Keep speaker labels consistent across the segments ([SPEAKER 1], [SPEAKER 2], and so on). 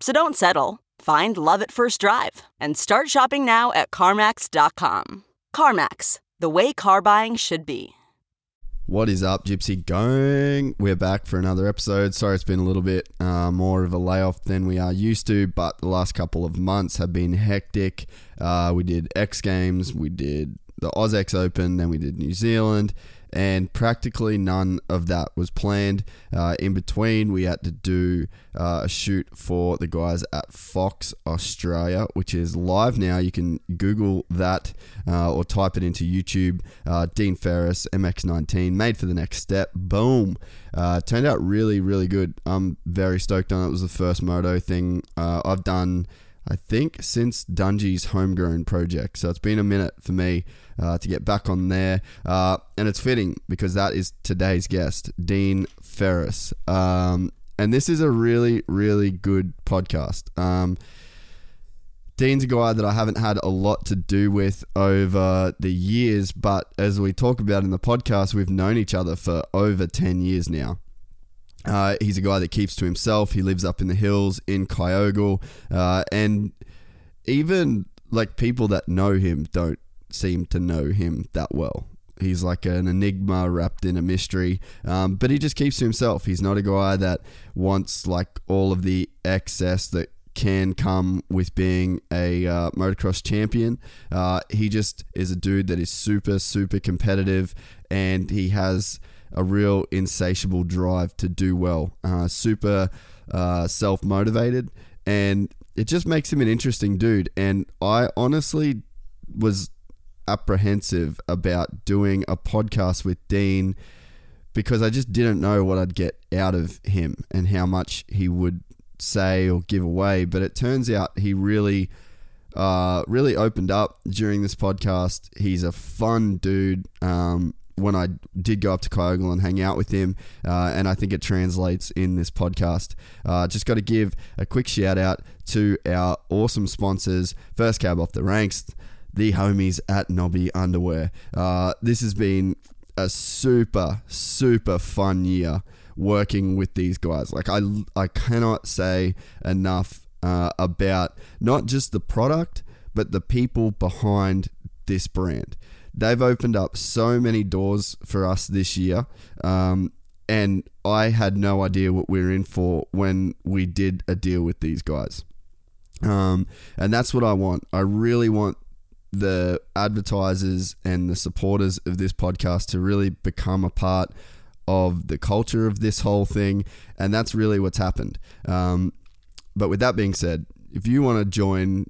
[SPEAKER 1] So don't settle. Find love at first drive and start shopping now at CarMax.com. CarMax, the way car buying should be.
[SPEAKER 2] What is up, Gypsy Gang? We're back for another episode. Sorry, it's been a little bit uh, more of a layoff than we are used to, but the last couple of months have been hectic. Uh, we did X Games, we did the AusX Open, then we did New Zealand, and practically none of that was planned. Uh, in between, we had to do uh, a shoot for the guys at Fox Australia, which is live now. You can Google that uh, or type it into YouTube. Uh, Dean Ferris, MX19, made for the next step. Boom. Uh, turned out really, really good. I'm very stoked on it. It was the first moto thing uh, I've done. I think since Dungey's homegrown project. So it's been a minute for me uh, to get back on there. Uh, and it's fitting because that is today's guest, Dean Ferris. Um, and this is a really, really good podcast. Um, Dean's a guy that I haven't had a lot to do with over the years, but as we talk about in the podcast, we've known each other for over 10 years now. Uh, he's a guy that keeps to himself. He lives up in the hills in Kyogle. Uh, and even like people that know him don't seem to know him that well. He's like an enigma wrapped in a mystery, um, but he just keeps to himself. He's not a guy that wants like all of the excess that can come with being a uh, motocross champion. Uh, he just is a dude that is super, super competitive, and he has a real insatiable drive to do well. Uh, super uh, self motivated, and it just makes him an interesting dude. And I honestly was apprehensive about doing a podcast with Dean because I just didn't know what I'd get out of him and how much he would say or give away. But it turns out he really, uh, really opened up during this podcast. He's a fun dude. Um, when I did go up to Kyogle and hang out with him, uh, and I think it translates in this podcast. Uh, just got to give a quick shout out to our awesome sponsors, First Cab Off the Ranks, the homies at Nobby Underwear. Uh, this has been a super, super fun year working with these guys. Like, I, I cannot say enough uh, about not just the product, but the people behind this brand they've opened up so many doors for us this year. Um, and I had no idea what we were in for when we did a deal with these guys. Um, and that's what I want. I really want the advertisers and the supporters of this podcast to really become a part of the culture of this whole thing. And that's really what's happened. Um, but with that being said, if you want to join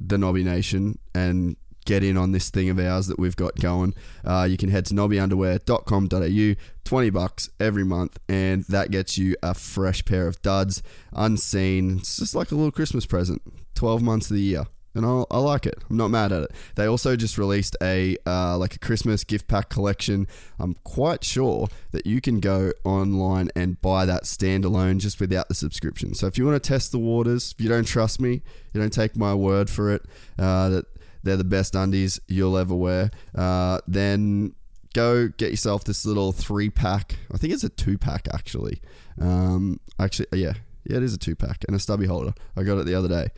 [SPEAKER 2] the Nobby Nation and get in on this thing of ours that we've got going, uh, you can head to nobbyunderwear.com.au, 20 bucks every month, and that gets you a fresh pair of duds, unseen. It's just like a little Christmas present, 12 months of the year. And I, I like it. I'm not mad at it. They also just released a uh, like a Christmas gift pack collection. I'm quite sure that you can go online and buy that standalone just without the subscription. So if you want to test the waters, if you don't trust me, you don't take my word for it uh, that they're the best undies you'll ever wear. Uh, then go get yourself this little three pack. I think it's a two pack actually. Um, actually, yeah, yeah, it is a two pack and a stubby holder. I got it the other day.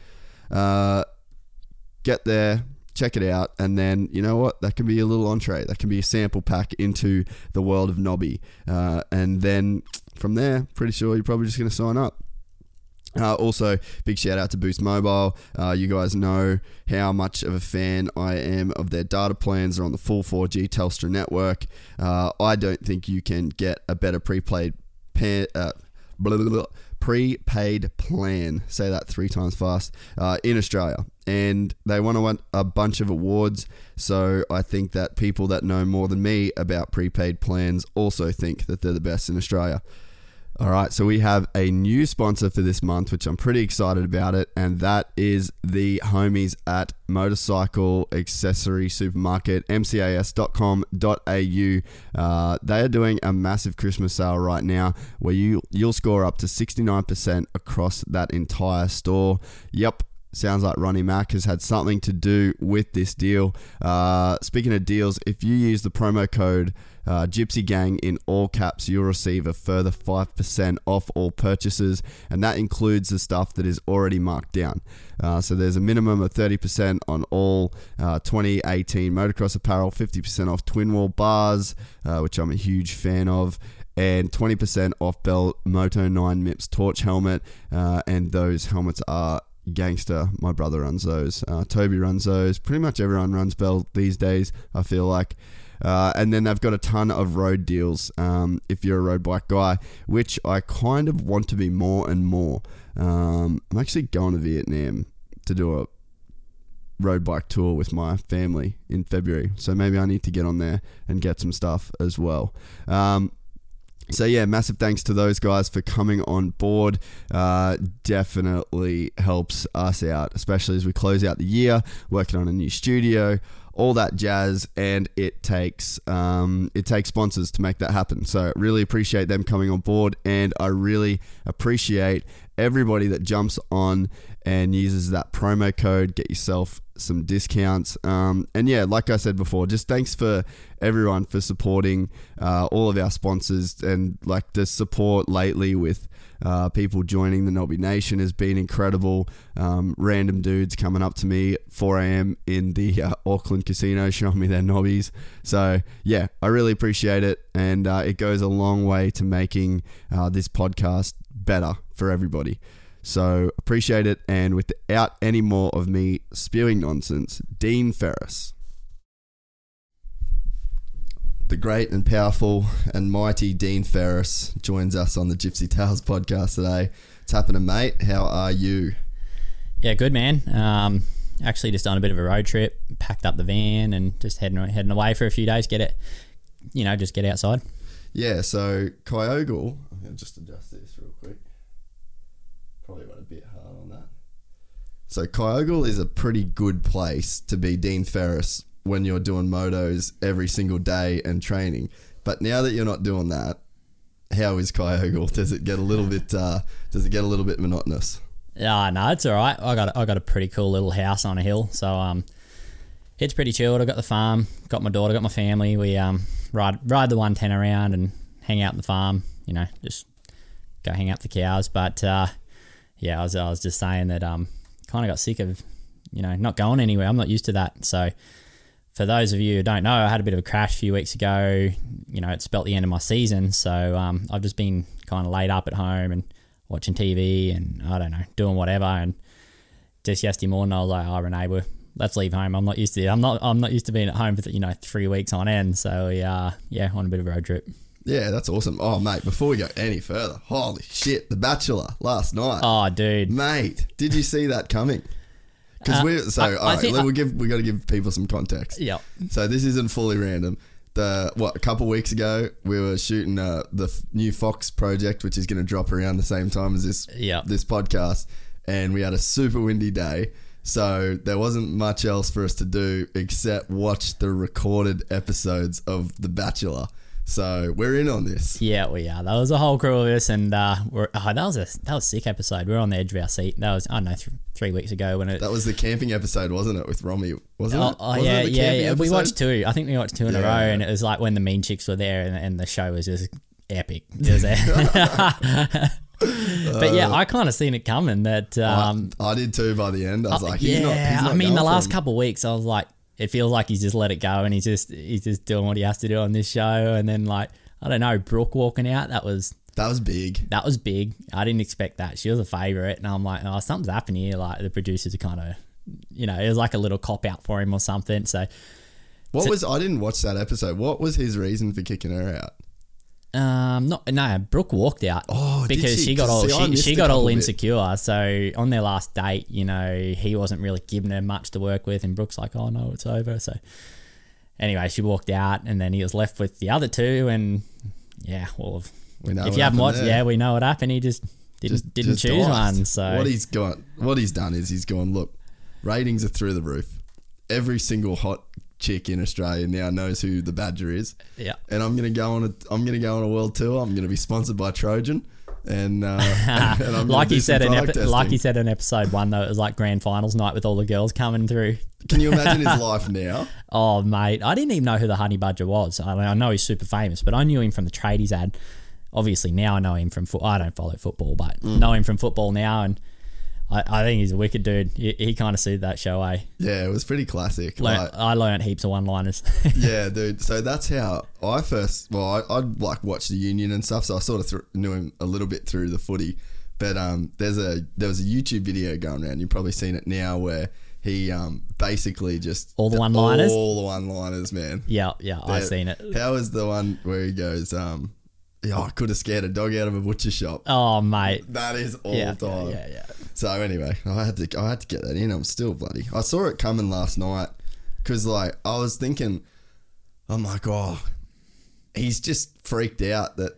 [SPEAKER 2] Uh, get there, check it out, and then you know what? That can be a little entree. That can be a sample pack into the world of Nobby, uh, and then from there, pretty sure you're probably just going to sign up. Uh, also, big shout out to Boost Mobile. Uh, you guys know how much of a fan I am of their data plans. They're on the full 4G Telstra network. Uh, I don't think you can get a better prepaid pa- uh, blah, blah, blah, prepaid plan. Say that three times fast uh, in Australia. And they won a bunch of awards. So I think that people that know more than me about prepaid plans also think that they're the best in Australia. All right, so we have a new sponsor for this month, which I'm pretty excited about it, and that is the homies at Motorcycle Accessory Supermarket, mcas.com.au. Uh, they are doing a massive Christmas sale right now where you, you'll score up to 69% across that entire store. Yep, Sounds like Ronnie Mack has had something to do with this deal. Uh, speaking of deals, if you use the promo code uh, Gypsy Gang in all caps, you'll receive a further 5% off all purchases, and that includes the stuff that is already marked down. Uh, so there's a minimum of 30% on all uh, 2018 motocross apparel, 50% off twin wall bars, uh, which I'm a huge fan of and 20% off Bell Moto 9 MIPS torch helmet. Uh, and those helmets are gangster. My brother runs those. Uh, Toby runs those. Pretty much everyone runs Bell these days, I feel like. Uh, and then they've got a ton of road deals um, if you're a road bike guy, which I kind of want to be more and more. Um, I'm actually going to Vietnam to do a road bike tour with my family in February. So maybe I need to get on there and get some stuff as well. Um, so yeah, massive thanks to those guys for coming on board. Uh, definitely helps us out, especially as we close out the year, working on a new studio, all that jazz, and it takes um, it takes sponsors to make that happen. So really appreciate them coming on board, and I really appreciate everybody that jumps on and uses that promo code. Get yourself some discounts. Um, and yeah, like I said before, just thanks for everyone for supporting uh, all of our sponsors and like the support lately with uh, people joining the Nobby Nation has been incredible. Um, random dudes coming up to me 4 a.m. in the uh, Auckland casino showing me their nobbies. So, yeah, I really appreciate it. And uh, it goes a long way to making uh, this podcast better for everybody. So, appreciate it. And without any more of me spewing nonsense, Dean Ferris the great and powerful and mighty Dean Ferris joins us on the Gypsy Tales podcast today. What's happening, mate? How are you?
[SPEAKER 3] Yeah, good, man. Um, actually, just on a bit of a road trip, packed up the van and just heading heading away for a few days. Get it, you know, just get outside.
[SPEAKER 2] Yeah. So Kyogle, I'm gonna just adjust this real quick. Probably went a bit hard on that. So Kyogle is a pretty good place to be Dean Ferris when you're doing motos every single day and training. But now that you're not doing that, how is Kyogle? Does it get a little bit? Uh, does it get a little bit monotonous?
[SPEAKER 3] Yeah, no, it's all right. I got I got a pretty cool little house on a hill, so um, it's pretty chilled. I got the farm, got my daughter, got my family. We um ride ride the one ten around and hang out in the farm. You know, just go hang out the cows. But uh, yeah, I was I was just saying that um kind of got sick of you know not going anywhere. I'm not used to that, so for those of you who don't know, I had a bit of a crash a few weeks ago. You know, it spelt the end of my season. So um, I've just been kind of laid up at home and watching TV and I don't know, doing whatever. And just yesterday morning, I was like, "Oh, Renee, we're, let's leave home. I'm not used to. I'm not. I'm not used to being at home for you know three weeks on end. So yeah, yeah, on a bit of a road trip.
[SPEAKER 2] Yeah, that's awesome. Oh, mate, before we go any further, holy shit, The Bachelor last night.
[SPEAKER 3] Oh, dude,
[SPEAKER 2] mate, did you see that coming? Because uh, we're so I, all right, think, we give we got to give people some context.
[SPEAKER 3] Yeah.
[SPEAKER 2] So this isn't fully random. The what a couple weeks ago we were shooting uh, the f- new Fox project, which is going to drop around the same time as this
[SPEAKER 3] yeah.
[SPEAKER 2] this podcast, and we had a super windy day. So there wasn't much else for us to do except watch the recorded episodes of The Bachelor. So we're in on this.
[SPEAKER 3] Yeah, we are. That was a whole crew of us, and uh, we're, oh, that was a that was a sick episode. We are on the edge of our seat. That was I don't know th- three weeks ago when it.
[SPEAKER 2] That was the camping episode, wasn't it, with Romy? Wasn't
[SPEAKER 3] oh,
[SPEAKER 2] it?
[SPEAKER 3] Oh, yeah, yeah, yeah. We watched two. I think we watched two in yeah. a row, and it was like when the mean chicks were there, and, and the show was just epic. Was but yeah, I kind of seen it coming. That um,
[SPEAKER 2] I, I, did too. By the end, I was uh, like, yeah. Not,
[SPEAKER 3] I mean, the last couple of weeks, I was like, it feels like he's just let it go, and he's just he's just doing what he has to do on this show, and then like I don't know, Brooke walking out. That was
[SPEAKER 2] That was big.
[SPEAKER 3] That was big. I didn't expect that. She was a favorite, and I'm like, oh, something's happening here. Like the producers are kind of, you know, it was like a little cop out for him or something. So,
[SPEAKER 2] What
[SPEAKER 3] So-
[SPEAKER 2] was I didn't watch that episode. What was his reason for kicking her out?
[SPEAKER 3] Um, not no, Brooke walked out.
[SPEAKER 2] Oh,
[SPEAKER 3] because
[SPEAKER 2] she?
[SPEAKER 3] she, got all
[SPEAKER 2] see,
[SPEAKER 3] she, she got all
[SPEAKER 2] couple bit.
[SPEAKER 3] insecure. So on their last date, you know, he wasn't really giving her much to work with, and Brooke's like, oh no, it's over. So anyway, she walked out, and then he was left with the other two, and yeah, well,
[SPEAKER 2] We know
[SPEAKER 3] if you haven't watched,
[SPEAKER 2] there.
[SPEAKER 3] yeah, we know what happened. He just didn't
[SPEAKER 2] Just-
[SPEAKER 3] didn't
[SPEAKER 2] just
[SPEAKER 3] choose
[SPEAKER 2] diced.
[SPEAKER 3] one. So
[SPEAKER 2] what he's got, what he's done is he's gone. Look, ratings are through the roof. Every single hot chick in Australia now knows who the Badger is.
[SPEAKER 3] yeah.
[SPEAKER 2] and I'm gonna go on a I'm gonna go on a world tour. I'm gonna be sponsored by Trojan, and, uh, and I'm
[SPEAKER 3] like he said in epi- like he said in episode one though, it was like grand finals night with all the girls coming through.
[SPEAKER 2] Can you imagine his life now?
[SPEAKER 3] Oh mate, I didn't even know who the Honey Badger was. I, mean, I know he's super famous, but I knew him from the tradies ad. Obviously now I know him from foot. I don't follow football, but
[SPEAKER 2] Mm.
[SPEAKER 3] know him from football now, and I, I think he's a wicked dude. He, he kind of suited that show. Eh?
[SPEAKER 2] Yeah, it was pretty classic.
[SPEAKER 3] Learn,
[SPEAKER 2] Like,
[SPEAKER 3] I learned heaps of one-liners.
[SPEAKER 2] yeah, dude. So that's how I first. Well, I, I'd like watch the Union and stuff, so I sort of thr knew him a little bit through the footy. But um, there's a there was a YouTube video going around. You've probably seen it now, where he um basically just
[SPEAKER 3] All the one-liners?
[SPEAKER 2] all the one liners, man.
[SPEAKER 3] yeah, yeah, I've seen it.
[SPEAKER 2] How is the one where he goes, um, yeah, I could have scared a dog out of a butcher shop.
[SPEAKER 3] Oh mate,
[SPEAKER 2] That is all
[SPEAKER 3] yeah,
[SPEAKER 2] time.
[SPEAKER 3] yeah, yeah.
[SPEAKER 2] So anyway, I had to I had to get that in. I'm still bloody. I saw it coming last night because like I was thinking, I'm like, oh, he's just freaked out that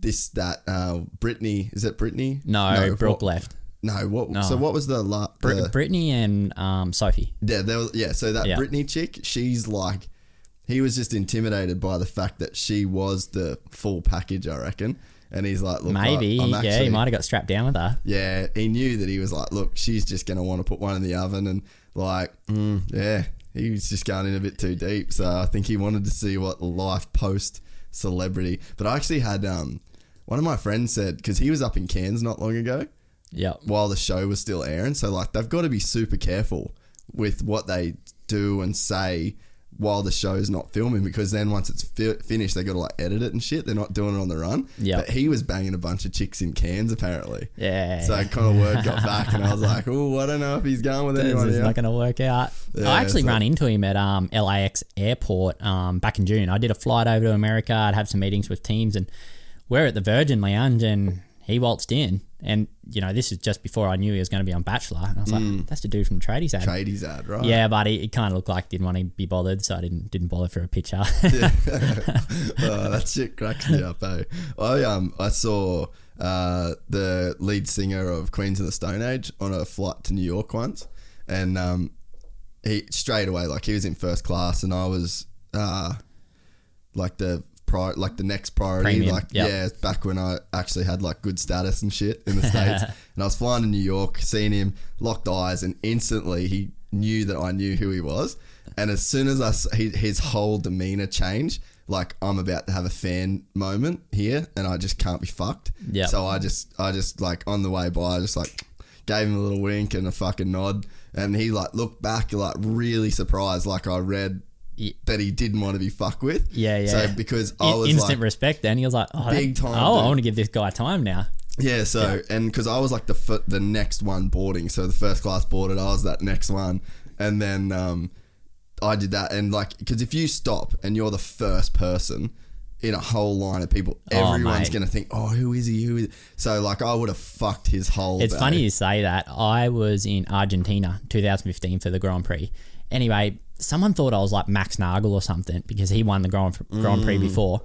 [SPEAKER 2] this that uh Brittany is it Brittany?
[SPEAKER 3] No, Brooke
[SPEAKER 2] what-
[SPEAKER 3] left.
[SPEAKER 2] No, what?
[SPEAKER 3] No.
[SPEAKER 2] So what was the la- the-
[SPEAKER 3] Brittany and um, Sophie.
[SPEAKER 2] yeah, there was, yeah. So that
[SPEAKER 3] Yeah.
[SPEAKER 2] Brittany chick, she's like, he was just intimidated by the fact that she was the full package, I reckon. And he's like, look,
[SPEAKER 3] Maybe,
[SPEAKER 2] I,
[SPEAKER 3] yeah, he might have got strapped down with her.
[SPEAKER 2] Yeah, he knew that he was like, look, she's just going to want to put one in the oven. And like, mm, yeah, he was just going in a bit too deep. So I think he wanted to see what life post celebrity. But I actually had um, one of my friends said, because he was up in Cairns not long ago
[SPEAKER 3] Yep.
[SPEAKER 2] while the show was still airing. So like, they've got to be super careful with what they do and say while the show's not filming because then once it's fi- finished they got to like edit it and shit they're not doing it on the run
[SPEAKER 3] Yep.
[SPEAKER 2] but he was banging a bunch of chicks in Cairns apparently
[SPEAKER 3] Yeah.
[SPEAKER 2] so kind of word got back, and I was like, "Oh, I don't know if he's going with
[SPEAKER 3] This
[SPEAKER 2] anyone
[SPEAKER 3] is
[SPEAKER 2] here."
[SPEAKER 3] not going to work out.
[SPEAKER 2] Yeah,
[SPEAKER 3] I actually
[SPEAKER 2] so-
[SPEAKER 3] ran into him at um, LAX airport um, back in June. I did a flight over to America. I'd have some meetings with teams, and we're at the Virgin Lounge, and he waltzed in. And, you know, this is just before I knew he was going to be on Bachelor. And I was like, that's the dude from Tradies ad.
[SPEAKER 2] Tradies ad, right?
[SPEAKER 3] Yeah, but he, he kind of looked like he didn't want to be bothered, so I didn't didn't bother for a picture.
[SPEAKER 2] oh, that shit cracks me up. Eh? I um I saw uh the lead singer of Queens of the Stone Age on a flight to New York once, and um he straight away like he was in first class, and I was uh like the pri- like the next priority,
[SPEAKER 3] Premium,
[SPEAKER 2] like
[SPEAKER 3] yep.
[SPEAKER 2] yeah, back when I actually had like good status and shit in the states, and I was flying to New York, seeing him, locked eyes, and instantly he knew that I knew who he was, and as soon as I, he, his whole demeanor changed. Like I'm about to have a fan moment here, and I just can't be fucked.
[SPEAKER 3] Yeah.
[SPEAKER 2] So I just, I just like on the way by, I just like gave him a little wink and a fucking nod, and he like looked back like really surprised, like I read
[SPEAKER 3] Yeah.
[SPEAKER 2] that he didn't want to be fucked with.
[SPEAKER 3] Yeah, yeah.
[SPEAKER 2] So because I
[SPEAKER 3] In-
[SPEAKER 2] was
[SPEAKER 3] instant
[SPEAKER 2] like,
[SPEAKER 3] respect. Then he was like, "Oh,
[SPEAKER 2] Big
[SPEAKER 3] that-
[SPEAKER 2] time,
[SPEAKER 3] Oh, I want to give this guy time now."
[SPEAKER 2] yeah. So and because I was like the f- the next one boarding, so the first class boarded, I was that next one, and then um, I did that, and like because if you stop and you're the first person. In a whole line of people,
[SPEAKER 3] Oh,
[SPEAKER 2] everyone's
[SPEAKER 3] mate.
[SPEAKER 2] gonna think, "Oh, who is he? Who is?" So, like, I would have fucked his whole.
[SPEAKER 3] It's
[SPEAKER 2] day.
[SPEAKER 3] funny you say that. I was in Argentina 2015 for the Grand Prix. Anyway, someone thought I was like Max Nagl or something because he won the Grand, Grand
[SPEAKER 2] Mm.
[SPEAKER 3] Prix before.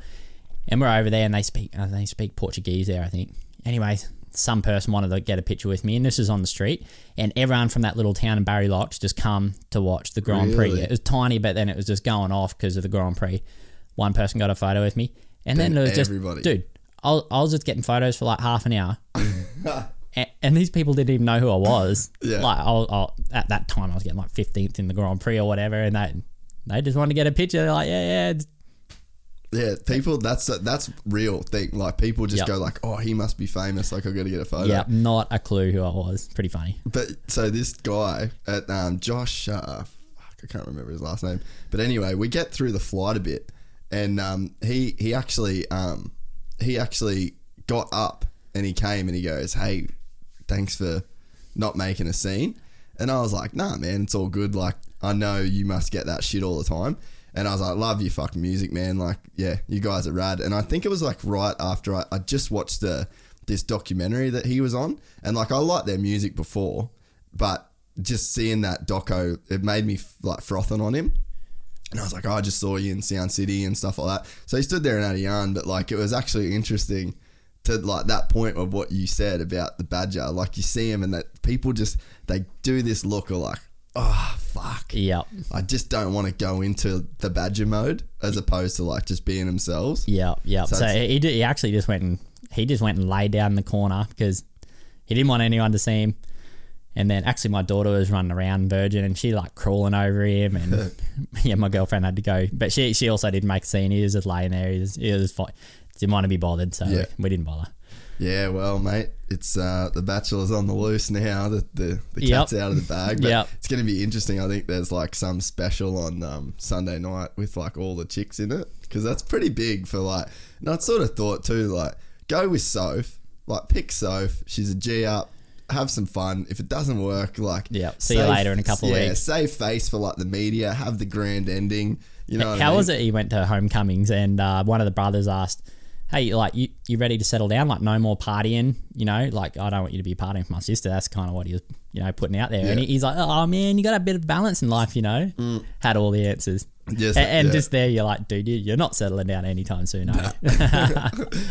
[SPEAKER 3] And we're over there and they speak uh, they speak Portuguese there, I think. Anyway, some person wanted to get a picture with me and this is on the street and everyone from that little town in Barry Locks just come to watch the Grand Prix. It was tiny but then it was just going off because of the Grand Prix. One person got a photo with me and then,
[SPEAKER 2] Then
[SPEAKER 3] it was just dude, I was, I was just getting photos for like half an hour and, and these people didn't even know who I was.
[SPEAKER 2] Yeah.
[SPEAKER 3] Like, I, I, at that time, I was getting like 15th in the Grand Prix or whatever, and they they just wanted to get a picture. They're like, yeah, yeah,
[SPEAKER 2] Yeah, people. That's a, that's real thing. Like people just
[SPEAKER 3] Yep.
[SPEAKER 2] go like, "Oh, he must be famous. Like I got to get a photo."
[SPEAKER 3] yeah, not a clue who I was. Pretty funny.
[SPEAKER 2] But so this guy at um, Josh, uh, fuck, I can't remember his last name. But anyway, we get through the flight a bit, and um, he he actually um, he actually got up and he came and he goes, "Hey, thanks for not making a scene." And I was like, "Nah, man, it's all good. Like, I know you must get that shit all the time." And I was like, "Love your fucking music, man. Like, yeah, you guys are rad." And I think it was like right after I, I just watched the this documentary that he was on, and like I liked their music before, but just seeing that doco, it made me like frothing on him. And I was like, oh, I just saw you in Sound City and stuff like that. So he stood there and had a yarn, but like it was actually interesting to like that point of what you said about the badger. Like you see him and that people just they do this look of like, oh fuck.
[SPEAKER 3] Yep.
[SPEAKER 2] I just don't want to go into the badger mode as opposed to like just being themselves.
[SPEAKER 3] Yep. Yep.
[SPEAKER 2] So
[SPEAKER 3] So, he, did, he actually just went and he just went and lay down in the corner because he didn't want anyone to see him. And then actually my daughter was running around Virgin and she like crawling over him and yeah, my girlfriend had to go. But she she also didn't make a scene. He was just laying there. He was, he was fine. Didn't want to be bothered, so
[SPEAKER 2] Yeah.
[SPEAKER 3] we didn't bother.
[SPEAKER 2] Yeah, well, mate, it's uh, the Bachelor's on the loose now. The the, the
[SPEAKER 3] Yep.
[SPEAKER 2] cat's out of the bag. But
[SPEAKER 3] Yep.
[SPEAKER 2] it's going to be interesting. I think there's like some special on um, Sunday night with like all the chicks in it because that's pretty big for like. And I sort of thought too, like go with Soph, like pick Soph. She's a G up. Have some fun. If it doesn't work, like
[SPEAKER 3] Yep. See you later in a couple of
[SPEAKER 2] yeah,
[SPEAKER 3] weeks.
[SPEAKER 2] Save face for like the media. Have the grand ending. You know what I
[SPEAKER 3] How
[SPEAKER 2] mean?
[SPEAKER 3] was it? He went to homecomings and uh, one of the brothers asked, "Hey, like you, you ready to settle down? Like no more partying? You know, like I don't want you to be partying for my sister." That's kind of what he was, you know, putting out there. And
[SPEAKER 2] Yeah.
[SPEAKER 3] he, he's like, "Oh man, you got a bit of balance in life, you know." Had all the answers.
[SPEAKER 2] Yes,
[SPEAKER 3] A- and
[SPEAKER 2] yeah.
[SPEAKER 3] just there, you're like, dude, you, you're not settling down anytime soon, you?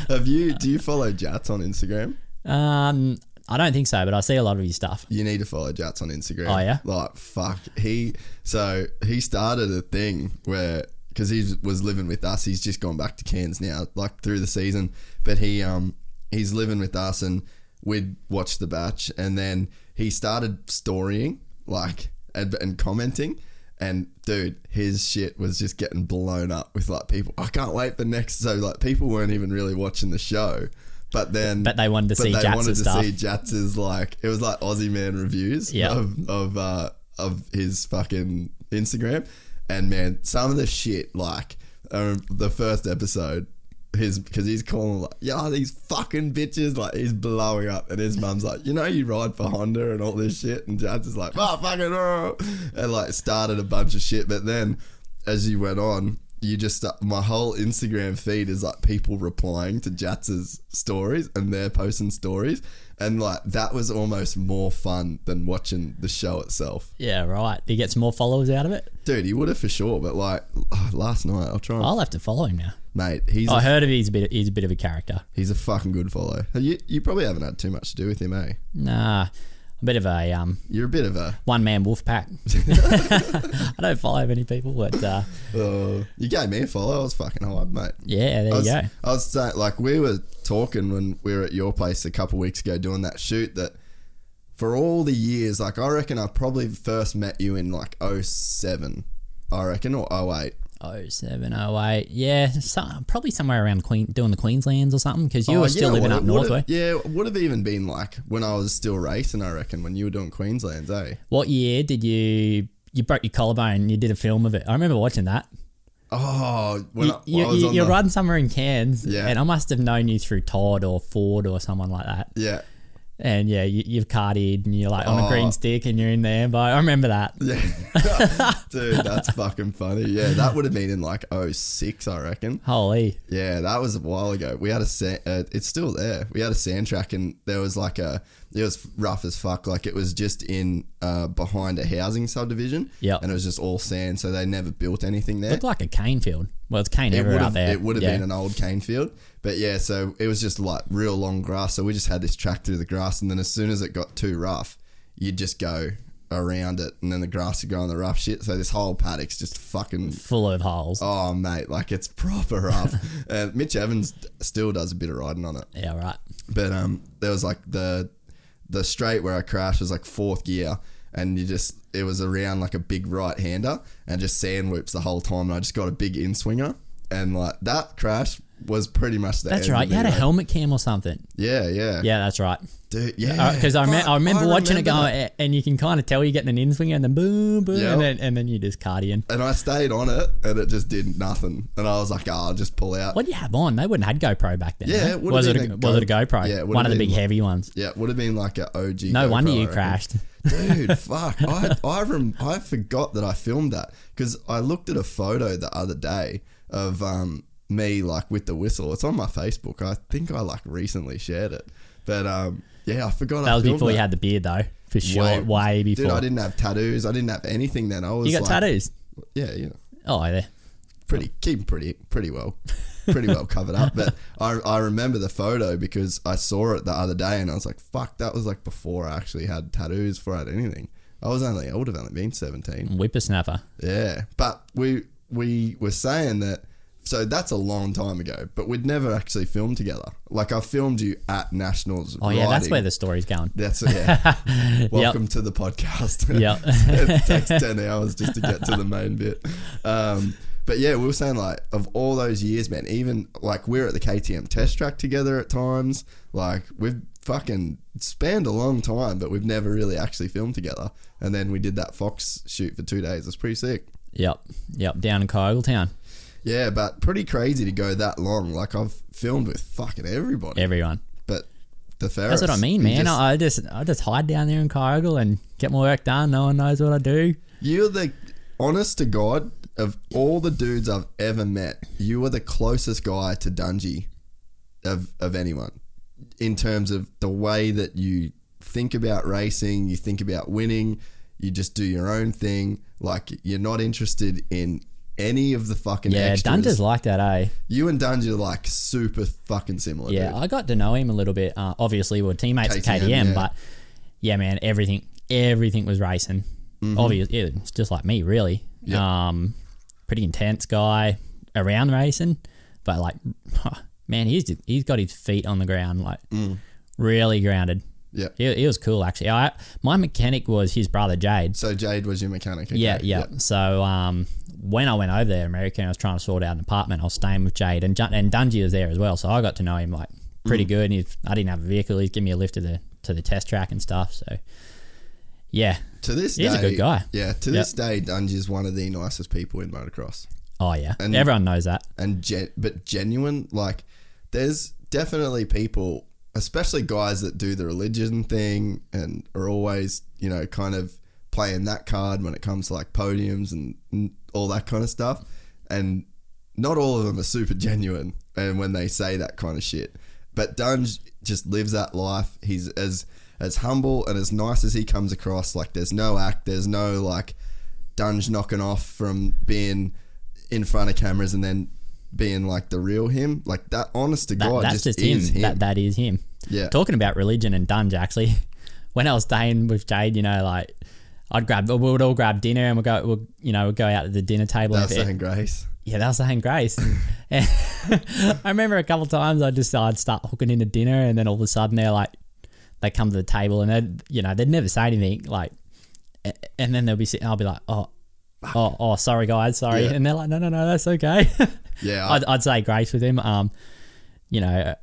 [SPEAKER 2] Have you? Do you follow Jats on Instagram?
[SPEAKER 3] um, I don't think so, but I see a lot of his stuff.
[SPEAKER 2] You need to follow Jats on Instagram.
[SPEAKER 3] Oh, yeah?
[SPEAKER 2] Like fuck, he. So he started a thing where because he was living with us, he's just gone back to Cairns now, like through the season. But he um he's living with us, and we'd watch the batch, and then he started storying like and, and commenting. And dude, his shit was just getting blown up with like people. I can't wait for next. So like people weren't even really watching the show, but then
[SPEAKER 3] But they wanted to see
[SPEAKER 2] they
[SPEAKER 3] Jats'
[SPEAKER 2] wanted to
[SPEAKER 3] stuff.
[SPEAKER 2] see Jats's like it was like Aussie man reviews
[SPEAKER 3] Yeah.
[SPEAKER 2] of of uh, of his fucking Instagram, and man, some of the shit like um, the first episode. His because he's calling like yeah these fucking bitches like he's blowing up. And his mum's like you know you ride for Honda and all this shit? And Jats is like oh fucking oh, and like started a bunch of shit. But then as you went on you just my whole Instagram feed is like people replying to Jats's stories and they're posting stories and like that was almost more fun than watching the show itself.
[SPEAKER 3] Yeah, right. He gets more followers out of it?
[SPEAKER 2] Dude, he would have for sure, but like last night I'll try and
[SPEAKER 3] I'll have to follow him now.
[SPEAKER 2] mate, he's
[SPEAKER 3] I
[SPEAKER 2] a,
[SPEAKER 3] heard of he's a bit. He's a bit of a character.
[SPEAKER 2] he's a fucking good follow. You you probably haven't had too much to do with him, eh?
[SPEAKER 3] Nah, a bit of a um,
[SPEAKER 2] You're a bit of a
[SPEAKER 3] one man wolf pack. I don't follow many people, but uh,
[SPEAKER 2] uh, you gave me a follow. I was fucking hype, mate.
[SPEAKER 3] yeah, there
[SPEAKER 2] I
[SPEAKER 3] you
[SPEAKER 2] was,
[SPEAKER 3] go.
[SPEAKER 2] I was saying, like, we were talking when we were at your place a couple weeks ago doing that shoot that for all the years, like, I reckon I probably first met you in like 07, I reckon, or 08.
[SPEAKER 3] Oh seven oh eight, yeah, so, probably somewhere around Queen doing the Queenslands or something because you
[SPEAKER 2] Oh,
[SPEAKER 3] were still
[SPEAKER 2] know
[SPEAKER 3] living
[SPEAKER 2] what,
[SPEAKER 3] up north.
[SPEAKER 2] would've- Yeah, would have even been like when I was still racing, I reckon, when you were doing Queenslands, eh?
[SPEAKER 3] What year did you you broke your collarbone? and You did a film of it. I remember watching that.
[SPEAKER 2] Oh,
[SPEAKER 3] you,
[SPEAKER 2] well,
[SPEAKER 3] you,
[SPEAKER 2] I was
[SPEAKER 3] you're
[SPEAKER 2] the,
[SPEAKER 3] riding somewhere in Cairns,
[SPEAKER 2] Yeah.
[SPEAKER 3] and I must have known you through Todd or Ford or someone like that.
[SPEAKER 2] Yeah.
[SPEAKER 3] And yeah, you, you've cardied and you're like on a
[SPEAKER 2] Oh.
[SPEAKER 3] green stick and you're in there. But I remember that.
[SPEAKER 2] Yeah. Dude, that's fucking funny. Yeah, that would have been in like 06, I reckon.
[SPEAKER 3] Holy,
[SPEAKER 2] Yeah, that was a while ago. We had a sand, uh, it's still there. We had a sand track and there was like a it was rough as fuck. Like it was just in uh, behind a housing subdivision.
[SPEAKER 3] Yeah,
[SPEAKER 2] and it was just all sand, so they never built anything there.
[SPEAKER 3] It looked like a cane field. Well, it's cane
[SPEAKER 2] It
[SPEAKER 3] everywhere
[SPEAKER 2] would
[SPEAKER 3] out
[SPEAKER 2] have
[SPEAKER 3] there.
[SPEAKER 2] it would have
[SPEAKER 3] Yeah.
[SPEAKER 2] been an old cane field, but yeah. So it was just like real long grass. So we just had this track through the grass, and then as soon as it got too rough, you'd just go around it, and then the grass would go on the rough shit. So this whole paddock's just fucking
[SPEAKER 3] full of holes.
[SPEAKER 2] Oh mate, like it's proper rough. and Mitch Evans still does a bit of riding on it,
[SPEAKER 3] Yeah, right.
[SPEAKER 2] but um, there was like the the straight where I crashed was like fourth gear, and you just it was around like a big right hander and just sand whoops the whole time. And I just got a big in swinger, and like that crash was pretty much the
[SPEAKER 3] That's right. You had a
[SPEAKER 2] me,
[SPEAKER 3] helmet cam or something.
[SPEAKER 2] Yeah, yeah,
[SPEAKER 3] Yeah, that's right.
[SPEAKER 2] dude. Yeah,
[SPEAKER 3] Because I, rem-
[SPEAKER 2] Fuck,
[SPEAKER 3] I remember watching it
[SPEAKER 2] remember
[SPEAKER 3] go,
[SPEAKER 2] that.
[SPEAKER 3] and you can kind of tell you're getting an in swinger, and then boom, boom,
[SPEAKER 2] Yep.
[SPEAKER 3] and then and then you just cardian.
[SPEAKER 2] and I stayed on it, and it just did nothing. And I was like, oh, I'll just pull out.
[SPEAKER 3] What do you have on? They wouldn't have had GoPro back then.
[SPEAKER 2] Yeah,
[SPEAKER 3] eh?
[SPEAKER 2] it
[SPEAKER 3] was it a,
[SPEAKER 2] a
[SPEAKER 3] was it a GoPro?
[SPEAKER 2] Yeah, it
[SPEAKER 3] one of the big
[SPEAKER 2] like-
[SPEAKER 3] heavy ones.
[SPEAKER 2] Yeah, it would have been like an OG.
[SPEAKER 3] No
[SPEAKER 2] GoPro,
[SPEAKER 3] wonder you crashed.
[SPEAKER 2] Dude, fuck. I I, rem- I forgot that I filmed that because I looked at a photo the other day of um me like with the whistle. It's on my Facebook. I think I like recently shared it, but um yeah, I forgot.
[SPEAKER 3] That
[SPEAKER 2] I
[SPEAKER 3] was before you had the beard, though, for sure. Way, before.
[SPEAKER 2] Dude, I didn't have tattoos. I didn't have anything then. I was
[SPEAKER 3] you got
[SPEAKER 2] like,
[SPEAKER 3] tattoos?
[SPEAKER 2] Yeah, yeah.
[SPEAKER 3] Oh, yeah.
[SPEAKER 2] Pretty keep pretty pretty well. Pretty well covered up, but I, I remember the photo because I saw it the other day and I was like, "Fuck!" That was like before I actually had tattoos, before I had anything. I was only I would have only been seventeen.
[SPEAKER 3] Whippersnapper.
[SPEAKER 2] Yeah, but we we were saying that. So that's a long time ago, but we'd never actually filmed together. Like I filmed you at Nationals.
[SPEAKER 3] Oh, yeah, that's where the story's going.
[SPEAKER 2] That's yeah. Welcome to the podcast.
[SPEAKER 3] Yep.
[SPEAKER 2] it takes ten hours just to get to the main bit. Um, but yeah, we were saying like of all those years, man. Even like we're at the KTM test track together at times. Like we've fucking spanned a long time, but we've never really actually filmed together. And then we did that Fox shoot for two days. It's pretty sick.
[SPEAKER 3] Yep. Yep. Down in Town.
[SPEAKER 2] Yeah, but pretty crazy to go that long. Like I've filmed with fucking everybody,
[SPEAKER 3] Everyone.
[SPEAKER 2] but the Ferris.
[SPEAKER 3] That's what I mean, man.
[SPEAKER 2] just-
[SPEAKER 3] I just I just hide down there in Kyogle and get my work done. No one knows what I do.
[SPEAKER 2] You're the honest to God of all the dudes I've ever met. You are the closest guy to Dungey of of anyone in terms of the way that you think about racing. You think about winning. You just do your own thing. Like you're not interested in any of the fucking
[SPEAKER 3] Yeah,
[SPEAKER 2] extras.
[SPEAKER 3] Dunge's like that, eh?
[SPEAKER 2] you and Dungey are like super fucking similar.
[SPEAKER 3] Yeah,
[SPEAKER 2] dude.
[SPEAKER 3] I got to know him a little bit. Uh, obviously, we were teammates at
[SPEAKER 2] KTM,
[SPEAKER 3] KTM,
[SPEAKER 2] yeah.
[SPEAKER 3] but yeah, man, everything everything was racing. Obviously, yeah, it's just like me, really.
[SPEAKER 2] Mm-hmm.
[SPEAKER 3] Um, pretty intense guy around racing, but like, man, he's he's got his feet on the ground, like
[SPEAKER 2] Mm.
[SPEAKER 3] really grounded.
[SPEAKER 2] Yeah.
[SPEAKER 3] He, he was cool, actually. I my mechanic was his brother Jade.
[SPEAKER 2] So Jade was your mechanic. okay.
[SPEAKER 3] Yeah, yeah. So um, when I went over there, in America, and I was trying to sort out an apartment, I was staying with Jade, and and Dungey was there as well. So I got to know him like pretty
[SPEAKER 2] Mm.
[SPEAKER 3] good. And he's, I didn't have a vehicle; he'd give me a lift to the to the test track and stuff. So yeah,
[SPEAKER 2] To this
[SPEAKER 3] He's
[SPEAKER 2] day,
[SPEAKER 3] a good guy.
[SPEAKER 2] Yeah, to this day, Dungey is one of the nicest people in motocross.
[SPEAKER 3] oh yeah,
[SPEAKER 2] And-
[SPEAKER 3] everyone knows that.
[SPEAKER 2] and gen- but genuine like there's definitely people especially guys that do the religion thing and are always you know kind of playing that card when it comes to like podiums and, all that kind of stuff. And not all of them are super genuine and when they say that kind of shit. But Dunge just lives that life. He's as as humble and as nice as he comes across. Like there's no act there's no like Dunge knocking off from being in front of cameras and then being like the real him. Like that, honest to
[SPEAKER 3] That,
[SPEAKER 2] God,
[SPEAKER 3] that's
[SPEAKER 2] just,
[SPEAKER 3] just him.
[SPEAKER 2] him.
[SPEAKER 3] That that is him.
[SPEAKER 2] Yeah.
[SPEAKER 3] Talking about religion and Dunge, actually, when I was staying with Jade, you know, like I'd grab, we would all grab dinner and we'd go, we'll, you know, we'd go out to the dinner table.
[SPEAKER 2] That
[SPEAKER 3] and
[SPEAKER 2] was saying grace.
[SPEAKER 3] Yeah, that was saying grace. I remember a couple of times I just I'd start hooking into dinner, and then all of a sudden they're like, they come to the table and they'd, you know, they'd never say anything like, and then they'll be sitting. I'll be like, oh, oh, oh, sorry guys, sorry,
[SPEAKER 2] Yeah.
[SPEAKER 3] and they're like, no, no, no, that's okay.
[SPEAKER 2] Yeah,
[SPEAKER 3] I'd, I'd say grace with him. Um, you know,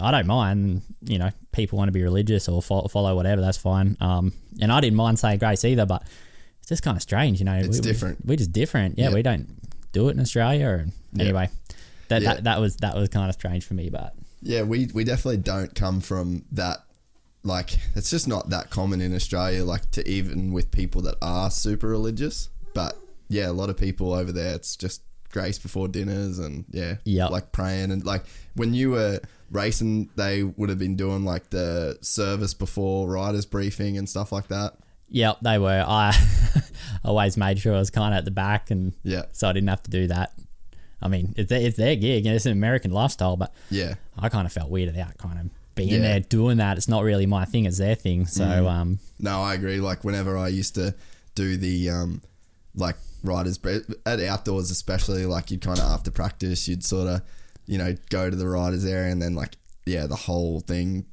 [SPEAKER 3] I don't mind. You know, people want to be religious or fo- follow whatever, that's fine. Um, and I didn't mind saying grace either, but it's just kind of strange, you know.
[SPEAKER 2] It's
[SPEAKER 3] we,
[SPEAKER 2] different.
[SPEAKER 3] We, are just different. Yeah,
[SPEAKER 2] Yeah.
[SPEAKER 3] we don't do it in Australia. Or, Anyway, that,
[SPEAKER 2] Yeah.
[SPEAKER 3] that that was that was kind of strange for me, but
[SPEAKER 2] Yeah, we we definitely don't come from that. Like, it's just not that common in Australia. Like, to even with people that are super religious, but yeah, a lot of people over there, it's just grace before dinners and yeah,
[SPEAKER 3] Yep.
[SPEAKER 2] like praying and like when you were racing, they would have been doing like the service before riders briefing and stuff like that.
[SPEAKER 3] Yep, they were. I always made sure I was kind of at the back, and
[SPEAKER 2] Yeah.
[SPEAKER 3] so I didn't have to do that. I mean, it's their, it's their gig, and it's an American lifestyle, but
[SPEAKER 2] Yeah,
[SPEAKER 3] I kind of felt weirded out, kind of being
[SPEAKER 2] Yeah.
[SPEAKER 3] there doing that. It's not really my thing; it's their thing. So,
[SPEAKER 2] Mm.
[SPEAKER 3] um,
[SPEAKER 2] No, I agree. Like whenever I used to do the um, like riders bre- at outdoors, especially like you'd kind of after practice, you'd sort of you know go to the riders area, and then like yeah, the whole thing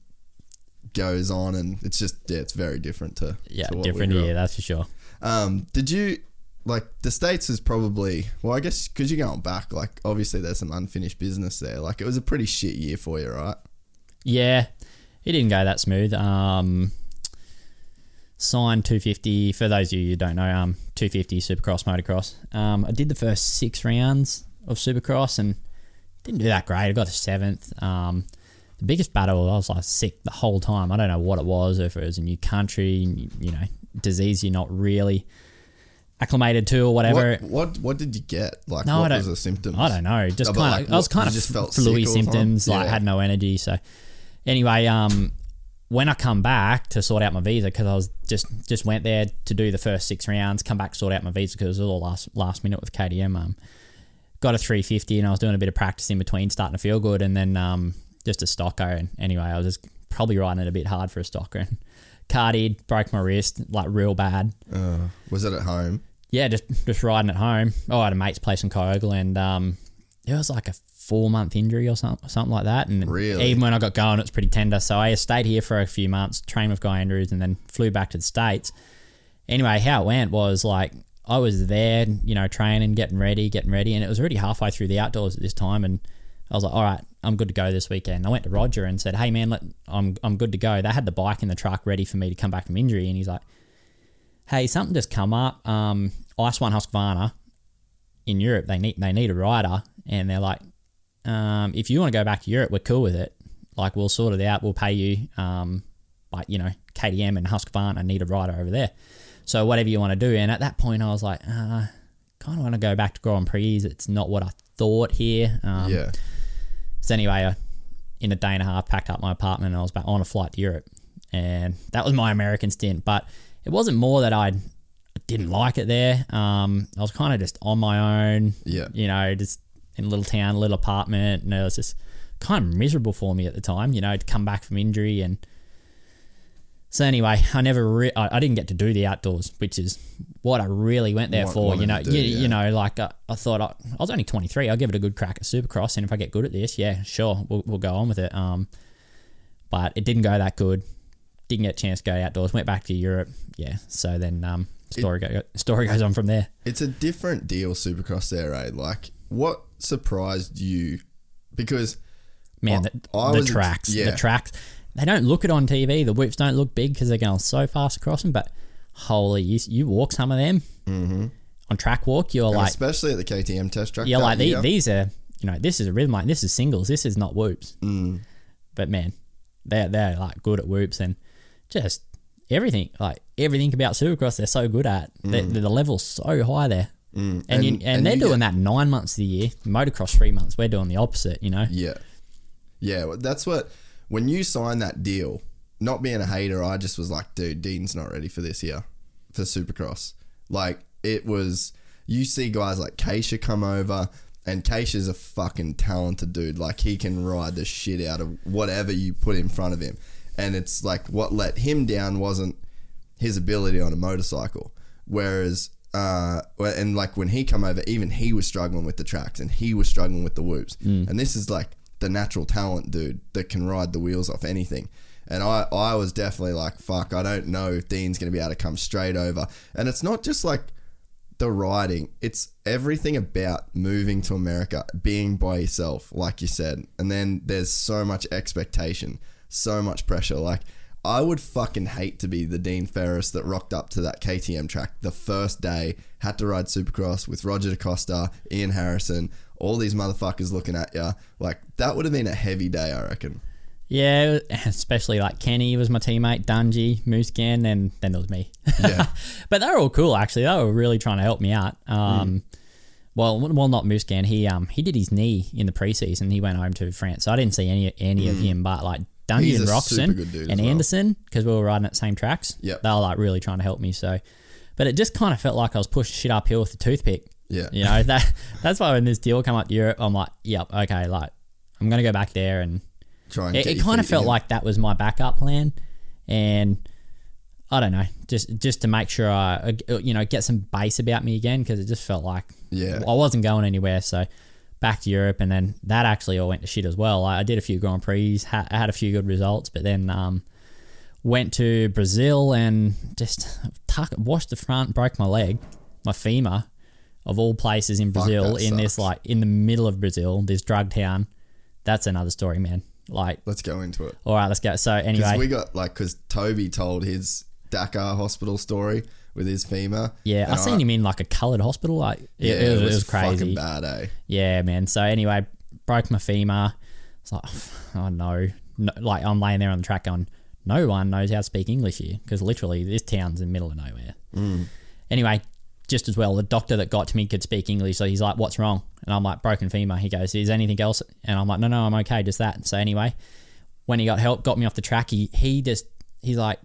[SPEAKER 2] goes on, and it's just yeah, it's very different to
[SPEAKER 3] yeah,
[SPEAKER 2] to
[SPEAKER 3] different year, that's for sure.
[SPEAKER 2] Um, did you like the states is probably well, I guess because you're going back. Like obviously, there's some unfinished business there. Like it was a pretty shit year for you, right?
[SPEAKER 3] Yeah, it didn't go that smooth. Um, signed 250. For those of you who don't know, um, 250 Supercross motocross. Um, I did the first six rounds of Supercross and didn't do that great. I got the seventh. Um, the biggest battle, I was like sick the whole time. I don't know what it was, if it was a new country, you know, disease you're not really acclimated to or whatever.
[SPEAKER 2] What, what what did you get? Like
[SPEAKER 3] No,
[SPEAKER 2] what was the symptoms?
[SPEAKER 3] I don't know. Just
[SPEAKER 2] No,
[SPEAKER 3] kind
[SPEAKER 2] like,
[SPEAKER 3] of, I was kind of
[SPEAKER 2] just felt
[SPEAKER 3] fluey
[SPEAKER 2] sick all the time?
[SPEAKER 3] symptoms, like had no energy. So anyway, um, when I come back to sort out my visa, because I was just just went there to do the first six rounds, come back sort out my visa because it was all last last minute with KTM. Um, got a 350 and I was doing a bit of practice in between, starting to feel good, and then um, just a stocker. And anyway, I was just probably riding it a bit hard for a stocker. And cardied, broke my wrist like real bad
[SPEAKER 2] Uh, was it at home?
[SPEAKER 3] yeah, just just riding at home. Oh, I had a mate's place in Kyogle, and um, it was like a four month injury or something, something like that. And
[SPEAKER 2] Really?
[SPEAKER 3] even when I got going, it was pretty tender. So I stayed here for a few months, trained with Guy Andrews, and then flew back to the states. Anyway, how it went was like I was there, you know, training, getting ready, getting ready, and it was already halfway through the outdoors at this time, and I was like, all right, I'm good to go this weekend. I went to Roger and said, hey man, let, I'm I'm good to go. They had the bike in the truck ready for me to come back from injury, and he's like hey, something just come up. Um, Ice One Husqvarna in Europe, they need they need a rider, and they're like, um, if you want to go back to Europe, we're cool with it. Like we'll sort it out. We'll pay you. Um, but you know, KTM and Husqvarna need a rider over there. So whatever you want to do. And at that point, I was like, uh, kind of want to go back to Grand Prix. It's not what I thought here. Um,
[SPEAKER 2] yeah.
[SPEAKER 3] so anyway, I, in a day and a half, packed up my apartment and I was back on a flight to Europe, and that was my American stint. But it wasn't more that I didn't like it there. Um, I was kind of just on my own.
[SPEAKER 2] Yeah.
[SPEAKER 3] You know, just in a little town, a little apartment, and it was just kind of miserable for me at the time. You know, to come back from injury and. So anyway, I never, re- I, I didn't get to do the outdoors, which is what I really went there
[SPEAKER 2] Wa-
[SPEAKER 3] for. You know,
[SPEAKER 2] do,
[SPEAKER 3] you,
[SPEAKER 2] yeah.
[SPEAKER 3] you know, like uh, I thought I, I was only 23. I'll give it a good crack at Supercross, and if I get good at this, yeah, sure, we'll, we'll go on with it. Um, but it didn't go that good. Didn't get a chance to go outdoors. Went back to Europe. Yeah. So then, um, story go, story goes on from there.
[SPEAKER 2] It's a different deal, Supercross there, eh? Like, what surprised you? Because
[SPEAKER 3] Man,
[SPEAKER 2] I-
[SPEAKER 3] the,
[SPEAKER 2] I
[SPEAKER 3] the
[SPEAKER 2] was
[SPEAKER 3] tracks,
[SPEAKER 2] yeah.
[SPEAKER 3] the tracks. They don't look it on TV. The whips don't look big because they're going so fast across them. But holy, you, you walk some of them on track walk. You're
[SPEAKER 2] and
[SPEAKER 3] like,
[SPEAKER 2] especially at the KTM test track.
[SPEAKER 3] Yeah, like the, these are, you know, this is a rhythm line. This is singles. This is not whoops.
[SPEAKER 2] Mm.
[SPEAKER 3] But man, they're they're like good at whoops and just everything. Like everything about Supercross, they're so good at. The, the level's so high there. And,
[SPEAKER 2] Mm. And-
[SPEAKER 3] you, and,
[SPEAKER 2] and
[SPEAKER 3] they're doing
[SPEAKER 2] get-
[SPEAKER 3] that nine months of the year. Motocross three months. We're doing the opposite. You know.
[SPEAKER 2] Yeah. Yeah, that's what when you sign that deal, not being a hater, I just was like, dude, Dean's not ready for this year. For Supercross. Like it was you see guys like Keisha come over and Keisha's a fucking talented dude. Like he can ride the shit out of whatever you put in front of him. And it's like what let him down wasn't his ability on a motorcycle. Whereas, uh, and like when he come over, even he was struggling with the tracks and he was struggling with the whoops. And this is like the natural talent dude that can ride the wheels off anything. And I, I was definitely like, fuck, I don't know if Dean's going to be able to come straight over. And it's not just like the riding, it's everything about moving to America, being by yourself, like you said. And then there's so much expectation, so much pressure. Like, I would fucking hate to be the Dean Ferris that rocked up to that KTM track the first day, had to ride Supercross with Roger De Coster, Ian Harrison, all these motherfuckers looking at you. Like, that would have been a heavy day, I reckon.
[SPEAKER 3] Yeah, especially like Kenny was my teammate, Dungey, Musquin, and then there was me.
[SPEAKER 2] Yeah.
[SPEAKER 3] but they were all cool actually. They were really trying to help me out.
[SPEAKER 2] Mm.
[SPEAKER 3] Um, well, well, not Musquin. He um he did his knee in the preseason. He went home to France, so I didn't see any any of him. But like
[SPEAKER 2] Dungey. He's
[SPEAKER 3] and
[SPEAKER 2] Roczen
[SPEAKER 3] and
[SPEAKER 2] well.
[SPEAKER 3] Anderson, because we were riding at the same tracks.
[SPEAKER 2] Yeah,
[SPEAKER 3] they were like really trying to help me. So, but it just kind of felt like I was pushing shit uphill with a toothpick.
[SPEAKER 2] Yeah.
[SPEAKER 3] You know that that's why when this deal come up to Europe, I'm like, yep, okay, like I'm gonna go back there and
[SPEAKER 2] Try and
[SPEAKER 3] it, it kind of felt
[SPEAKER 2] in.
[SPEAKER 3] like that was my backup plan, and I don't know, just just to make sure I uh, you know get some base about me again because it just felt like
[SPEAKER 2] Yeah.
[SPEAKER 3] I wasn't going anywhere. So back to Europe, and then that actually all went to shit as well. I, I did a few Grand Prix, had, had a few good results, but then um, went to Brazil and just tuck, washed the front, broke my leg. my femur of all places in Brazil, in this like in the middle of Brazil, this drug town. That's another story, man. Like,
[SPEAKER 4] Let's go into it.
[SPEAKER 3] all right, let's go. So anyway,
[SPEAKER 4] we got like because Toby told his Dakar hospital story with his femur.
[SPEAKER 3] yeah,
[SPEAKER 4] and
[SPEAKER 3] I seen him in like a coloured hospital. Like,
[SPEAKER 4] Yeah,
[SPEAKER 3] it, it, was, it was crazy.
[SPEAKER 4] bad, eh?
[SPEAKER 3] Yeah, man. So anyway, broke my femur. It's like, oh no. no. Like I'm laying there on the track going, no one knows how to speak English here because literally this town's in the middle of nowhere. Anyway, just as well, the doctor that got to me could speak English, so he's like, "What's wrong?" And I'm like, "Broken femur." He goes, "Is anything else?" And I'm like, "No, no, I'm okay, just that." So anyway, when he got help, got me off the track, he he just he's like,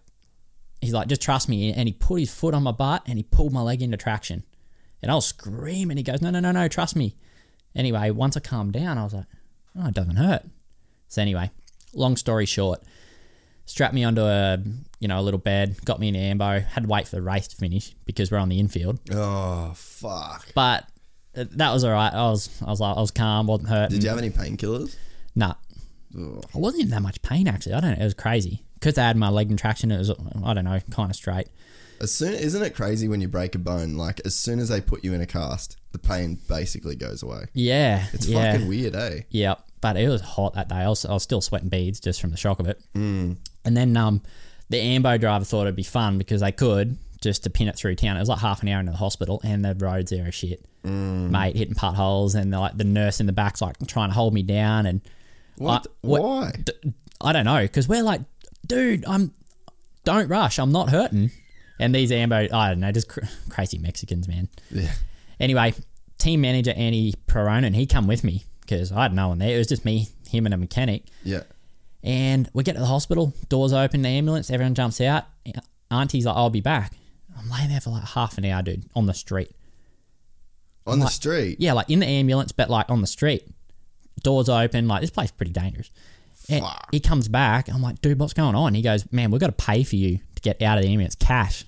[SPEAKER 3] he's like, "Just trust me," and he put his foot on my butt and he pulled my leg into traction, and I was screaming. He goes, "No, no, no, no, trust me." Anyway, once I calmed down, I was like, "Oh, it doesn't hurt." So anyway, long story short, strapped me onto a you know a little bed, got me in ambo. Had to wait for the race to finish because we're on the infield.
[SPEAKER 4] Oh fuck!
[SPEAKER 3] But that was all right. I was I was like I was calm, wasn't hurt.
[SPEAKER 4] Did you have any painkillers?
[SPEAKER 3] Nah, I wasn't in that much pain actually. I don't know. It was crazy because I had my leg in traction. It was I don't know, kind of straight.
[SPEAKER 4] As soon, isn't it crazy when you break a bone? Like as soon as they put you in a cast, the pain basically goes away.
[SPEAKER 3] Yeah,
[SPEAKER 4] It's
[SPEAKER 3] yeah.
[SPEAKER 4] fucking weird, eh?
[SPEAKER 3] Yeah, but it was hot that day. I was, I was still sweating beads just from the shock of it. Mm. And then um, the Ambo driver thought it'd be fun because they could just to pin it through town. It was like half an hour into the hospital, and the roads there are shit, mate, hitting potholes, and like the nurse in the back's like trying to hold me down, and
[SPEAKER 4] What?
[SPEAKER 3] I- what-
[SPEAKER 4] Why?
[SPEAKER 3] d- I don't know because we're like, dude, I'm don't rush, I'm not hurting. Mm. And these Ambo, I don't know, just cr- crazy Mexicans, man.
[SPEAKER 4] Yeah.
[SPEAKER 3] Anyway, team manager Andy Peronin, he come with me because I had no one there. It was just me, him, and a mechanic.
[SPEAKER 4] Yeah.
[SPEAKER 3] And we get to the hospital, doors open, the ambulance, everyone jumps out. Auntie's like, I'll be back. I'm laying there for like half an hour, dude, on the street.
[SPEAKER 4] On the
[SPEAKER 3] Like-
[SPEAKER 4] street.
[SPEAKER 3] Yeah, like in the ambulance, but like on the street. Doors open, like this place is pretty dangerous. And
[SPEAKER 4] Fuck.
[SPEAKER 3] he comes back. I'm like, dude, what's going on? He goes, man, we've got to pay for you to get out of the ambulance, cash.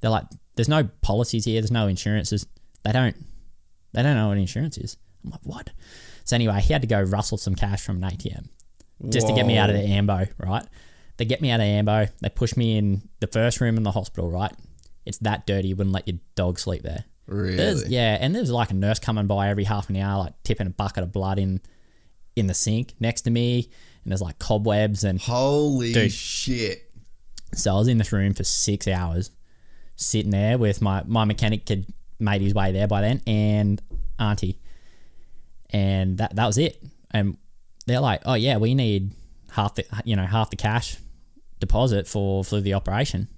[SPEAKER 3] They're like, there's no policies here. There's no insurances. They don't, they don't know what insurance is. I'm like, what? So anyway, he had to go rustle some cash from an ATM just to get me out of the ambo, right? They get me out of the ambo. They push me in the first room in the hospital, right? It's that dirty. You wouldn't let your dog sleep there.
[SPEAKER 4] Really?
[SPEAKER 3] There's, yeah, and there's like a nurse coming by every half an hour, like tipping a bucket of blood in in the sink next to me, and there's like cobwebs, and
[SPEAKER 4] Holy
[SPEAKER 3] Dude.
[SPEAKER 4] shit.
[SPEAKER 3] so I was in this room for six hours, sitting there with my my mechanic had made his way there by then, and auntie, and that that was it. And they're like, "Oh yeah, we need half the you know half the cash deposit for for the operation."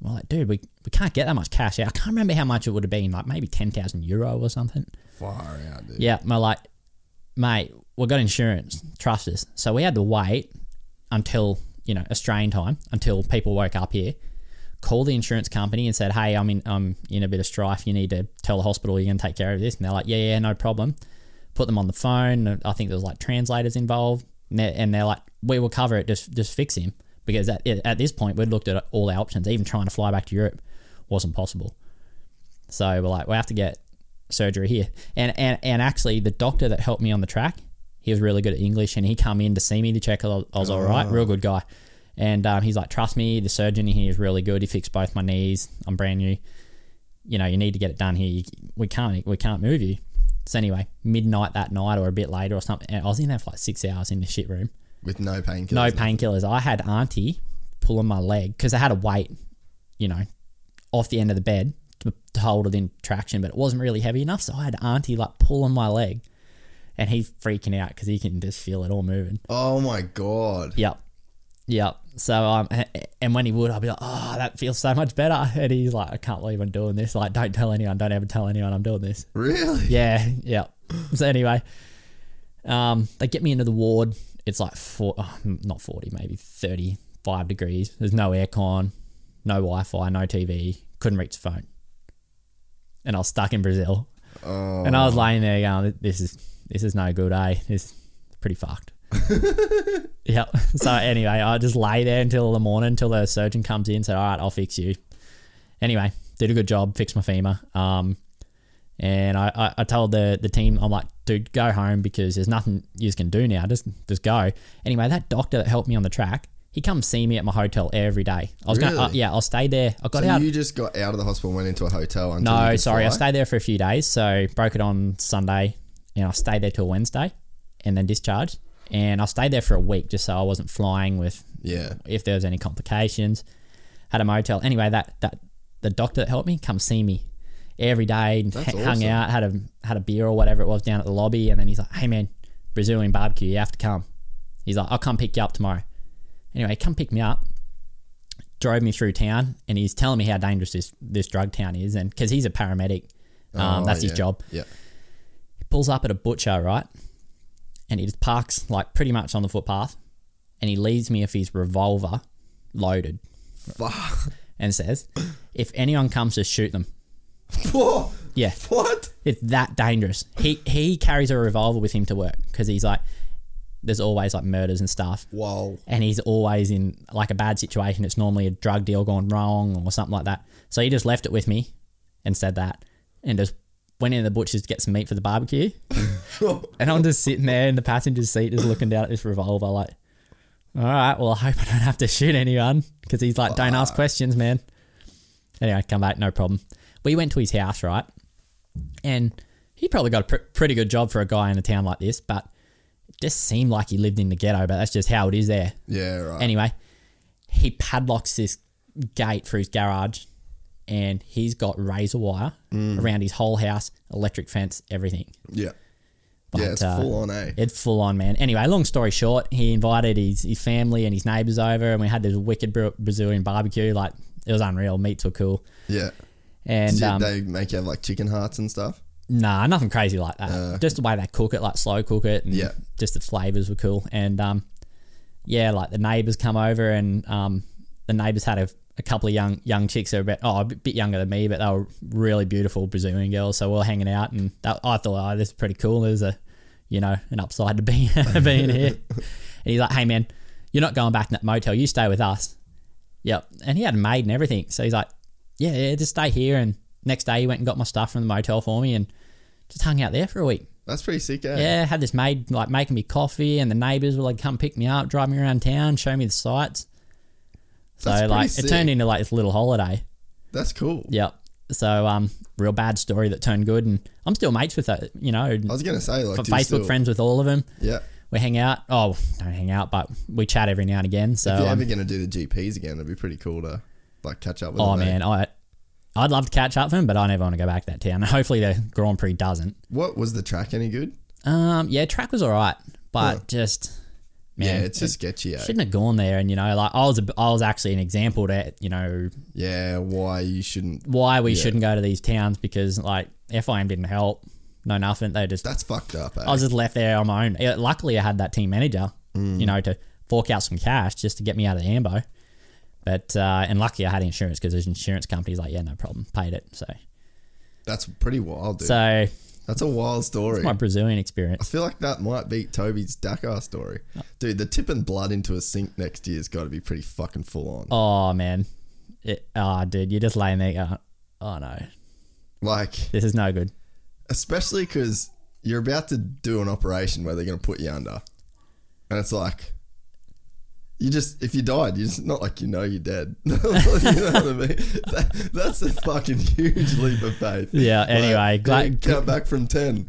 [SPEAKER 3] We're like, "Dude, we we can't get that much cash out. I can't remember how much it would have been, like maybe ten thousand euro or something."
[SPEAKER 4] Far out, dude.
[SPEAKER 3] Yeah, we're like, mate, we've got insurance. Trust us. So we had to wait until, you know, Australian time, until people woke up here, call the insurance company and said, hey, I'm in, I'm in a bit of strife. You need to tell the hospital you're going to take care of this. And they're like, yeah, yeah, no problem. Put them on the phone. I think there was like translators involved. And they're, and they're like, we will cover it. Just, just fix him. Because at, at this point, we'd looked at all our options. Even trying to fly back to Europe wasn't possible. So we're like, we have to get surgery here. And, and and actually, the doctor that helped me on the track, he was really good at English, and he come in to see me to check I was, all right. Real good guy. And um, he's like, trust me, the surgeon here is really good. He fixed both my knees. I'm brand new. You know, you need to get it done here. You, we can't we can't move you. So anyway, midnight that night or a bit later or something, and I was in there for like six hours in the shit room.
[SPEAKER 4] With no painkillers.
[SPEAKER 3] No painkillers. I had Auntie pulling my leg because I had a weight, you know, off the end of the bed to, to hold it in traction, but it wasn't really heavy enough. So I had Auntie like pulling my leg, and he's freaking out because he can just feel it all moving.
[SPEAKER 4] Oh my god.
[SPEAKER 3] Yep, yep. So um, and when he would, I'd be like, oh, that feels so much better. And he's like, I can't believe I'm doing this. Like, don't tell anyone. Don't ever tell anyone I'm doing this.
[SPEAKER 4] Really?
[SPEAKER 3] Yeah, yeah. So anyway, um, they get me into the ward. It's like four, oh, not forty, maybe thirty-five degrees. There's no aircon, no Wi-Fi, no TV. Couldn't reach the phone, and I was stuck in Brazil.
[SPEAKER 4] Oh.
[SPEAKER 3] And I was laying there going, "This is this is no good, eh? This is pretty fucked." yep. So anyway, I just lay there until the morning, until the surgeon comes in. Said, "All right, I'll fix you." Anyway, did a good job, fixed my femur. Um, and I, I, I told the the team, I'm like, dude, go home because there's nothing you can do now. Just just go. Anyway, that doctor that helped me on the track, He comes see me at my hotel every day. I was going, uh, yeah, I'll stay there. I got
[SPEAKER 2] So
[SPEAKER 3] out.
[SPEAKER 2] you just got out of the hospital and went into a hotel
[SPEAKER 3] no, sorry, I
[SPEAKER 2] fly?
[SPEAKER 3] stayed there for a few days. So broke it on Sunday, and I stayed there till Wednesday, and then discharged. And I stayed there for a week just so I wasn't flying with
[SPEAKER 2] Yeah.
[SPEAKER 3] if there was any complications. Had a motel. Anyway, that that the doctor that helped me come see me every day and
[SPEAKER 2] That's
[SPEAKER 3] h- hung
[SPEAKER 2] awesome.
[SPEAKER 3] out, had a had a beer or whatever it was down at the lobby, and then he's like, "Hey man, Brazilian barbecue, you have to come." He's like, "I'll come pick you up tomorrow." Anyway, come pick me up. Drove me through town, and he's telling me how dangerous this this drug town is, and because he's a paramedic, um,
[SPEAKER 2] Oh,
[SPEAKER 3] that's his job
[SPEAKER 2] Yeah.
[SPEAKER 3] He pulls up at a butcher, right? And he just parks like pretty much on the footpath and he leaves me with his revolver loaded
[SPEAKER 2] Fuck.
[SPEAKER 3] and says, If anyone comes, just shoot them.
[SPEAKER 2] Whoa.
[SPEAKER 3] Yeah,
[SPEAKER 2] What?
[SPEAKER 3] it's that dangerous. He he carries a revolver with him to work because he's like, there's always like murders and stuff.
[SPEAKER 2] Whoa.
[SPEAKER 3] And he's always in like a bad situation. It's normally a drug deal gone wrong or something like that. So he just left it with me and said that and just went into the butcher's to get some meat for the barbecue. And I'm just sitting there in the passenger seat, just looking down at this revolver, like, all right, well, I hope I don't have to shoot anyone because he's like, don't ask questions, man. Anyway, come back, no problem. We went to his house, right? And he probably got a pr- pretty good job for a guy in a town like this, but it just seemed like he lived in the ghetto, but that's just how it is there.
[SPEAKER 2] Yeah, right.
[SPEAKER 3] Anyway, he padlocks this gate for his garage and he's got razor wire around his whole house, electric fence, everything.
[SPEAKER 2] yeah.
[SPEAKER 3] But,
[SPEAKER 2] yeah, it's
[SPEAKER 3] uh,
[SPEAKER 2] full on, eh?
[SPEAKER 3] It's full on, man. Anyway, long story short, he invited his, his family and his neighbors over, and we had this wicked Brazilian barbecue. Like it was unreal. Meats were cool,
[SPEAKER 2] yeah.
[SPEAKER 3] and
[SPEAKER 2] Did
[SPEAKER 3] um,
[SPEAKER 2] they make you have like chicken hearts and stuff?
[SPEAKER 3] Nah, nothing crazy like that. just the way they cook it, like slow cook it, and
[SPEAKER 2] Yeah.
[SPEAKER 3] just the flavors were cool. And um, yeah, like the neighbors come over, and um, the neighbors had a, a couple of young young chicks that were about, oh a bit younger than me, but they were really beautiful Brazilian girls. So we are hanging out, and that, I thought, oh, this is pretty cool. There's a you know an upside to being being here. And he's like, hey man, you're not going back to that motel. You stay with us. Yep. And he had a maid and everything. So he's like, yeah, yeah, just stay here. And next day he went and got my stuff from the motel for me and just hung out there for a week.
[SPEAKER 2] That's pretty sick, eh?
[SPEAKER 3] Yeah, had this maid like making me coffee, and the neighbors would like come pick me up, drive me around town, show me the sights. So
[SPEAKER 2] That's
[SPEAKER 3] like it turned into like this little holiday.
[SPEAKER 2] That's cool.
[SPEAKER 3] Yep. So um, real bad story that turned good, and I'm still mates with that. You know,
[SPEAKER 2] I was gonna say like
[SPEAKER 3] Facebook
[SPEAKER 2] still-
[SPEAKER 3] friends with all of them.
[SPEAKER 2] Yeah.
[SPEAKER 3] We hang out. Oh, don't hang out, but we chat every now and again. So
[SPEAKER 2] If you're
[SPEAKER 3] um,
[SPEAKER 2] ever gonna do the GPs again, it'd be pretty cool to like catch up with.
[SPEAKER 3] oh
[SPEAKER 2] them, eh?
[SPEAKER 3] man, I I'd love to catch up with him, but I never want to go back to that town. Hopefully the Grand Prix doesn't.
[SPEAKER 2] What was the track any good?
[SPEAKER 3] Um, yeah, track was all right, but
[SPEAKER 2] Huh.
[SPEAKER 3] just man,
[SPEAKER 2] yeah, it's just sketchy. Eh?
[SPEAKER 3] shouldn't have gone there. And you know, like I was, a, I was actually an example to you know
[SPEAKER 2] Yeah, why you shouldn't?
[SPEAKER 3] why we
[SPEAKER 2] Yeah.
[SPEAKER 3] shouldn't go to these towns because like FIM didn't help, no nothing. They just
[SPEAKER 2] That's fucked up. Eh?
[SPEAKER 3] I was just left there on my own. Yeah, Luckily, I had that team manager,
[SPEAKER 2] Mm.
[SPEAKER 3] you know, to fork out some cash just to get me out of the ambo. But uh, and lucky I had insurance because his insurance company's like, yeah, no problem, paid it. So
[SPEAKER 2] That's pretty wild, dude.
[SPEAKER 3] so
[SPEAKER 2] That's a wild story.
[SPEAKER 3] my Brazilian experience.
[SPEAKER 2] I feel like that might beat Toby's Dakar story. Dude, the tipping blood into a sink next year's got to be pretty fucking full on.
[SPEAKER 3] Oh man, it, oh dude, you're just laying there going, oh no,
[SPEAKER 2] Like,
[SPEAKER 3] this is no good.
[SPEAKER 2] especially because you're about to do an operation where they're going to put you under. And it's like, you just, if you died, you just, not like you know you're dead. you know what I mean? That, that's a fucking huge leap of faith.
[SPEAKER 3] Yeah, anyway,
[SPEAKER 2] Like, count back from 10.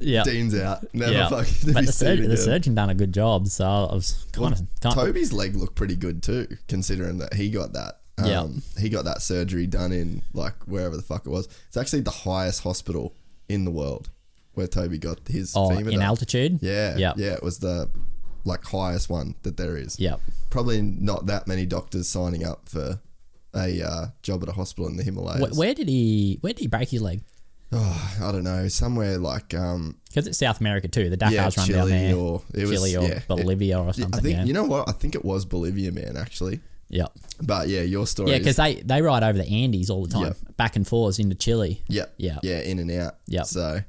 [SPEAKER 3] Yeah,
[SPEAKER 2] Dean's out. Never
[SPEAKER 3] yeah.
[SPEAKER 2] fucking
[SPEAKER 3] But
[SPEAKER 2] be
[SPEAKER 3] the,
[SPEAKER 2] seen
[SPEAKER 3] surgeon, the surgeon done a good job, so I was kind of
[SPEAKER 2] Toby's leg looked pretty good too, considering that he got that. Um,
[SPEAKER 3] Yeah.
[SPEAKER 2] He got that surgery done in like wherever the fuck it was. It's actually the highest hospital in the world where Toby got his
[SPEAKER 3] oh
[SPEAKER 2] femur
[SPEAKER 3] in
[SPEAKER 2] done.
[SPEAKER 3] altitude.
[SPEAKER 2] Yeah,
[SPEAKER 3] yeah,
[SPEAKER 2] yeah. It was the like highest one that there is.
[SPEAKER 3] Yep.
[SPEAKER 2] Probably not that many doctors signing up for a uh, job at a hospital in the Himalayas.
[SPEAKER 3] Wh- Where did he? Where did he break his leg?
[SPEAKER 2] oh, I don't know, somewhere like um,
[SPEAKER 3] Because it's South America too. The
[SPEAKER 2] yeah,
[SPEAKER 3] Dakar's run down there.
[SPEAKER 2] or it was
[SPEAKER 3] Chile or
[SPEAKER 2] yeah, it-
[SPEAKER 3] Bolivia or something.
[SPEAKER 2] I think
[SPEAKER 3] yeah.
[SPEAKER 2] you know what? I think it was Bolivia, man. Actually,
[SPEAKER 3] Yep.
[SPEAKER 2] but yeah, your story.
[SPEAKER 3] Yeah, because they, they ride over the Andes all the time,
[SPEAKER 2] Yep.
[SPEAKER 3] back and forth into Chile.
[SPEAKER 2] Yeah.
[SPEAKER 3] Yeah.
[SPEAKER 2] Yeah, in and out.
[SPEAKER 3] Yeah.
[SPEAKER 2] So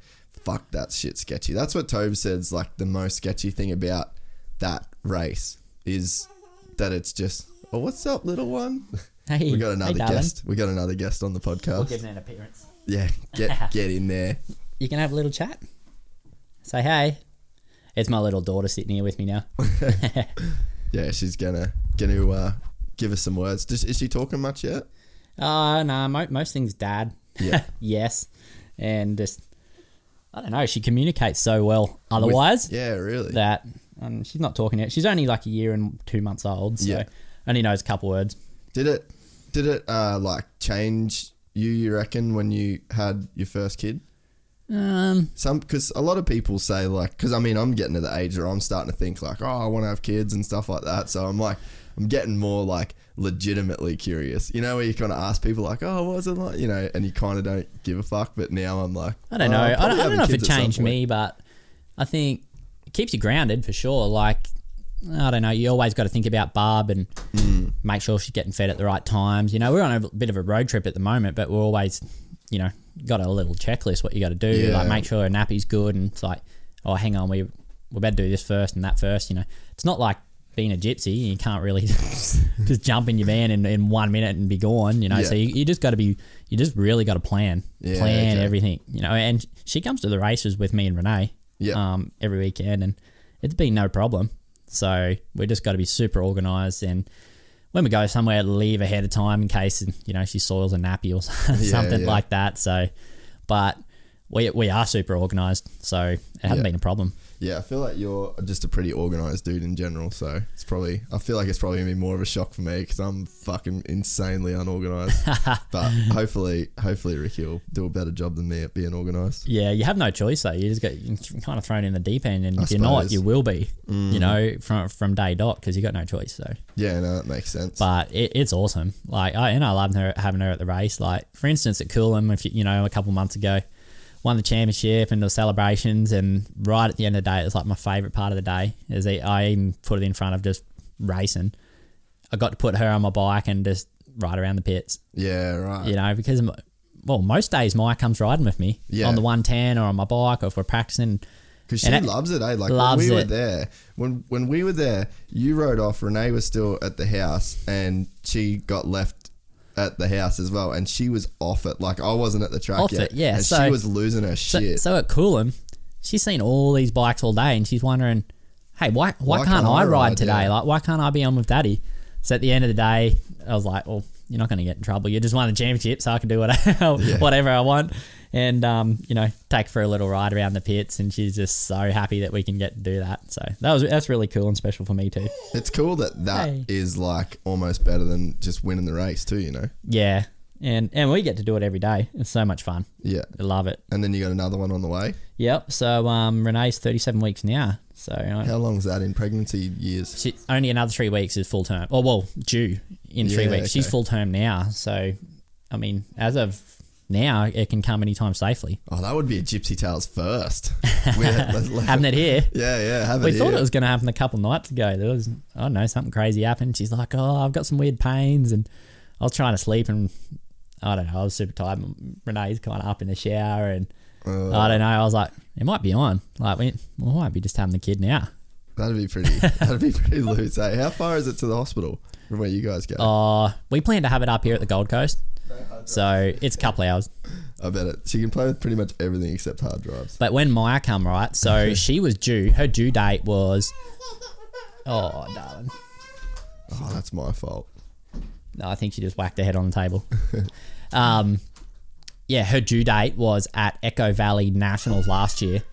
[SPEAKER 2] fuck that shit sketchy. That's what Tobe said's like the most sketchy thing about that race is that it's just oh what's up little one?
[SPEAKER 3] Hey,
[SPEAKER 2] we got another
[SPEAKER 3] hey,
[SPEAKER 2] guest. We got another guest on the podcast.
[SPEAKER 3] We'll give an appearance.
[SPEAKER 2] yeah, get get in there.
[SPEAKER 3] You can have a little chat. Say hey. It's my little daughter sitting here with me now.
[SPEAKER 2] Yeah, she's gonna going to uh, give us some words. Does, is she talking much yet?
[SPEAKER 3] Uh, no, mo- most things dad.
[SPEAKER 2] Yeah.
[SPEAKER 3] yes. And just, I don't know, she communicates so well otherwise
[SPEAKER 2] Yeah, really.
[SPEAKER 3] that um, she's not talking yet. She's only like a year and two months old, so
[SPEAKER 2] Yeah.
[SPEAKER 3] only knows a couple words.
[SPEAKER 2] Did it? Did it uh, like change you? You reckon when you had your first kid?
[SPEAKER 3] Um,
[SPEAKER 2] Some because a lot of people say like because I mean I'm getting to the age where I'm starting to think like oh I want to have kids and stuff like that. So I'm like I'm getting more like legitimately curious. You know where you kind of ask people like oh what was it like you know and you kind of don't give a fuck. But now I'm like
[SPEAKER 3] I don't
[SPEAKER 2] oh,
[SPEAKER 3] know.
[SPEAKER 2] I'm
[SPEAKER 3] I don't, I don't know if it
[SPEAKER 2] kids at some
[SPEAKER 3] changed me, but I think keeps you grounded for sure. Like, I don't know. You always got to think about Barb and
[SPEAKER 2] Mm.
[SPEAKER 3] make sure she's getting fed at the right times. You know, we're on a bit of a road trip at the moment, but we're always, you know, got a little checklist what you got to do.
[SPEAKER 2] Yeah.
[SPEAKER 3] Like, make sure her nappy's good, and it's like, oh, hang on, we we better do this first and that first. You know, it's not like being a gypsy. You can't really just jump in your van in, in one minute and be gone. You know, so you, you just got to be. You just really got to plan,
[SPEAKER 2] Yeah,
[SPEAKER 3] plan
[SPEAKER 2] okay.
[SPEAKER 3] everything. You know, and she comes to the races with me and Renee.
[SPEAKER 2] Yeah.
[SPEAKER 3] Um, every weekend, and it's been no problem. So we just got to be super organised, and when we go somewhere, leave ahead of time in case you know she soils a nappy or something
[SPEAKER 2] yeah.
[SPEAKER 3] like that. So, but we we are super organised, so it hasn't
[SPEAKER 2] Yeah.
[SPEAKER 3] been a problem.
[SPEAKER 2] Yeah, I feel like you're just a pretty organized dude in general. So it's probably, I feel like it's probably gonna be more of a shock for me because I'm fucking insanely unorganized. but hopefully, hopefully Ricky will do a better job than me at being organized.
[SPEAKER 3] Yeah, you have no choice though. You just get kind of thrown in the deep end, and
[SPEAKER 2] I
[SPEAKER 3] if you're not,
[SPEAKER 2] suppose. Mm.
[SPEAKER 3] you will be. You know, from from day dot because you got no choice. So,
[SPEAKER 2] Yeah, no, that makes sense.
[SPEAKER 3] but it, it's awesome. Like I and I love her having her at the race. Like for instance, at Coolum, if you, you know, a couple months ago, won the championship and the celebrations, and right at the end of the day, it was like my favorite part of the day. Is I even put it in front of just racing. I got to put her on my bike and just ride around the pits.
[SPEAKER 2] yeah, right.
[SPEAKER 3] You know, because well, most days Maya comes riding with me
[SPEAKER 2] Yeah.
[SPEAKER 3] on the one ten or on my bike, or if we're practicing.
[SPEAKER 2] Because she
[SPEAKER 3] And
[SPEAKER 2] loves it, eh? Like
[SPEAKER 3] loves
[SPEAKER 2] when we were there, when when we were there, you rode off. Renee was still at the house, and she got left at the house as well. And she was off it. Like I wasn't at the track
[SPEAKER 3] Off
[SPEAKER 2] yet.
[SPEAKER 3] it, yeah,
[SPEAKER 2] And
[SPEAKER 3] so-
[SPEAKER 2] she was losing her
[SPEAKER 3] So,
[SPEAKER 2] shit.
[SPEAKER 3] so at Coolum, she's seen all these bikes all day, and she's wondering, "Hey, why why, can't, I ride, today?
[SPEAKER 2] yeah.
[SPEAKER 3] Like, why can't I be on with Daddy?" So at the end of the day, I was like, "Well, you're not going to get in trouble. You just won the championship, so I can do whatever whatever I want." And um, you know, take her for a little ride around the pits, and she's just so happy that we can get to do that. So that was that's really cool and special for me too.
[SPEAKER 2] It's cool that that is
[SPEAKER 3] Hey.
[SPEAKER 2] like almost better than just winning the race too. You know.
[SPEAKER 3] Yeah, and and we get to do it every day. It's so much fun.
[SPEAKER 2] Yeah.
[SPEAKER 3] I love it.
[SPEAKER 2] And then you got another one on the way.
[SPEAKER 3] Yep. So um, Renee's 37 weeks now. So you know,
[SPEAKER 2] How long's that in pregnancy years?
[SPEAKER 3] She, only another three weeks is full term. Oh well, due in three
[SPEAKER 2] Yeah,
[SPEAKER 3] weeks. She's full term now. So, I mean, as of now, it can come anytime safely.
[SPEAKER 2] Oh, that would be a Gypsy Tales first. We had- let's- let's-
[SPEAKER 3] Having it here.
[SPEAKER 2] Yeah, yeah. Have
[SPEAKER 3] We
[SPEAKER 2] it
[SPEAKER 3] thought
[SPEAKER 2] here.
[SPEAKER 3] it was going to happen a couple nights ago. There was, I don't know, something crazy happened. She's like, "Oh, I've got some weird pains," and I was trying to sleep, and I don't know, I was super tired. Renee's kind of up in the shower, and
[SPEAKER 2] Uh,
[SPEAKER 3] I don't know. I was like, "It might be on." Like, we, we might be just having the kid now.
[SPEAKER 2] That'd be pretty. That'd be pretty loose. Eh? How far is it to the hospital from where you guys go?
[SPEAKER 3] Uh, we plan to have it up here at the Gold Coast, so it's a couple hours.
[SPEAKER 2] I bet it. She can play with pretty much everything except hard drives.
[SPEAKER 3] But when Maya come right, so she was due. Her due date was. Oh, darling.
[SPEAKER 2] Oh, that's my fault.
[SPEAKER 3] No, I think she just whacked her head on the table. um, yeah, her due date was at Echo Valley Nationals last year,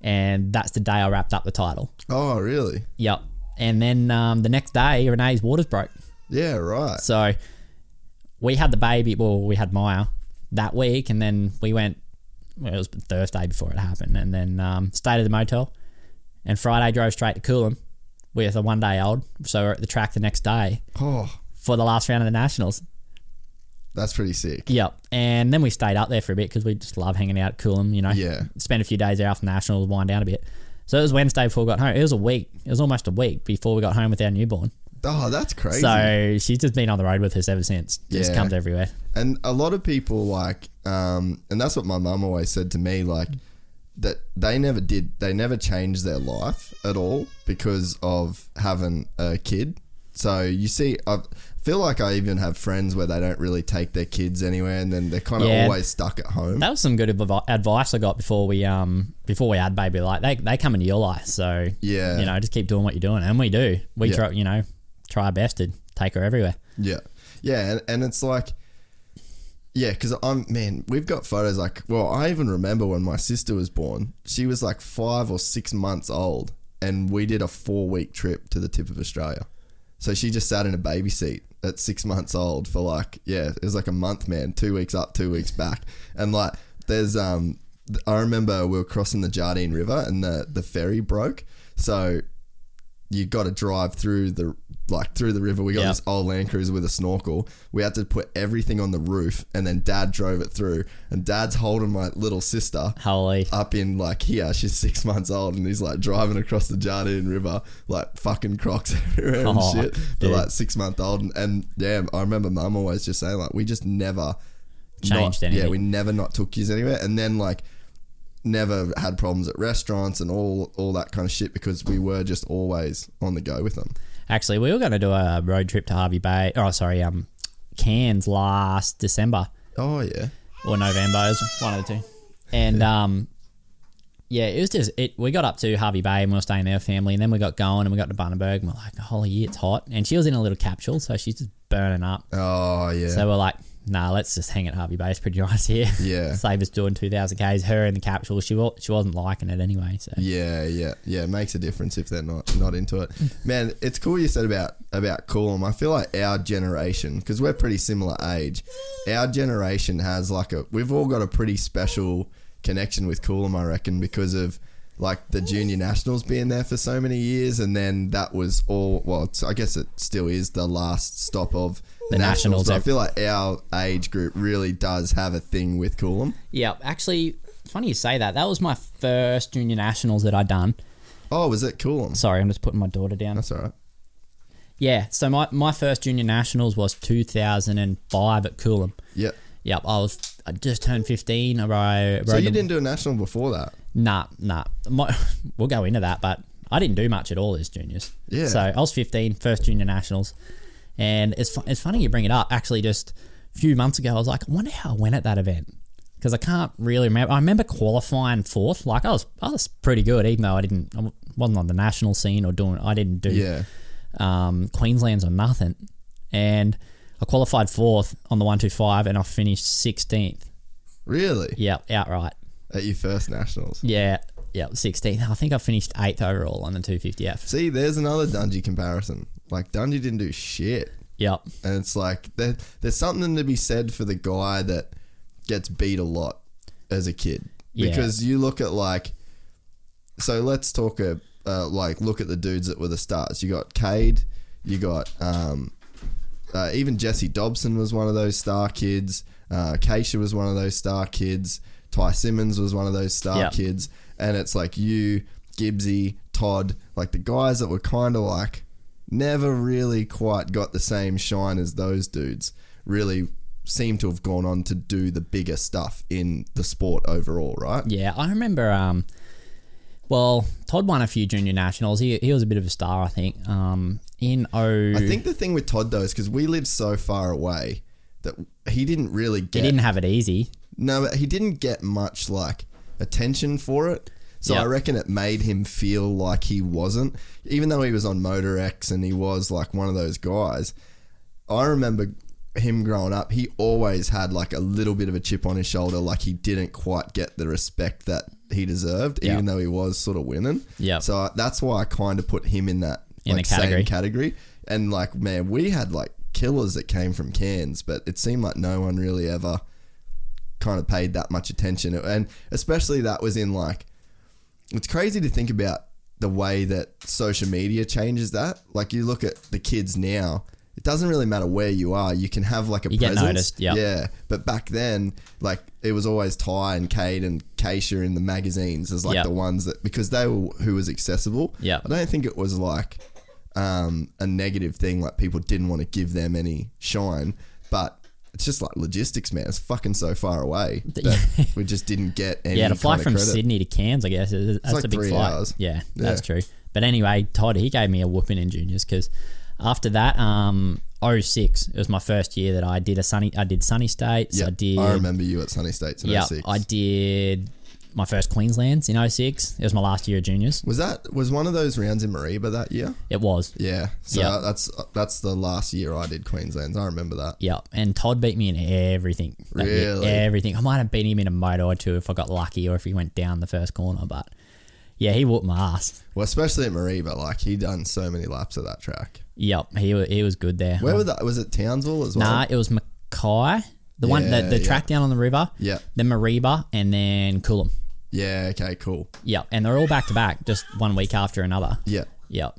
[SPEAKER 3] and that's the day I wrapped up the title.
[SPEAKER 2] Oh, really?
[SPEAKER 3] Yep. And then um, the next day, Renee's waters broke.
[SPEAKER 2] Yeah, right.
[SPEAKER 3] So we had the baby. Well, we had Maya that week, and then we went. Well, it was Thursday before it happened, and then um, stayed at the motel. And Friday drove straight to Coolum with a one day old. So we're at the track the next day
[SPEAKER 2] Oh,
[SPEAKER 3] for the last round of the nationals.
[SPEAKER 2] that's pretty sick.
[SPEAKER 3] Yep. And then we stayed up there for a bit because we just love hanging out at Coolum. You know,
[SPEAKER 2] Yeah.
[SPEAKER 3] Spend a few days there after nationals, wind down a bit. So it was Wednesday before we got home. It was a week. It was almost a week before we got home with our newborn.
[SPEAKER 2] Oh, that's crazy.
[SPEAKER 3] So she's just been on the road with us ever since. Just
[SPEAKER 2] Yeah.
[SPEAKER 3] comes everywhere.
[SPEAKER 2] And a lot of people like, um, and that's what my mum always said to me, like that they never did, they never changed their life at all because of having a kid. So you see, I feel like I even have friends where they don't really take their kids anywhere, and then they're kind of
[SPEAKER 3] Yeah.
[SPEAKER 2] always stuck at home.
[SPEAKER 3] That was some good advice I got before we um before we had baby. Like they they come into your life, so
[SPEAKER 2] Yeah.
[SPEAKER 3] you know just keep doing what you're doing, and we do. We
[SPEAKER 2] Yeah.
[SPEAKER 3] try, you know try our best to take her everywhere.
[SPEAKER 2] Yeah, yeah, and, and it's like, yeah, because I'm man, we've got photos like, well, I even remember when my sister was born. She was like five or six months old, and we did a four week trip to the tip of Australia. So she just sat in a baby seat at six months old for like, yeah, it was like a month, man, two weeks up, two weeks back, and like, there's um, I remember we were crossing the Jardine River and the the ferry broke, so you got to drive through the like through the river. We got
[SPEAKER 3] Yep.
[SPEAKER 2] this old Land Cruiser with a snorkel. We had to put everything on the roof, and then Dad drove it through. And Dad's holding my little sister
[SPEAKER 3] Holy.
[SPEAKER 2] up in like here. She's six months old, and he's like driving across the Jardine River, like fucking Crocs everywhere and
[SPEAKER 3] Oh,
[SPEAKER 2] shit. But like six month old, and, and yeah, I remember Mum always just saying like we just never
[SPEAKER 3] Changed
[SPEAKER 2] not,
[SPEAKER 3] anything.
[SPEAKER 2] Yeah, we never not took kids anywhere, and then like never had problems at restaurants and all all that kind of shit because we were just always on the go with them.
[SPEAKER 3] Actually, we were going to do a road trip to Hervey Bay. Oh, sorry, um, Cairns last December
[SPEAKER 2] Oh yeah,
[SPEAKER 3] or November. Was one of the two. And um, yeah, it was just it. We got up to Hervey Bay and we were staying there with family, and then we got going and we got to Bundaberg and we're like, holy, it's hot. And she was in a little capsule, so she's just burning up.
[SPEAKER 2] oh yeah,
[SPEAKER 3] So we're like, nah, let's just hang at Hervey Bay. It's pretty nice here.
[SPEAKER 2] Yeah.
[SPEAKER 3] Save us doing 2,000 Ks. Her in the capsule, she, wa- she wasn't liking it anyway. So
[SPEAKER 2] Yeah, yeah, yeah. It makes a difference if they're not not into it. Man, it's cool you said about about Coolum. I feel like our generation, because we're pretty similar age, our generation has like a. We've all got a pretty special connection with Coolum, I reckon, because of like the junior nationals being there for so many years, and then that was all. Well, it's, I guess it still is the last stop of
[SPEAKER 3] The nationals,
[SPEAKER 2] But I feel like our age group really does have a thing with Coolum.
[SPEAKER 3] Yeah, actually, funny you say that. That was my first junior nationals that I done.
[SPEAKER 2] Oh, was it Coolum?
[SPEAKER 3] Sorry, I'm just putting my daughter down.
[SPEAKER 2] That's all right.
[SPEAKER 3] Yeah, so my, my first junior nationals was 2005 at Coolum.
[SPEAKER 2] Yep.
[SPEAKER 3] Yep, I was I just turned 15. I
[SPEAKER 2] So you
[SPEAKER 3] the-
[SPEAKER 2] didn't do a national before that?
[SPEAKER 3] Nah, nah. My, we'll go into that, but I didn't do much at all as juniors.
[SPEAKER 2] Yeah.
[SPEAKER 3] So I was 15, first junior nationals, and it's fu- it's funny you bring it up. Actually, just a few months ago, I was like, I wonder how I went at that event because I can't really remember. I remember qualifying fourth. Like I was I was pretty good, even though I didn't I wasn't on the national scene or doing. I didn't do
[SPEAKER 2] Yeah.
[SPEAKER 3] um, Queensland's or nothing, and I qualified fourth on the one two five, and I finished 16th.
[SPEAKER 2] Really?
[SPEAKER 3] Yep, outright.
[SPEAKER 2] At your first nationals?
[SPEAKER 3] Yeah, yeah, 16th. I think I finished eighth overall on the 250F.
[SPEAKER 2] See, there's another Dungey comparison. Like Dungey didn't do shit,
[SPEAKER 3] Yep.
[SPEAKER 2] and it's like there, there's something to be said for the guy that gets beat a lot as a kid.
[SPEAKER 3] Yeah.
[SPEAKER 2] Because you look at like, so let's talk a uh, like look at the dudes that were the stars. You got Cade, you got um, uh, even Jesse Dobson was one of those star kids. Uh, Keisha was one of those star kids. Ty Simmons was one of those star
[SPEAKER 3] Yep.
[SPEAKER 2] kids. And it's like you, Gibbsy, Todd, like the guys that were kind of like never really quite got the same shine as those dudes, really seem to have gone on to do the bigger stuff in the sport overall, right?
[SPEAKER 3] Yeah, I remember. Um, well, Todd won a few junior nationals. He, he was a bit of a star, I think. Um, in oh,
[SPEAKER 2] I think the thing with Todd though is because we lived so far away that he didn't really get.
[SPEAKER 3] he didn't have it easy.
[SPEAKER 2] No, but he didn't get much like attention for it. So
[SPEAKER 3] Yeah.
[SPEAKER 2] I reckon it made him feel like he wasn't, even though he was on Motor X and he was like one of those guys. I remember him growing up. He always had like a little bit of a chip on his shoulder, like he didn't quite get the respect that he deserved,
[SPEAKER 3] Yeah.
[SPEAKER 2] even though he was sort of winning.
[SPEAKER 3] Yeah.
[SPEAKER 2] So I- that's why I kind of put him in that
[SPEAKER 3] In
[SPEAKER 2] like,
[SPEAKER 3] category.
[SPEAKER 2] same category. And like, man, we had like killers that came from Cairns, but it seemed like no one really ever kind of paid that much attention. And especially that was in like, it's crazy to think about the way that social media changes that. Like you look at the kids now, it doesn't really matter where you are. You can have like a
[SPEAKER 3] You get
[SPEAKER 2] presence.
[SPEAKER 3] noticed, yep.
[SPEAKER 2] Yeah. But back then, like it was always Ty and Cade and Keisha in the magazines as like
[SPEAKER 3] Yep.
[SPEAKER 2] the ones that because they were who was accessible.
[SPEAKER 3] Yeah.
[SPEAKER 2] I don't think it was like um, a negative thing. Like people didn't want to give them any shine, but it's just like logistics, man. It's fucking so far away that we just didn't get any.
[SPEAKER 3] Yeah, to fly from
[SPEAKER 2] credit.
[SPEAKER 3] Sydney to Cairns, I guess is- that's
[SPEAKER 2] like
[SPEAKER 3] a big
[SPEAKER 2] three
[SPEAKER 3] flight.
[SPEAKER 2] hours.
[SPEAKER 3] Yeah, that's
[SPEAKER 2] Yeah.
[SPEAKER 3] true. But anyway, Todd he gave me a whooping in juniors because after that, um, 06, it was my first year that I did a sunny. I did Sunny States.
[SPEAKER 2] Yeah,
[SPEAKER 3] I did.
[SPEAKER 2] I remember you at Sunny States in
[SPEAKER 3] Yeah,
[SPEAKER 2] 06.
[SPEAKER 3] I did my first Queenslands in 06. It was my last year of juniors.
[SPEAKER 2] Was that was one of those rounds in Mareeba that year?
[SPEAKER 3] It was.
[SPEAKER 2] Yeah. So
[SPEAKER 3] Yeah.
[SPEAKER 2] that's that's the last year I did Queensland's. I remember that.
[SPEAKER 3] Yeah. And Todd beat me in everything. that year.
[SPEAKER 2] Really?
[SPEAKER 3] Everything. I might have beat him in a moto or two if I got lucky or if he went down the first corner. But yeah, he whooped my ass.
[SPEAKER 2] Well, especially at Mareeba, like he done so many laps of that track.
[SPEAKER 3] Yep. He, he was good there.
[SPEAKER 2] Where was that? Was it Townsville as well?
[SPEAKER 3] Nah, it was Mackay. The one, the,
[SPEAKER 2] Yeah,
[SPEAKER 3] the
[SPEAKER 2] yeah.
[SPEAKER 3] track down on the river.
[SPEAKER 2] Yeah.
[SPEAKER 3] Then Mareeba and then Coolum.
[SPEAKER 2] Yeah. Okay. Cool.
[SPEAKER 3] Yep. And they're all back to back, just one week after another.
[SPEAKER 2] Yeah.
[SPEAKER 3] Yep.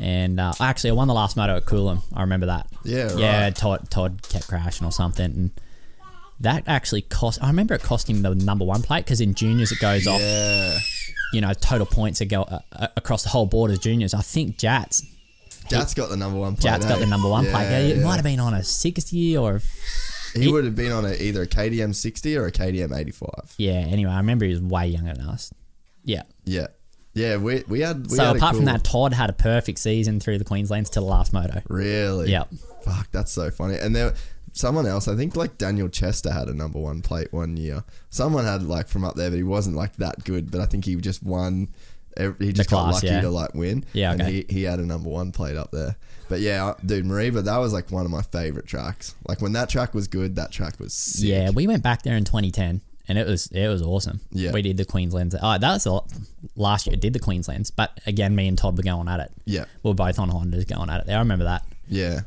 [SPEAKER 3] And uh, actually, I won the last moto at Coolum. I remember that.
[SPEAKER 2] Yeah,
[SPEAKER 3] Yeah. Todd Todd kept crashing or something, and that actually cost. I remember it cost him the number one plate because in juniors it goes off.
[SPEAKER 2] Yeah.
[SPEAKER 3] You know, total points that go uh, uh, across the whole board as juniors. I think Jats
[SPEAKER 2] Jat's got the number one plate.
[SPEAKER 3] Jats got
[SPEAKER 2] eh?
[SPEAKER 3] the number one
[SPEAKER 2] Yeah,
[SPEAKER 3] plate. Yeah, it
[SPEAKER 2] yeah.
[SPEAKER 3] might have been on a sixty or
[SPEAKER 2] He would have been on a, either a KTM 60 or a KTM 85.
[SPEAKER 3] yeah. Anyway, I remember he was way younger than us. Yeah.
[SPEAKER 2] Yeah. Yeah. We, we had. We
[SPEAKER 3] so
[SPEAKER 2] had
[SPEAKER 3] apart from that, Todd had a perfect season through the Queenslands to the last moto.
[SPEAKER 2] Really?
[SPEAKER 3] Yep.
[SPEAKER 2] Fuck, that's so funny. And there, someone else, I think like Daniel Chester had a number one plate one year. Someone had like from up there, but he wasn't like that good. But I think he just won. He just got
[SPEAKER 3] class,
[SPEAKER 2] lucky
[SPEAKER 3] yeah.
[SPEAKER 2] to like win.
[SPEAKER 3] Yeah,
[SPEAKER 2] And he, he had a number one plate up there. But yeah, dude, Mareeba, that was like one of my favorite tracks. Like when that track was good, that track was sick.
[SPEAKER 3] Yeah, we went back there in 2010, and it was it was awesome.
[SPEAKER 2] Yeah.
[SPEAKER 3] we did the Queenslands. Oh, that was the last year. Did the Queenslands, but again, me and Todd were going at it.
[SPEAKER 2] Yeah.
[SPEAKER 3] we were both on Hondas going at it. There, I remember that.
[SPEAKER 2] Yeah.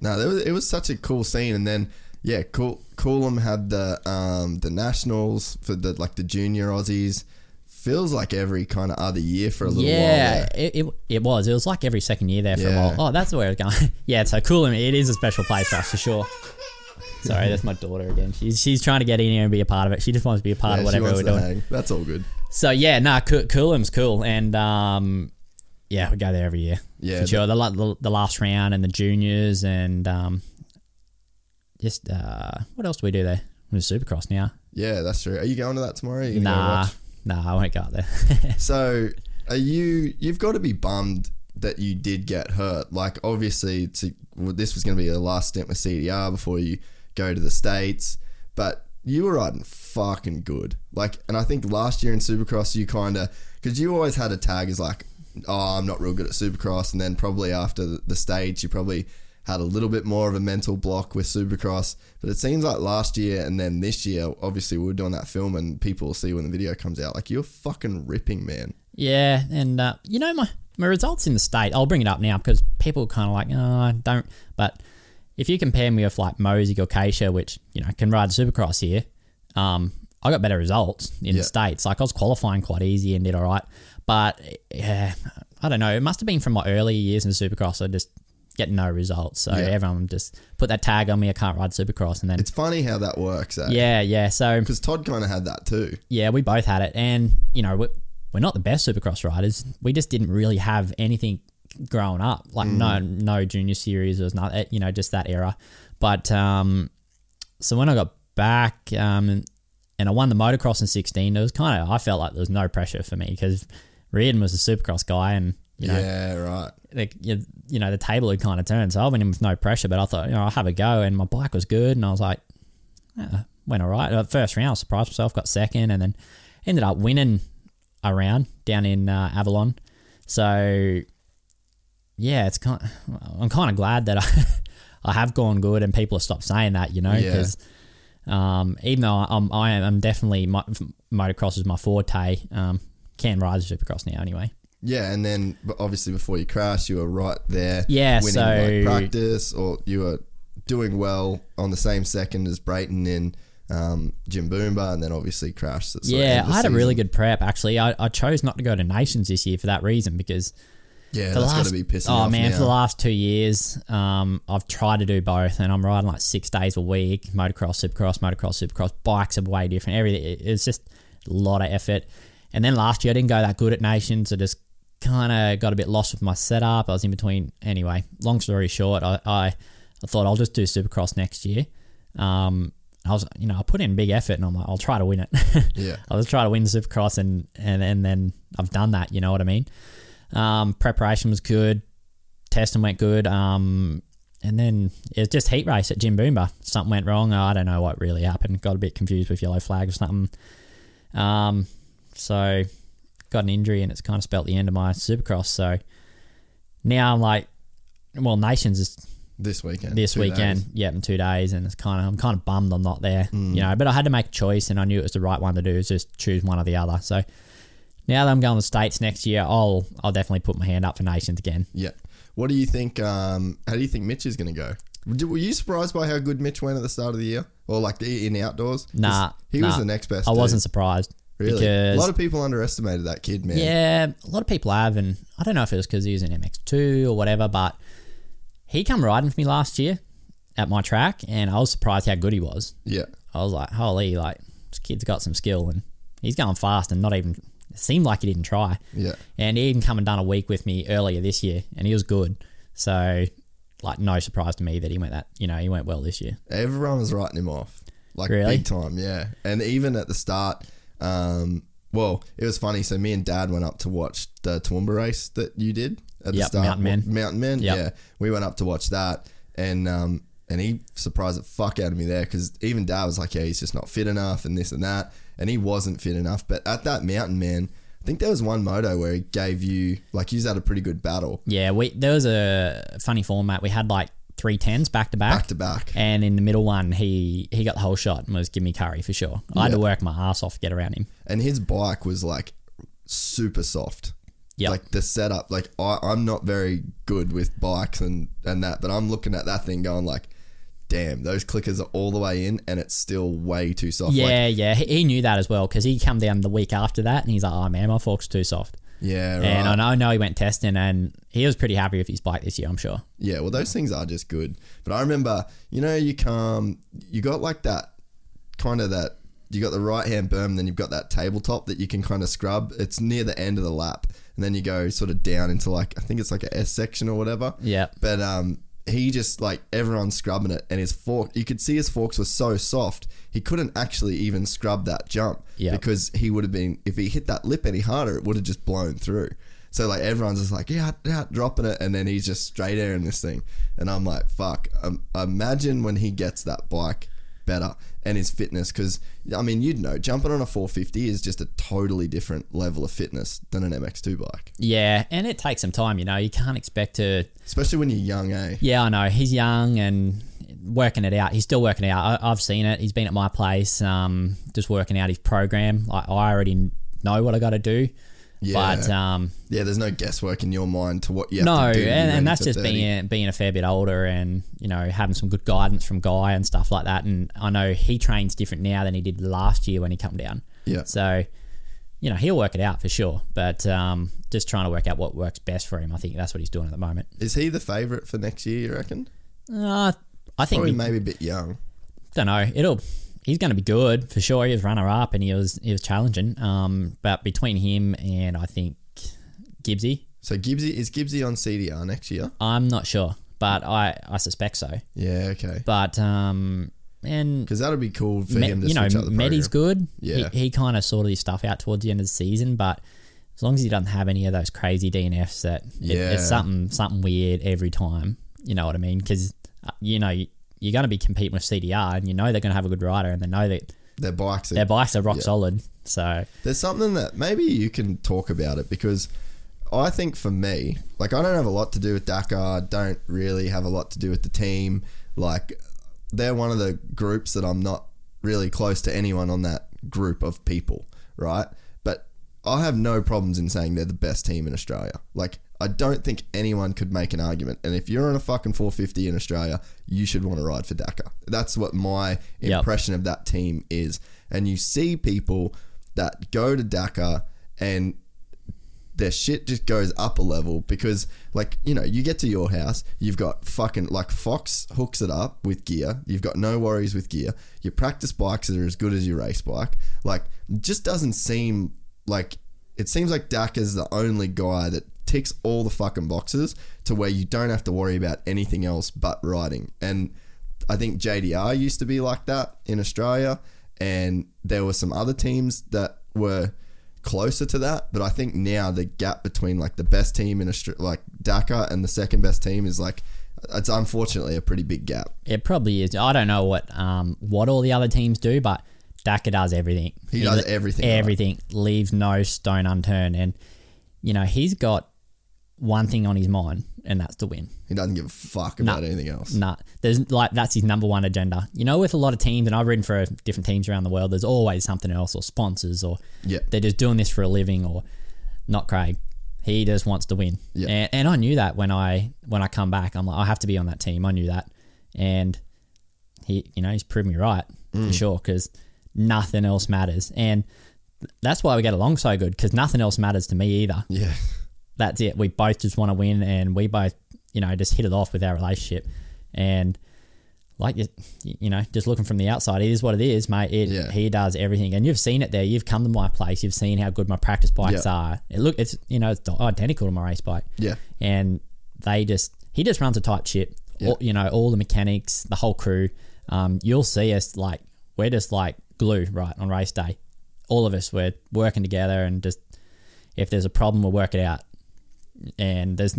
[SPEAKER 2] No, there was, it was such a cool scene, and then yeah, cool. Coolum had the um the nationals for the like the junior Aussies. Feels like every kind of other year for a little while.
[SPEAKER 3] yeah, it, it, it was. It was like every second year there for
[SPEAKER 2] Yeah.
[SPEAKER 3] a while. Oh, that's where it's going. yeah, so cool. It is a special place for us for sure. Sorry, that's my daughter again. She's she's trying to get in here and be a part of it. She just wants to be a part
[SPEAKER 2] Yeah,
[SPEAKER 3] of whatever we're doing.
[SPEAKER 2] hang. That's all good.
[SPEAKER 3] So yeah, nah, cool, Coolum's cool, and um, yeah, we go there every year.
[SPEAKER 2] Yeah,
[SPEAKER 3] for sure. The, the the last round and the juniors and um, just uh, what else do we do there? We're Supercross now.
[SPEAKER 2] Yeah, that's true. Are you going to that tomorrow? Are you gonna go
[SPEAKER 3] Nah,
[SPEAKER 2] watch?
[SPEAKER 3] Nah, I won't go up there.
[SPEAKER 2] So, are you? You've got to be bummed that you did get hurt. Like, obviously, to, well, this was going to be your last stint with CDR before you go to the states. But you were riding fucking good. Like, and I think last year in Supercross, you kind of because you always had a tag as like, oh, I'm not real good at Supercross, and then probably after the, the stage, you probably had a little bit more of a mental block with Supercross. But it seems like last year and then this year, obviously, we were doing that film, and people will see when the video comes out. Like, you're fucking ripping, man.
[SPEAKER 3] yeah, and uh, you know my my results in the state. I'll bring it up now because people are kind of like, oh, don't. But if you compare me with like Mosey or Keisha, which you know can ride Supercross here, um, I got better results in
[SPEAKER 2] Yeah.
[SPEAKER 3] the states. Like I was qualifying quite easy and did all right. But yeah, I don't know. It must have been from my early years in Supercross. I just get no results. So
[SPEAKER 2] Yeah.
[SPEAKER 3] everyone just put that tag on me. I can't ride Supercross, and then
[SPEAKER 2] It's funny how that works, eh?
[SPEAKER 3] yeah, yeah. So
[SPEAKER 2] Because Todd kind of had that too.
[SPEAKER 3] yeah, we both had it, and you know we're, we're not the best Supercross riders. We just didn't really have anything growing up, like no no junior series was not you know just that era. But um, so when I got back um, and I won the motocross in sixteen, it was kind of I felt like there was no pressure for me because Reardon was a Supercross guy, and you know
[SPEAKER 2] yeah, right.
[SPEAKER 3] like you, you know the table had kind of turned, so I went in with no pressure. But I thought, you know, I'll have a go, and my bike was good, and I was like, yeah, went all right. First round, I surprised myself, got second, and then ended up winning a round down in uh, Avalon. So yeah, it's kind. I'm kind of glad that I I have gone good, and people have stopped saying that, you know,
[SPEAKER 2] Yeah.
[SPEAKER 3] because. Um, even though I'm, I am I'm definitely mo- motocross is my forte. Um, can ride supercross now anyway.
[SPEAKER 2] Yeah, and then obviously before you crashed, you were right there.
[SPEAKER 3] Yeah,
[SPEAKER 2] winning
[SPEAKER 3] so-
[SPEAKER 2] like practice, or you were doing well on the same second as Brayton in um, Jimboomba, and then obviously crashed. at
[SPEAKER 3] Yeah, I had a really good prep actually. I, I chose not to go to nations this year for that reason because
[SPEAKER 2] Yeah,
[SPEAKER 3] the
[SPEAKER 2] that's
[SPEAKER 3] last
[SPEAKER 2] to be pissing
[SPEAKER 3] oh
[SPEAKER 2] off
[SPEAKER 3] man
[SPEAKER 2] now.
[SPEAKER 3] for the last two years, um, I've tried to do both, and I'm riding like six days a week, motocross, supercross, motocross, supercross. Bikes are way different. Everything it- it's just a lot of effort. And then last year I didn't go that good at nations. I just kind of got a bit lost with my setup. I was in between. Anyway, long story short, I I, I thought I'll just do supercross next year. Um, I was you know I put in big effort, and I'm like I'll try to win it.
[SPEAKER 2] Yeah.
[SPEAKER 3] I was trying to win Supercross, and and and then I've done that. You know what I mean? Um, preparation was good, testing went good. Um, and then it was just heat race at Jimboomba. Something went wrong. I don't know what really happened. Got a bit confused with yellow flag or something. Um, So got an injury and it's kind of spelt the end of my supercross. So now I'm like, well, Nations is
[SPEAKER 2] This weekend.
[SPEAKER 3] this weekend.
[SPEAKER 2] days.
[SPEAKER 3] Yeah, in two days, and it's kind of I'm kind of bummed I'm not there.
[SPEAKER 2] Mm.
[SPEAKER 3] You know, but I had to make a choice, and I knew it was the right one to do. Is just choose one or the other. So now that I'm going to the states next year, I'll I'll definitely put my hand up for Nations again.
[SPEAKER 2] Yeah. What do you think? Um, how do you think Mitch is going to go? Were you surprised by how good Mitch went at the start of the year, or like the- in outdoors?
[SPEAKER 3] Nah,
[SPEAKER 2] he was the next best.
[SPEAKER 3] I
[SPEAKER 2] dude.
[SPEAKER 3] wasn't surprised.
[SPEAKER 2] Really.
[SPEAKER 3] because
[SPEAKER 2] a lot of people underestimated that kid, man.
[SPEAKER 3] Yeah, a lot of people have, and I don't know if it was because he was in MX2 or whatever, but he come riding for me last year at my track, and I was surprised how good he was.
[SPEAKER 2] yeah,
[SPEAKER 3] I was like, holy, like this kid's got some skill, and he's going fast, and not even it seemed like he didn't try.
[SPEAKER 2] yeah.
[SPEAKER 3] And he even come and done a week with me earlier this year, and he was good. So, like, no surprise to me that he went that you know he went well this year.
[SPEAKER 2] Everyone was writing him off, like
[SPEAKER 3] Really?
[SPEAKER 2] big time. Yeah, and even at the start, um, well, it was funny. So me and Dad went up to watch the Toowoomba race that you did at the
[SPEAKER 3] Yep,
[SPEAKER 2] start.
[SPEAKER 3] Mountain Men.
[SPEAKER 2] Mountain Men.
[SPEAKER 3] Yep.
[SPEAKER 2] Yeah, we went up to watch that, and um, and he surprised the fuck out of me there because even Dad was like, yeah, he's just not fit enough and this and that, and he wasn't fit enough. But at that Mountain Man. I think there was one moto where he gave you like you had a pretty good battle
[SPEAKER 3] Yeah, we there was a funny format. We had like three tens back to back.
[SPEAKER 2] back to back.
[SPEAKER 3] And in the middle one, he he got the whole shot and was giving me curry for sure. I had to work my ass off to get around him.
[SPEAKER 2] and his bike was like super soft.
[SPEAKER 3] Yep.
[SPEAKER 2] Like the setup, like I, I'm not very good with bikes and and that, but I'm looking at that thing going like, damn, those clickers are all the way in, and it's still way too soft.
[SPEAKER 3] Yeah,
[SPEAKER 2] like,
[SPEAKER 3] yeah, he, he knew that as well because he come down the week after that and he's like, "Oh man, my fork's too soft."
[SPEAKER 2] Yeah, right.
[SPEAKER 3] And I know, I know he went testing and he was pretty happy with his bike this year. I'm sure.
[SPEAKER 2] Yeah, well, those things are just good. But I remember, you know, you come, you got like that kind of that. You got the right hand berm, then you've got that tabletop that you can kind of scrub. It's near the end of the lap, and then you go sort of down into like I think it's like a S section or whatever.
[SPEAKER 3] Yeah.
[SPEAKER 2] But um, he just like everyone's scrubbing it, and his fork. You could see his forks were so soft, he couldn't actually even scrub that jump.
[SPEAKER 3] Yeah.
[SPEAKER 2] Because he would have been if he hit that lip any harder, it would have just blown through. So like everyone's just like yeah, yeah, dropping it, and then he's just straight airing this thing, and I'm like fuck. Um, imagine when he gets that bike better and his fitness because I mean you'd know jumping on a 450 is just a totally different level of fitness than an MX2 bike,
[SPEAKER 3] Yeah, and it takes some time. You know, you can't expect to.
[SPEAKER 2] especially when you're young, eh?
[SPEAKER 3] Yeah, I know he's young and working it out. He's still working it out. I, I've seen it. He's been at my place, um, just working out his program. Like I already know what I got to do.
[SPEAKER 2] Yeah.
[SPEAKER 3] But um,
[SPEAKER 2] Yeah, there's no guesswork in your mind to what you have
[SPEAKER 3] no,
[SPEAKER 2] to do. be
[SPEAKER 3] and, and that's just
[SPEAKER 2] 30.
[SPEAKER 3] being being a fair bit older and you know having some good guidance from Guy and stuff like that. And I know he trains different now than he did last year when he come down.
[SPEAKER 2] Yeah.
[SPEAKER 3] So, you know, he'll work it out for sure. But um, just trying to work out what works best for him. I think that's what he's doing at the moment.
[SPEAKER 2] Is he the favourite for next year? You reckon?
[SPEAKER 3] Uh, I think we,
[SPEAKER 2] maybe a bit young.
[SPEAKER 3] don't know. It'll. He's going to be good for sure. He was runner up and he was he was challenging. Um, but between him and I think Gibbsy,
[SPEAKER 2] So Gibbsy is Gibbsy on CDR next year?
[SPEAKER 3] I'm not sure, but I I suspect so.
[SPEAKER 2] Yeah, okay.
[SPEAKER 3] But um, and
[SPEAKER 2] Because that'll be cool for
[SPEAKER 3] Me-
[SPEAKER 2] him to
[SPEAKER 3] you know,
[SPEAKER 2] switch up the
[SPEAKER 3] Medi's good.
[SPEAKER 2] Yeah.
[SPEAKER 3] He, he kind of sorted his stuff out towards the end of the season, but as long as he doesn't have any of those crazy DNFs that it-
[SPEAKER 2] Yeah.
[SPEAKER 3] it's something something weird every time. You know what I mean? Because you know you're going to be competing with CDR, and you know they're going to have a good rider, and they know that
[SPEAKER 2] Their bikes. Are,
[SPEAKER 3] their bikes are rock
[SPEAKER 2] Yeah.
[SPEAKER 3] solid. So
[SPEAKER 2] There's something that maybe you can talk about it because I think for me, like I don't have a lot to do with Dakar. Don't really have a lot to do with the team. Like they're one of the groups that I'm not really close to anyone on that group of people, right? But I have no problems in saying they're the best team in Australia. Like I don't think anyone could make an argument. And if you're on a fucking 450 in Australia, you should want to ride for Dakar. That's what my
[SPEAKER 3] Yep.
[SPEAKER 2] impression of that team is. And you see people that go to Dakar and their shit just goes up a level because like you know you get to your house you've got fucking like fox hooks it up with gear you've got no worries with gear your practice bikes are as good as your race bike like just doesn't seem like it seems like Dakar's the only guy that ticks all the fucking boxes to where you don't have to worry about anything else but riding and I think JDR used to be like that in Australia, and there were some other teams that were closer to that. But I think now the gap between like the best team in Australia, like Dakar, and the second best team is like it's unfortunately a pretty big gap.
[SPEAKER 3] it probably is. I don't know what um what all the other teams do, but Daka does everything.
[SPEAKER 2] He does everything right.
[SPEAKER 3] Everything leaves no stone unturned, and you know he's got one thing on his mind, and that's to win.
[SPEAKER 2] He doesn't give a fuck about anything else.
[SPEAKER 3] Nah, there's like that's his number one agenda. You know, with a lot of teams, and I've ridden for different teams around the world. There's always something else, or sponsors, or
[SPEAKER 2] Yeah.
[SPEAKER 3] they're just doing this for a living, or not. Craig, he just wants to win,
[SPEAKER 2] Yeah.
[SPEAKER 3] and, and I knew that when I when I come back, I'm like I have to be on that team. I knew that, and he, you know, he's proved me right
[SPEAKER 2] Mm.
[SPEAKER 3] for sure because nothing else matters, and that's why we get along so good because nothing else matters to me either
[SPEAKER 2] Yeah.
[SPEAKER 3] That's it. We both just want to win, and we both, you know, just hit it off with our relationship. And like you, you know, just looking from the outside, it is what it is, mate. It,
[SPEAKER 2] Yeah.
[SPEAKER 3] He does everything, and you've seen it there. You've come to my place. You've seen how good my practice bikes
[SPEAKER 2] Yeah.
[SPEAKER 3] are. It look, it's you know, it's identical to my race bike.
[SPEAKER 2] Yeah.
[SPEAKER 3] And they just, he just runs a tight ship.
[SPEAKER 2] Yeah.
[SPEAKER 3] All, you know, all the mechanics, the whole crew. Um, you'll see us like we're just like glue, right, on race day. All of us, we're working together, and just if there's a problem, we'll work it out and there's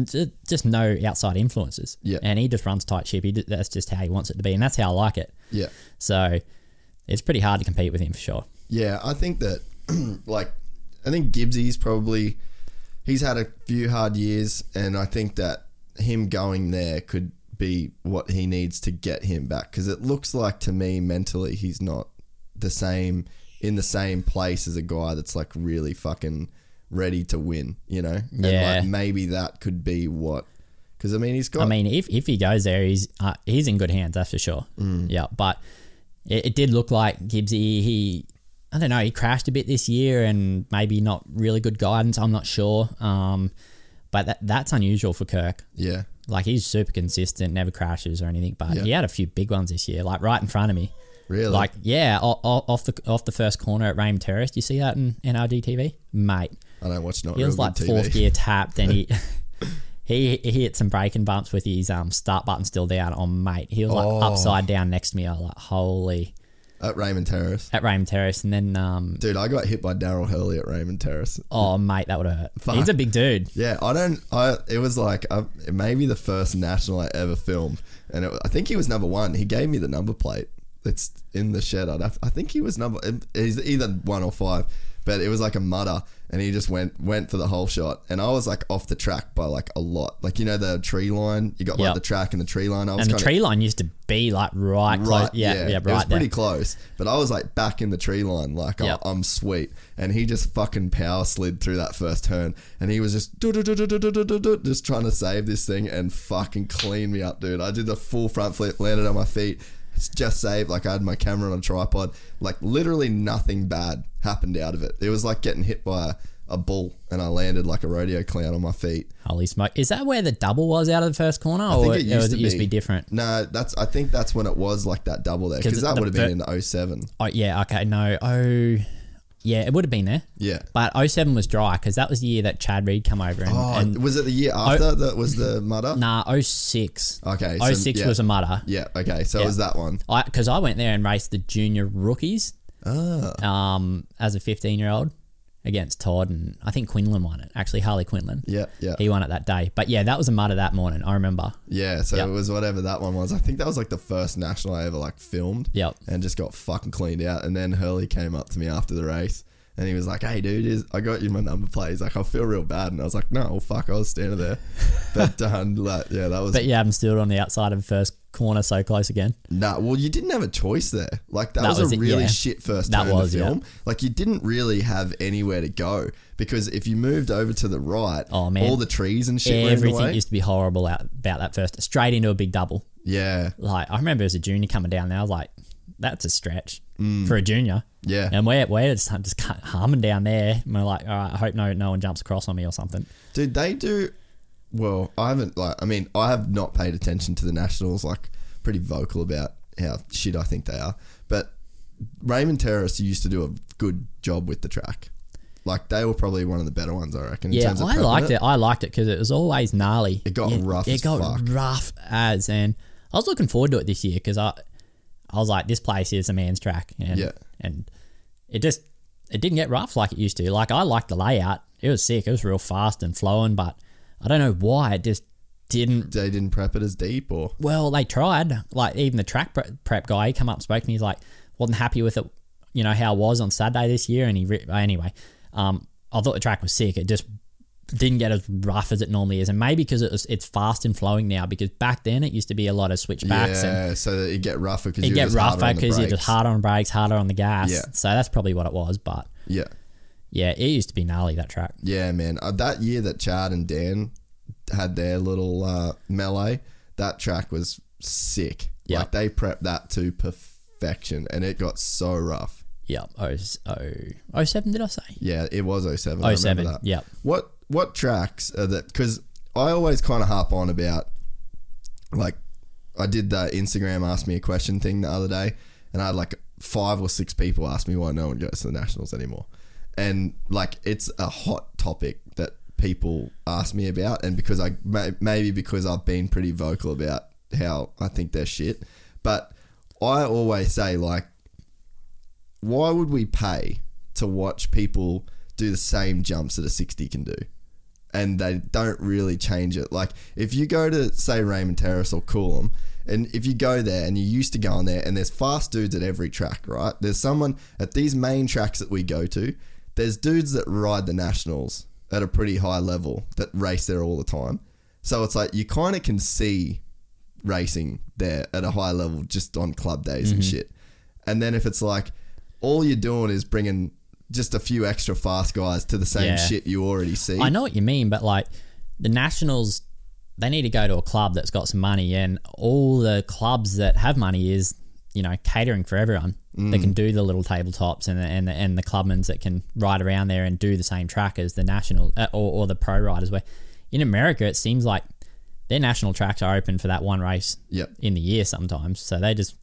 [SPEAKER 3] just no outside influences.
[SPEAKER 2] Yeah.
[SPEAKER 3] And he just runs tight ship. He, that's just how he wants it to be, and that's how I like it.
[SPEAKER 2] Yeah.
[SPEAKER 3] So it's pretty hard to compete with him for sure.
[SPEAKER 2] Yeah, I think that, like, I think Gibbsy's probably, he's had a few hard years, and I think that him going there could be what he needs to get him back. Because it looks like to me mentally he's not the same, in the same place as a guy that's like really fucking ready to win, you know? And
[SPEAKER 3] Yeah.
[SPEAKER 2] like maybe that could be what, because I mean, he's got,
[SPEAKER 3] I mean, if, if he goes there, he's uh, he's in good hands, that's for sure.
[SPEAKER 2] Mm.
[SPEAKER 3] Yeah, but it, it did look like Gibbsy. He, I don't know, he crashed a bit this year, and maybe not really good guidance. I'm not sure. Um, but that that's unusual for Kirk.
[SPEAKER 2] yeah,
[SPEAKER 3] Like he's super consistent, never crashes or anything. But
[SPEAKER 2] Yeah.
[SPEAKER 3] he had a few big ones this year, like right in front of me.
[SPEAKER 2] Really?
[SPEAKER 3] Like yeah, off the off the first corner at Raymond Terrace. Do you see that in NRD TV, mate?
[SPEAKER 2] I don't watch not
[SPEAKER 3] He was like
[SPEAKER 2] TV.
[SPEAKER 3] fourth gear tapped, and he he he hit some braking bumps with his um start button still down on mate. He was like
[SPEAKER 2] Oh.
[SPEAKER 3] upside down next to me. I was like holy
[SPEAKER 2] at Raymond Terrace.
[SPEAKER 3] at Raymond Terrace, and then um
[SPEAKER 2] Dude, I got hit by Daryl Hurley at Raymond Terrace.
[SPEAKER 3] oh mate that would have hurt.
[SPEAKER 2] Fuck.
[SPEAKER 3] He's a big dude.
[SPEAKER 2] Yeah, I don't. I it was like uh, maybe the first national I ever filmed, and it, I think he was number one. He gave me the number plate. It's in the shed. I'd have, I think he was number. He's either one or five, but it was like a mutter, and he just went went for the whole shot, and I was like off the track by like a lot. Like you know the tree line. You got like
[SPEAKER 3] Yep.
[SPEAKER 2] the track and the tree line. I was
[SPEAKER 3] And the
[SPEAKER 2] kinda-
[SPEAKER 3] tree line used to be like right, close.
[SPEAKER 2] Right,
[SPEAKER 3] Yeah,
[SPEAKER 2] yeah,
[SPEAKER 3] yeah,
[SPEAKER 2] It
[SPEAKER 3] right
[SPEAKER 2] was pretty close, but I was like back in the tree line, like oh, I'm sweet, and he just fucking power slid through that first turn, and he was just do do do do do do do do do, just trying to save this thing and fucking clean me up, dude. I did the full front flip, landed on my feet, just saved. Like I had my camera on a tripod, like literally nothing bad happened out of it. It was like getting hit by a, a bull, and I landed like a rodeo clown on my feet.
[SPEAKER 3] Holy smoke! Is that where the double was out of the first corner,
[SPEAKER 2] I
[SPEAKER 3] or
[SPEAKER 2] think it used,
[SPEAKER 3] was
[SPEAKER 2] to,
[SPEAKER 3] it used
[SPEAKER 2] be.
[SPEAKER 3] to be different?
[SPEAKER 2] No, that's. I think that's when it was like that double there because that
[SPEAKER 3] the
[SPEAKER 2] would have been in 07.
[SPEAKER 3] Oh yeah, okay, no, oh yeah, it would have been there.
[SPEAKER 2] Yeah.
[SPEAKER 3] But 07 was dry because that was the year that Chad Reed come over and,
[SPEAKER 2] Oh,
[SPEAKER 3] and
[SPEAKER 2] was it the year after that was the mutter?
[SPEAKER 3] nah, 06.
[SPEAKER 2] Okay, so,
[SPEAKER 3] 06
[SPEAKER 2] yeah.
[SPEAKER 3] was a mutter.
[SPEAKER 2] Yeah, okay, so it was that one.
[SPEAKER 3] I because I went there and raced the junior rookies
[SPEAKER 2] Ah,
[SPEAKER 3] um as a 15 year old against Todd and I think Quinlan won it. Actually, Harley Quinlan.
[SPEAKER 2] yeah, yeah,
[SPEAKER 3] He won it that day. But yeah, that was a mutter that morning. I remember.
[SPEAKER 2] yeah. So
[SPEAKER 3] Yep.
[SPEAKER 2] it was whatever that one was. I think that was like the first national I ever like filmed.
[SPEAKER 3] Yep.
[SPEAKER 2] and just got fucking cleaned out. And then Hurley came up to me after the race. And he was like, "Hey, dude, is I got you my number plate?" He's like, "I feel real bad," and I was like, "No, well, fuck, I was standing there." But um, like, yeah, that was
[SPEAKER 3] But yeah, I'm still on the outside of first corner so close again.
[SPEAKER 2] Nah, well, you didn't have a choice there. Like that,
[SPEAKER 3] That
[SPEAKER 2] was,
[SPEAKER 3] was
[SPEAKER 2] a
[SPEAKER 3] it,
[SPEAKER 2] really
[SPEAKER 3] yeah.
[SPEAKER 2] shit first
[SPEAKER 3] That
[SPEAKER 2] turn
[SPEAKER 3] was, yeah.
[SPEAKER 2] film. Like you didn't really have anywhere to go because if you moved over to the right,
[SPEAKER 3] Oh, man.
[SPEAKER 2] all the trees and shit were in the
[SPEAKER 3] Everything used to be horrible out, about that first. Straight into a big double.
[SPEAKER 2] yeah,
[SPEAKER 3] Like I remember as a junior coming down there, I was like, "That's a stretch for a junior."
[SPEAKER 2] Mm. yeah,
[SPEAKER 3] And we're we're just, just humming down there. And we're like, "All right, I hope no no one jumps across on me or something."
[SPEAKER 2] dude. They do well. I haven't like. I mean, I have not paid attention to the nationals. Like, pretty vocal about how shit I think they are. But Raymond Terrace used to do a good job with the track. Like they were probably one of the better ones, I reckon. in
[SPEAKER 3] Yeah,
[SPEAKER 2] terms of
[SPEAKER 3] I liked it. I liked it because it was always gnarly.
[SPEAKER 2] It got rough
[SPEAKER 3] It got
[SPEAKER 2] fuck.
[SPEAKER 3] rough as, and I was looking forward to it this year because I, I was like, this place is a man's track, and
[SPEAKER 2] Yeah.
[SPEAKER 3] and it just it didn't get rough like it used to. Like I liked the layout; it was sick. It was real fast and flowing, but I don't know why it just didn't.
[SPEAKER 2] They didn't prep it as deep, or
[SPEAKER 3] Well, they tried. Like even the track prep guy, he come up and spoke to me. He's like, wasn't happy with it you know how it was on Saturday this year, and he anyway, um, I thought the track was sick. It just didn't get as rough as it normally is, and maybe because it was it's fast and flowing now. Because back then it used to be a lot of switchbacks and
[SPEAKER 2] yeah, so that it get rougher because
[SPEAKER 3] it get rougher because you're just harder on brakes, harder on the gas.
[SPEAKER 2] Yeah.
[SPEAKER 3] So that's probably what it was. But
[SPEAKER 2] Yeah,
[SPEAKER 3] yeah, it used to be gnarly that track.
[SPEAKER 2] yeah, man. Uh, that year that Chad and Dan had their little uh, melee, that track was sick.
[SPEAKER 3] Yeah.
[SPEAKER 2] like they prepped that to perfection, and it got so rough.
[SPEAKER 3] Yep. Oh, oh, oh seven, did I say?
[SPEAKER 2] Yeah, it was 07. I
[SPEAKER 3] Oh seven.
[SPEAKER 2] remember.
[SPEAKER 3] Yep.
[SPEAKER 2] What what tracks are that? Because I always kind of harp on about, like, I did the Instagram ask me a question thing the other day, and I had like five or six people ask me why no one goes to the nationals anymore, and like it's a hot topic that people ask me about, and because I maybe because I've been pretty vocal about how I think they're shit, but I always say like why would we pay to watch people do the same jumps that a 60 can do? And they don't really change it. Like, if you go to, say, Raymond Terrace or Coolum, and if you go there and you used to go on there, and there's fast dudes at every track, right? There's someone at these main tracks that we go to, there's dudes that ride the Nationals at a pretty high level that race there all the time. So it's like you kind of can see racing there at a high level just on club days and mm-hmm. shit. And then if it's like all you're doing is bringing just a few extra fast guys to the same
[SPEAKER 3] Yeah.
[SPEAKER 2] shit you already see.
[SPEAKER 3] I know what you mean, but like the Nationals, they need to go to a club that's got some money, and all the clubs that have money is you know catering for everyone. They
[SPEAKER 2] Mm.
[SPEAKER 3] can do the little tabletops and the, and the, and the clubmans that can ride around there and do the same track as the national uh, or, or the pro riders. Where in America, it seems like their national tracks are open for that one race
[SPEAKER 2] Yep.
[SPEAKER 3] in the year sometimes. So they just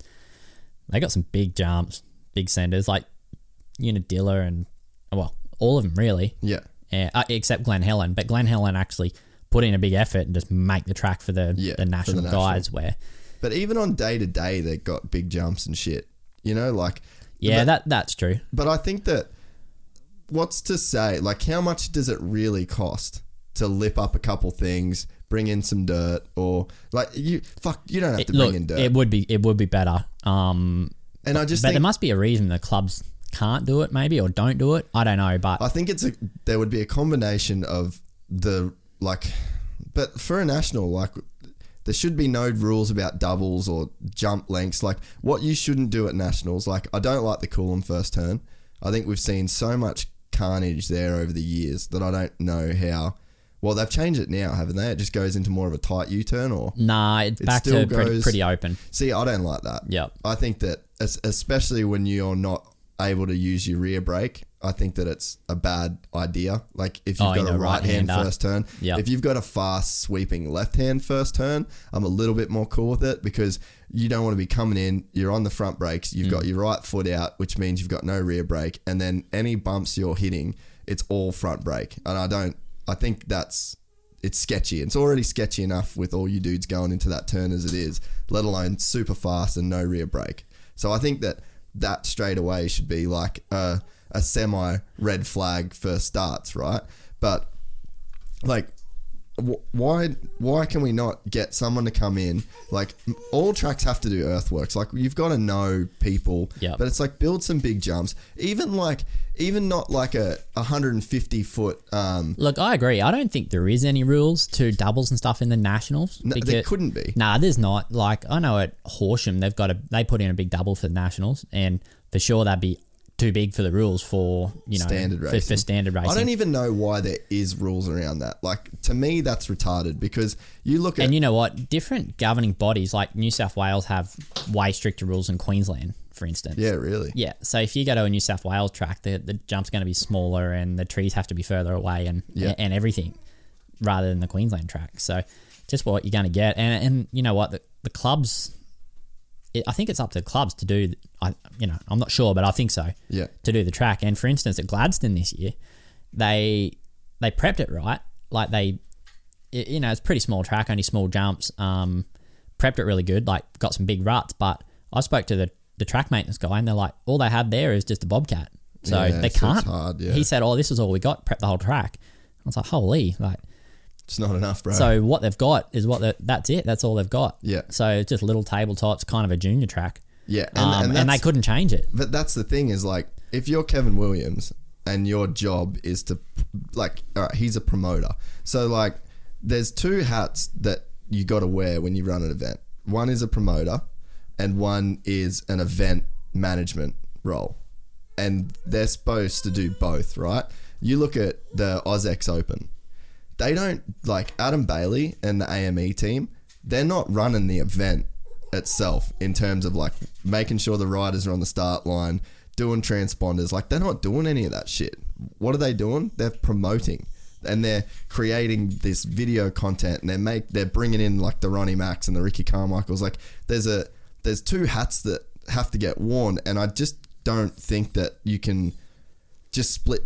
[SPEAKER 3] they got some big jumps, big senders like Unadilla and well, all of them really
[SPEAKER 2] Yeah.
[SPEAKER 3] uh, uh, except Glen Helen. But Glen Helen actually put in a big effort and just make the track for the,
[SPEAKER 2] Yeah, for
[SPEAKER 3] the national. guys. Where
[SPEAKER 2] But even on day to day, they got big jumps and shit. You know, like
[SPEAKER 3] yeah,
[SPEAKER 2] but,
[SPEAKER 3] that that's true.
[SPEAKER 2] But I think that what's to say? Like, how much does it really cost to lip up a couple things, bring in some dirt, or like you fuck? You don't have
[SPEAKER 3] It,
[SPEAKER 2] to
[SPEAKER 3] look,
[SPEAKER 2] bring in dirt.
[SPEAKER 3] it would be it would be better. Um,
[SPEAKER 2] and I just
[SPEAKER 3] but there must be a reason the clubs can't do it, maybe or don't do it. I don't know, but
[SPEAKER 2] I think it's a there would be a combination of the like, but for a national like. There should be no rules about doubles or jump lengths. Like what you shouldn't do at nationals. Like I don't like the Coolum first turn. I think we've seen so much carnage there over the years that I don't know how. Well, they've changed it now, haven't they? It just goes into more of a tight U turn, or
[SPEAKER 3] nah, it's
[SPEAKER 2] It
[SPEAKER 3] back
[SPEAKER 2] still
[SPEAKER 3] to pretty, pretty open.
[SPEAKER 2] see, I don't like that.
[SPEAKER 3] Yeah,
[SPEAKER 2] I think that, especially when you're not able to use your rear brake, I think that it's a bad idea. Like if you've
[SPEAKER 3] Oh,
[SPEAKER 2] got
[SPEAKER 3] you
[SPEAKER 2] a
[SPEAKER 3] know,
[SPEAKER 2] right hand first turn,
[SPEAKER 3] Yep.
[SPEAKER 2] if you've got a fast sweeping left hand first turn, I'm a little bit more cool with it because you don't want to be coming in. You're on the front brakes. You've
[SPEAKER 3] Mm.
[SPEAKER 2] got your right foot out, which means you've got no rear brake, and then any bumps you're hitting, it's all front brake. And I don't. I think that's it's sketchy. It's already sketchy enough with all you dudes going into that turn as it is, let alone super fast and no rear brake. So I think that that straight away should be like a, a semi red flag for starts, right? But like wh- why why can we not get someone to come in like all tracks have to do earthworks like you've got to know people
[SPEAKER 3] Yep.
[SPEAKER 2] but it's like build some big jumps even like even not like a 150 foot um
[SPEAKER 3] Look, I agree. I don't think there is any rules to doubles and stuff in the nationals.
[SPEAKER 2] no, there couldn't be
[SPEAKER 3] Nah, there's not. Like I know at Horsham they've got a they put in a big double for the nationals, and for sure that'd be too big for the rules for you know
[SPEAKER 2] standard
[SPEAKER 3] for, for standard racing.
[SPEAKER 2] I don't even know why there is rules around that like to me that's retarded because you look at
[SPEAKER 3] and you know what? Different governing bodies like New South Wales have way stricter rules than Queensland, for instance.
[SPEAKER 2] yeah really
[SPEAKER 3] Yeah. So if you go to a New South Wales track, the, the jump's going to be smaller and the trees have to be further away and
[SPEAKER 2] Yeah.
[SPEAKER 3] and everything rather than the Queensland track. So just what you're going to get. And, and you know what? The, the clubs, it, I think it's up to clubs to do, I you know, I'm not sure, but I think so.
[SPEAKER 2] Yeah.
[SPEAKER 3] To do the track. And for instance, at Gladstone this year, they they prepped it right. Like they, it, you know, it's pretty small track, only small jumps. Um, prepped it really good, like got some big ruts. But I spoke to the, the track maintenance guy, and they're like, all they have there is just a bobcat, so
[SPEAKER 2] Yeah,
[SPEAKER 3] they can't.
[SPEAKER 2] hard, yeah.
[SPEAKER 3] He said, "Oh, this is all we got. Prep the whole track." I was like, "Holy!" Like,
[SPEAKER 2] it's not enough bro
[SPEAKER 3] so what they've got is what that's it. That's all they've got.
[SPEAKER 2] Yeah.
[SPEAKER 3] So it's just little tabletops, kind of a junior track.
[SPEAKER 2] Yeah, and-
[SPEAKER 3] and,
[SPEAKER 2] and
[SPEAKER 3] and, they couldn't change it.
[SPEAKER 2] But that's the thing is like if you're Kevin Williams and your job is to like all right, he's a promoter. So like there's two hats that you got to wear when you run an event. One is a promoter and one is an event management role. And they're supposed to do both, right? You look at the AUS-X Open. They don't like Adam Bailey and the AME team, they're not running the event itself in terms of like making sure the riders are on the start line, doing transponders. Like they're not doing any of that shit. What are they doing? They're promoting and they're creating this video content and they make they're bringing in like the Ronnie Macs and the Ricky Carmichaels. Like there's a there's two hats that have to get worn, and I just don't think that you can just split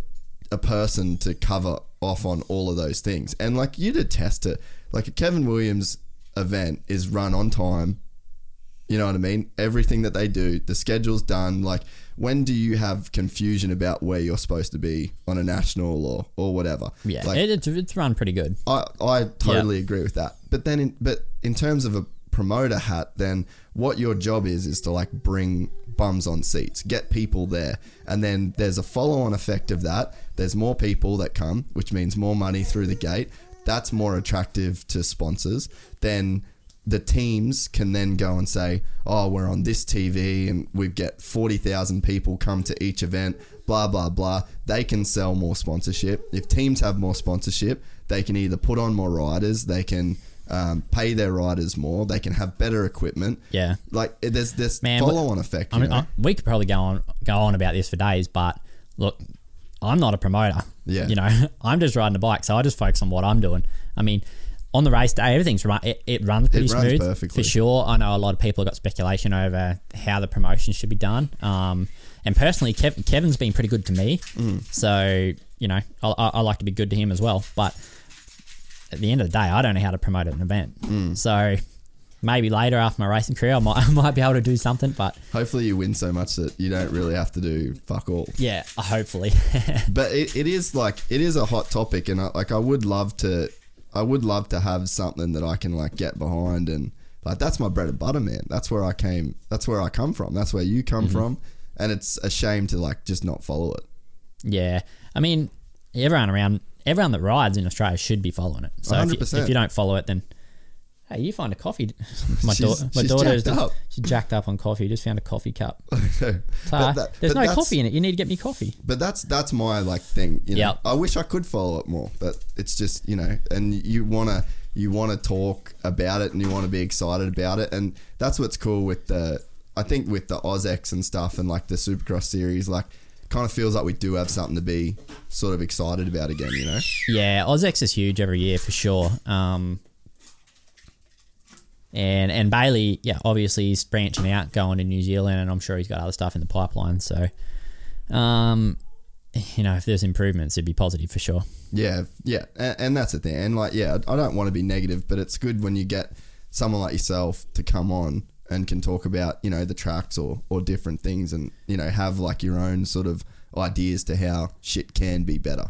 [SPEAKER 2] a person to cover off on all of those things. And like you'd attest to, like a Kevin Williams event is run on time. You know what I mean? Everything that they do, the schedule's done. Like, when do you have confusion about where you're supposed to be on a national or or whatever?
[SPEAKER 3] Yeah,
[SPEAKER 2] like
[SPEAKER 3] it, it's, it's run pretty good.
[SPEAKER 2] I, I totally agree with that. But then, in, but in terms of a promoter hat, then what your job is is to like bring bums on seats, get people there, and then there's a follow-on effect of that. There's more people that come, which means more money through the gate. That's more attractive to sponsors. Then the teams can then go and say, "Oh, we're on this TV, and we get forty thousand people come to each event." Blah blah blah. They can sell more sponsorship. If teams have more sponsorship, they can either put on more riders, they can um, pay their riders more, they can have better equipment.
[SPEAKER 3] Yeah.
[SPEAKER 2] like there's this
[SPEAKER 3] Man,
[SPEAKER 2] follow-on effect.
[SPEAKER 3] I mean? I, we could probably go on go on about this for days, but look, I'm not a promoter.
[SPEAKER 2] Yeah.
[SPEAKER 3] you know, I'm just riding a bike, so I just focus on what I'm doing. I mean, on the race day, everything's run. It, it runs pretty
[SPEAKER 2] runs
[SPEAKER 3] smooth
[SPEAKER 2] perfectly.
[SPEAKER 3] for sure. I know a lot of people have got speculation over how the promotion should be done. Um, and personally, Kev, Kevin's been pretty good to me,
[SPEAKER 2] Mm.
[SPEAKER 3] so you know, I, I, I like to be good to him as well. But at the end of the day, I don't know how to promote an event.
[SPEAKER 2] Mm.
[SPEAKER 3] So maybe later after my racing career, I might I might be able to do something. But
[SPEAKER 2] Hopefully, you win so much that you don't really have to do fuck all.
[SPEAKER 3] yeah, uh, hopefully.
[SPEAKER 2] but it, it is like it is a hot topic and I, like I would love to I would love to have something that I can like get behind and like that's my bread and butter man that's where I came that's where I come from that's where you come mm-hmm. from and it's a shame to like just not follow it
[SPEAKER 3] yeah, I mean, everyone around, everyone that rides in Australia should be following it. So if you, if you don't follow it, then hey, you find a coffee. My,
[SPEAKER 2] She's-
[SPEAKER 3] daughter, my
[SPEAKER 2] jacked up.
[SPEAKER 3] she's jacked up on coffee. Just found a coffee cup.
[SPEAKER 2] but,
[SPEAKER 3] So,
[SPEAKER 2] that-
[SPEAKER 3] there's no coffee in it. You need to get me coffee.
[SPEAKER 2] but that's that's my like thing you know
[SPEAKER 3] Yep.
[SPEAKER 2] I wish I could follow it more but it's just you know and you want to you want to talk about it and you want to be excited about it and that's what's cool with the I think with the AUS-X and stuff and like the Supercross series like kind of feels like we do have something to be sort of excited about again you know
[SPEAKER 3] Yeah, AUS-X is huge every year for sure. Um, and and Bailey, yeah, obviously he's branching out, going to New Zealand, and I'm sure he's got other stuff in the pipeline. So, um, you know, if there's improvements, it'd be positive for sure.
[SPEAKER 2] Yeah, yeah, and, and that's the thing. And like, yeah, I don't want to be negative, but it's good when you get someone like yourself to come on and can talk about you know the tracks or or different things, and you know have like your own sort of ideas to how shit can be better.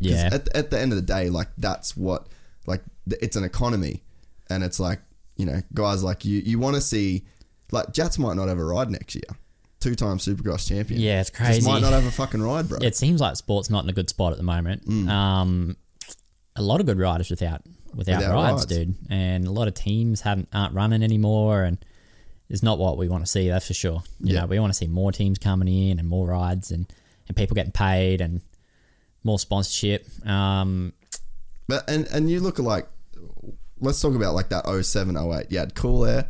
[SPEAKER 3] Yeah,
[SPEAKER 2] At, at the end of the day, like that's what like it's an economy, and it's like you know guys like you you want to see like Jats might not have a ride next year. Two time Supercross champion.
[SPEAKER 3] Yeah, it's
[SPEAKER 2] Just
[SPEAKER 3] crazy.
[SPEAKER 2] might not have a fucking ride, bro.
[SPEAKER 3] it seems like sport's not in a good spot at the moment.
[SPEAKER 2] Mm.
[SPEAKER 3] Um, a lot of good riders without without,
[SPEAKER 2] Without
[SPEAKER 3] rides,
[SPEAKER 2] rides.
[SPEAKER 3] dude, and a lot of teams haven't aren't running anymore, and it's not what we want to see. That's for sure. You
[SPEAKER 2] Yeah.
[SPEAKER 3] know, we want to see more teams coming in and more rides and and people getting paid and more sponsorship. Um,
[SPEAKER 2] But and and you look like let's talk about like that 07 08. You had Cool Air,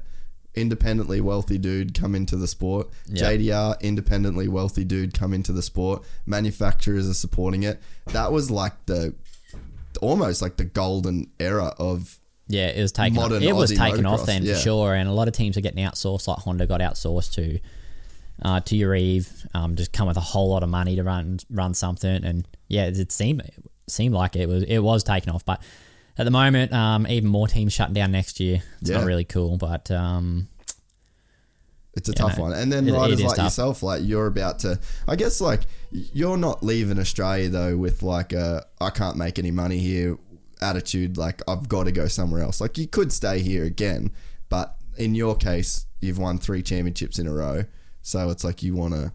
[SPEAKER 2] independently wealthy dude come into the sport.
[SPEAKER 3] Yeah.
[SPEAKER 2] JDR, independently wealthy dude come into the sport. Manufacturers are supporting it. That was like the almost like the golden era of
[SPEAKER 3] Yeah, it was taken. Off.
[SPEAKER 2] Modern
[SPEAKER 3] It was
[SPEAKER 2] Aussie
[SPEAKER 3] taken off then
[SPEAKER 2] yeah.
[SPEAKER 3] for sure, and a lot of teams are getting outsourced. Like Honda got outsourced to uh, to Urive, um, just come with a whole lot of money to run run something, and yeah, it seemed it seemed like it was it was taken off. But at the moment, um, even more teams shutting down next year. It's
[SPEAKER 2] Yeah.
[SPEAKER 3] not really cool, but um,
[SPEAKER 2] It's a
[SPEAKER 3] Yeah,
[SPEAKER 2] tough
[SPEAKER 3] no,
[SPEAKER 2] one. And then
[SPEAKER 3] it- it
[SPEAKER 2] riders
[SPEAKER 3] is
[SPEAKER 2] like
[SPEAKER 3] tough.
[SPEAKER 2] yourself, like you're about to, I guess, like you're not leaving Australia though with like a I can't make any money here attitude. Like I've got to go somewhere else. Like you could stay here again, but in your case, you've won three championships in a row, so it's like you want to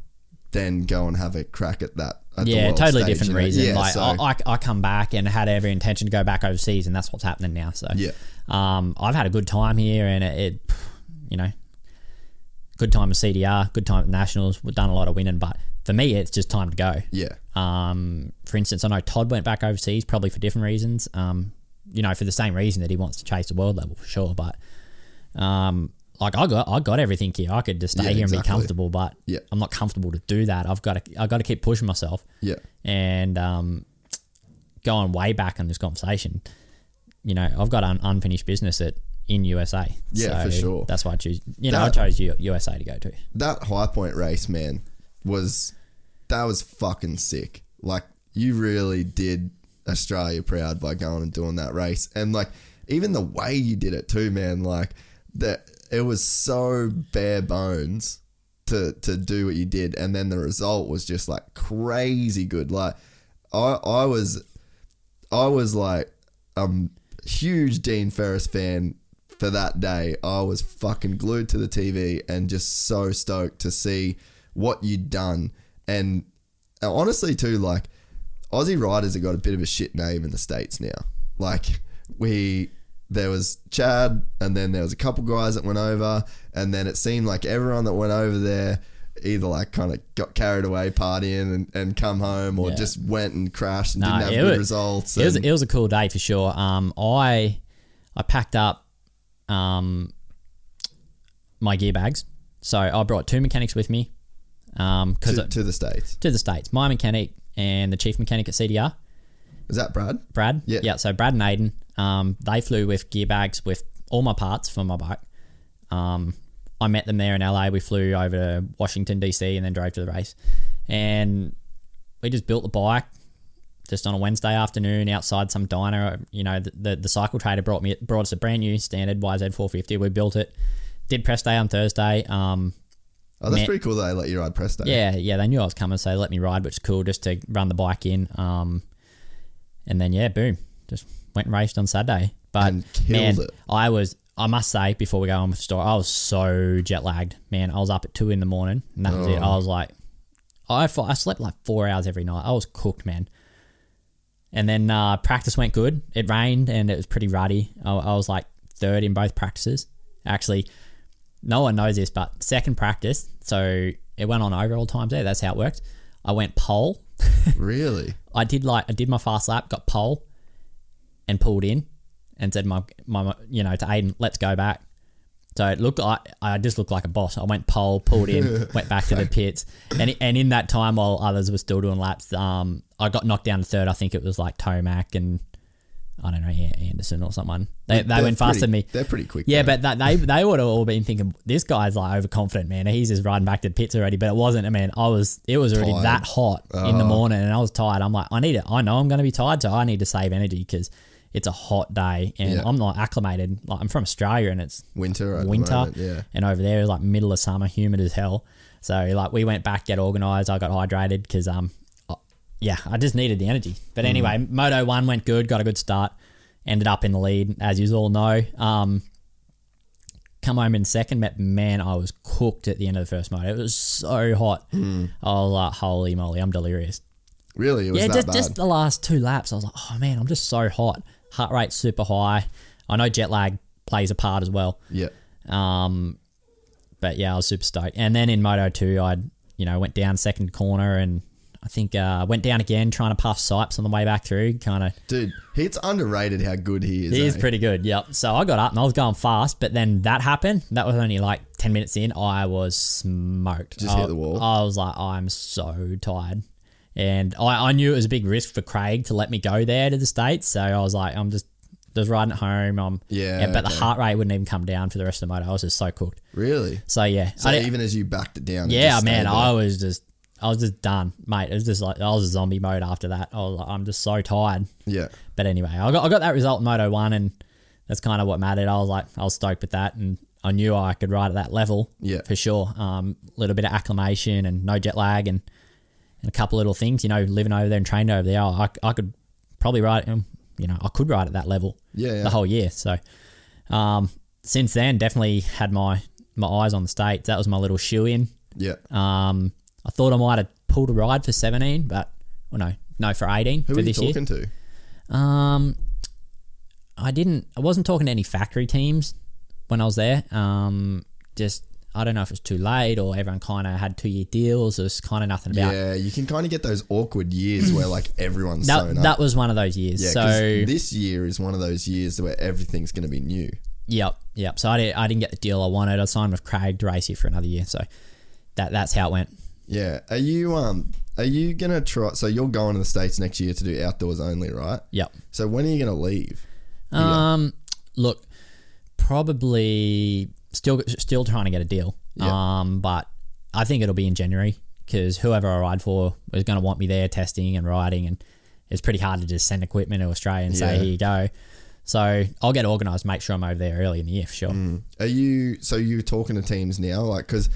[SPEAKER 2] then go and have a crack at that. At
[SPEAKER 3] yeah, totally
[SPEAKER 2] stage,
[SPEAKER 3] different
[SPEAKER 2] you know?
[SPEAKER 3] reason.
[SPEAKER 2] Yeah,
[SPEAKER 3] like
[SPEAKER 2] so,
[SPEAKER 3] I, I, I come back and had every intention to go back overseas, and that's what's happening now. So
[SPEAKER 2] Yeah.
[SPEAKER 3] um, I've had a good time here, and it, it you know, good time with CDR, good time at nationals. We've done a lot of winning, but for me, it's just time to go.
[SPEAKER 2] yeah,
[SPEAKER 3] Um, for instance, I know Todd went back overseas probably for different reasons. Um, you know, for the same reason that he wants to chase the world level for sure. But um, like I got, I got everything here. I could just stay
[SPEAKER 2] Yeah,
[SPEAKER 3] here and be comfortable, but
[SPEAKER 2] Yeah.
[SPEAKER 3] I'm not comfortable to do that. I've got to, I got to keep pushing myself.
[SPEAKER 2] yeah,
[SPEAKER 3] And um, going way back on this conversation, you know, I've got an unfinished business at in USA.
[SPEAKER 2] Yeah, for sure.
[SPEAKER 3] That's why I choose. You know,
[SPEAKER 2] That-
[SPEAKER 3] I chose USA to go to.
[SPEAKER 2] that high point race, man, was that was fucking sick. Like you really did Australia proud by going and doing that race, and like even the way you did it too, man. Like that, it was so bare bones to to do what you did, and then the result was just like crazy good. Like I I was I was like a huge Dean Ferris fan for that day. I was fucking glued to the TV and just so stoked to see what you'd done. And honestly, too, like Aussie riders have got a bit of a shit name in the states now. Like we. There was Chad, and then there was a couple guys that went over, and then it seemed like everyone that went over there either like kind of got carried away partying and, and come home, or
[SPEAKER 3] Yeah.
[SPEAKER 2] just went and crashed and
[SPEAKER 3] No,
[SPEAKER 2] didn't have good
[SPEAKER 3] was-
[SPEAKER 2] results.
[SPEAKER 3] It was, it was a cool day for sure. Um, I I packed up um, my gear bags, so I brought two mechanics with me. Um, because
[SPEAKER 2] to,
[SPEAKER 3] to,
[SPEAKER 2] to the states.
[SPEAKER 3] to the states, my mechanic and the chief mechanic at CDR,
[SPEAKER 2] Is that Brad?
[SPEAKER 3] Brad.
[SPEAKER 2] Yeah.
[SPEAKER 3] yeah. So Brad and Aiden, um, they flew with gear bags with all my parts for my bike. Um, I met them there in LA. We flew over to Washington DC and then drove to the race, and we just built the bike just on a Wednesday afternoon outside some diner. You know, the the, the cycle trader brought me brought us a brand new standard YZ 450. We built it. Did press day on Thursday. Um,
[SPEAKER 2] Oh, that's
[SPEAKER 3] Man-
[SPEAKER 2] pretty cool that they let you ride press day.
[SPEAKER 3] yeah, yeah, they knew I was coming, so they let me ride, which is cool, just to run the bike in. Um, and then yeah, boom, just went and raced on Saturday. But
[SPEAKER 2] And killed
[SPEAKER 3] man,
[SPEAKER 2] it.
[SPEAKER 3] I was, I must say, before we go on with the story, I was so jet lagged. Man, I was up at two in the morning, and that was it.
[SPEAKER 2] Oh.
[SPEAKER 3] I was like, I I slept like four hours every night. I was cooked, man. And then uh, practice went good. It rained and it was pretty ruddy. I, I was like third in both practices. Actually, no one knows this, but second practice, so it went on overall times there. That's how it worked. I went pole.
[SPEAKER 2] Really?
[SPEAKER 3] I did like I did my fast lap, got pole, and pulled in, and said my my you know to Aiden, let's go back. So it looked like I just looked like a boss. I went pole, pulled in, went back to the pits, and and in that time while others were still doing laps, um, I got knocked down to third. I think it was like Tomac and I don't know An- Anderson or someone. They they
[SPEAKER 2] They're
[SPEAKER 3] went faster than me.
[SPEAKER 2] They're pretty quick.
[SPEAKER 3] Yeah,
[SPEAKER 2] though.
[SPEAKER 3] but that, they they would have all been thinking this guy's like overconfident, man. He's just riding back to the pits already. But it wasn't. I mean, I was. It was already
[SPEAKER 2] Tired.
[SPEAKER 3] that hot in the morning, and I was tired. I'm like, I need it. I know I'm going to be tired, so I need to save energy because it's a hot day, and
[SPEAKER 2] Yeah.
[SPEAKER 3] I'm not acclimated. Like I'm from Australia, and it's
[SPEAKER 2] winter.
[SPEAKER 3] Winter,
[SPEAKER 2] moment, yeah.
[SPEAKER 3] and over there is like middle of summer, humid as hell. So like we went back, get organised. I got hydrated because um, I- yeah, I just needed the energy. But
[SPEAKER 2] Mm.
[SPEAKER 3] anyway, Moto One went good, got a good start, ended up in the lead as you all know. Um, come home in second, but man, I was cooked at the end of the first moto. It was so hot.
[SPEAKER 2] Mm.
[SPEAKER 3] I was like, holy moly, I'm delirious.
[SPEAKER 2] Really, it was
[SPEAKER 3] Yeah,
[SPEAKER 2] that
[SPEAKER 3] just,
[SPEAKER 2] bad.
[SPEAKER 3] just the last two laps, I was like, oh man, I'm just so hot. Heart rate super high. I know jet lag plays a part as well.
[SPEAKER 2] yeah.
[SPEAKER 3] Um, but yeah, I was super stoked. And then in Moto 2, I you know went down second corner and I think uh, went down again trying to pass Sipes on the way back through. Kind of,
[SPEAKER 2] Dude, it's underrated how good he is.
[SPEAKER 3] he is
[SPEAKER 2] eh?
[SPEAKER 3] pretty good. Yep. So I got up and I was going fast, but then that happened. That was only like ten minutes in. I was smoked.
[SPEAKER 2] Just
[SPEAKER 3] I,
[SPEAKER 2] hit the wall.
[SPEAKER 3] I was like, I'm so tired. And I, I knew it was a big risk for Craig to let me go there to the States. So I was like, I'm just just riding at home. I'm
[SPEAKER 2] Yeah,
[SPEAKER 3] but the heart rate wouldn't even come down for the rest of the moto. I was just so cooked.
[SPEAKER 2] Really?
[SPEAKER 3] So yeah,
[SPEAKER 2] So even as you backed it down,
[SPEAKER 3] yeah,
[SPEAKER 2] just
[SPEAKER 3] man, I was just, I was just done, mate. It was just like I was a zombie mode after that. I was like, I'm just so tired.
[SPEAKER 2] yeah.
[SPEAKER 3] But anyway, I got, I got that result in Moto One, and that's kind of what mattered. I was like, I was stoked with that, and I knew I could ride at that level,
[SPEAKER 2] Yeah.
[SPEAKER 3] for sure. Um, a little bit of acclimation and no jet lag, and and a couple little things, you know, living over there and training over there, I, I could probably ride, um, you know, I could ride at that level,
[SPEAKER 2] Yeah, yeah.
[SPEAKER 3] the whole year. So, um, since then, definitely had my my eyes on the states. That was my little shoe in.
[SPEAKER 2] Yeah.
[SPEAKER 3] Um, I thought I might have pulled a ride for 17, but well, no, no for 18
[SPEAKER 2] Who
[SPEAKER 3] for
[SPEAKER 2] are you
[SPEAKER 3] this year.
[SPEAKER 2] talking to?
[SPEAKER 3] Um, I didn't. I wasn't talking to any factory teams when I was there. Um, just I don't know if it was too late or everyone kind of had two year deals. There's kind of nothing about.
[SPEAKER 2] Yeah, you can kind of get those awkward years where like everyone's
[SPEAKER 3] That,
[SPEAKER 2] sewn up.
[SPEAKER 3] that was one of those years.
[SPEAKER 2] Yeah,
[SPEAKER 3] so
[SPEAKER 2] this year is one of those years where everything's going to be new.
[SPEAKER 3] Yep, yep. So I, did, I didn't get the deal I wanted. I signed with Craig here for another year. So that that's how it went.
[SPEAKER 2] Yeah. Are you um are you gonna try so you're going to the States next year to do outdoors only, right?
[SPEAKER 3] Yep.
[SPEAKER 2] So when are you gonna leave?
[SPEAKER 3] Um, look, probably still still trying to get a deal.
[SPEAKER 2] Yeah.
[SPEAKER 3] Um, but I think it'll be in January because whoever I ride for is going to want me there testing and riding, and it's pretty hard to just send equipment to Australia and say
[SPEAKER 2] Yeah.
[SPEAKER 3] here you go. So I'll get organised, make sure I'm over there early in the year for sure.
[SPEAKER 2] Are you so you're talking to teams now? Like, because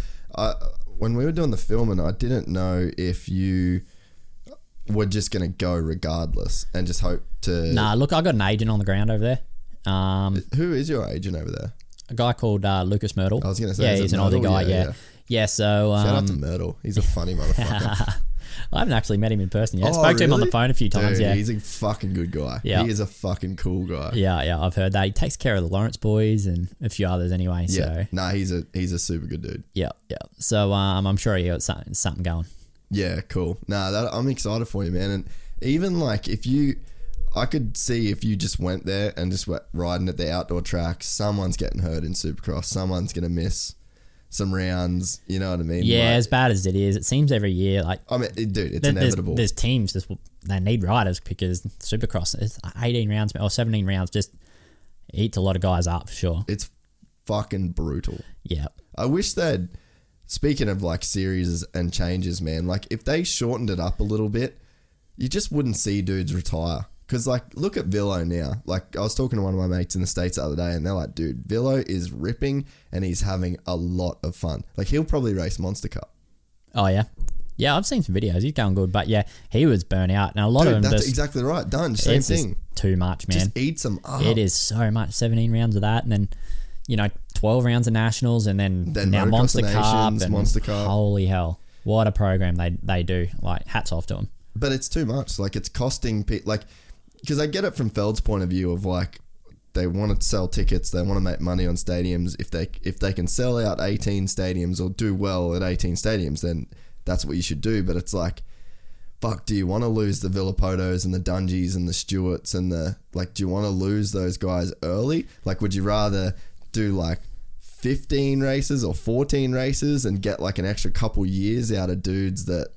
[SPEAKER 2] when we were doing the filming, I didn't know if you were just gonna go regardless and just hope to.
[SPEAKER 3] Nah, look, I got an agent on the ground over there. Um,
[SPEAKER 2] Who is your agent over there?
[SPEAKER 3] A guy called uh, Lucas Mirtl.
[SPEAKER 2] I was gonna say,
[SPEAKER 3] yeah, he's an
[SPEAKER 2] Mirtl?
[SPEAKER 3] Aussie guy.
[SPEAKER 2] Yeah,
[SPEAKER 3] Yeah,
[SPEAKER 2] yeah.
[SPEAKER 3] yeah. so
[SPEAKER 2] Shout out
[SPEAKER 3] um,
[SPEAKER 2] to Mirtl. He's a funny motherfucker.
[SPEAKER 3] I haven't actually met him in person yet.
[SPEAKER 2] Oh,
[SPEAKER 3] Spoke to him on the phone a few times.
[SPEAKER 2] Dude,
[SPEAKER 3] yeah,
[SPEAKER 2] he's a fucking good guy.
[SPEAKER 3] Yeah.
[SPEAKER 2] he is a fucking cool guy.
[SPEAKER 3] yeah, yeah. I've heard that he takes care of the Lawrence boys and a few others anyway.
[SPEAKER 2] Yeah.
[SPEAKER 3] So
[SPEAKER 2] Nah, he's a he's a super good dude.
[SPEAKER 3] yeah, yeah. So um, I'm sure he got something, something going.
[SPEAKER 2] Yeah, cool. Nah, that I'm excited for you, man. And even like if you, I could see if you just went there and just went riding at the outdoor track, someone's getting hurt in Supercross. Someone's gonna miss some rounds. You know what I mean?
[SPEAKER 3] Yeah,
[SPEAKER 2] Like,
[SPEAKER 3] as bad as it is, it seems every year like
[SPEAKER 2] I mean, dude, it's
[SPEAKER 3] there-
[SPEAKER 2] inevitable.
[SPEAKER 3] there's teams that they need riders because Supercross is 18 rounds or 17 rounds just eats a lot of guys up for sure.
[SPEAKER 2] it's fucking brutal.
[SPEAKER 3] Yeah,
[SPEAKER 2] I wish they'd. Speaking of like series and changes, man, like if they shortened it up a little bit, you just wouldn't see dudes retire. Because like, look at Villo now. Like I was talking to one of my mates in the states the other day, and they're like, "Dude, Villo is ripping, and he's having a lot of fun. Like he'll probably race Monster Cup.
[SPEAKER 3] oh yeah, yeah. I've seen some videos. He's going good, but yeah, he was burnt out, and a lot
[SPEAKER 2] Dude,
[SPEAKER 3] of them
[SPEAKER 2] that's
[SPEAKER 3] just
[SPEAKER 2] exactly right. Done. Same
[SPEAKER 3] it's just
[SPEAKER 2] thing.
[SPEAKER 3] too much, man.
[SPEAKER 2] Just eats them up.
[SPEAKER 3] It is so much. 17 rounds of that, and then you know 12 rounds of nationals, and then,
[SPEAKER 2] Then
[SPEAKER 3] now Monster Cup, and
[SPEAKER 2] Monster Cup.
[SPEAKER 3] Holy hell, what a program they they do! Like hats off to them.
[SPEAKER 2] but it's too much. Like it's costing people. Like because I get it from Feld's point of view of like they want to sell tickets, they want to make money on stadiums. If they if they can sell out eighteen stadiums or do well at eighteen stadiums, then that's what you should do. But it's like. Fuck, do you want to lose the Villopotos and the Dungeys and the Stewarts and the like? Do you want to lose those guys early? Like, would you rather do like 15 races or 14 races and get like an extra couple years out of dudes that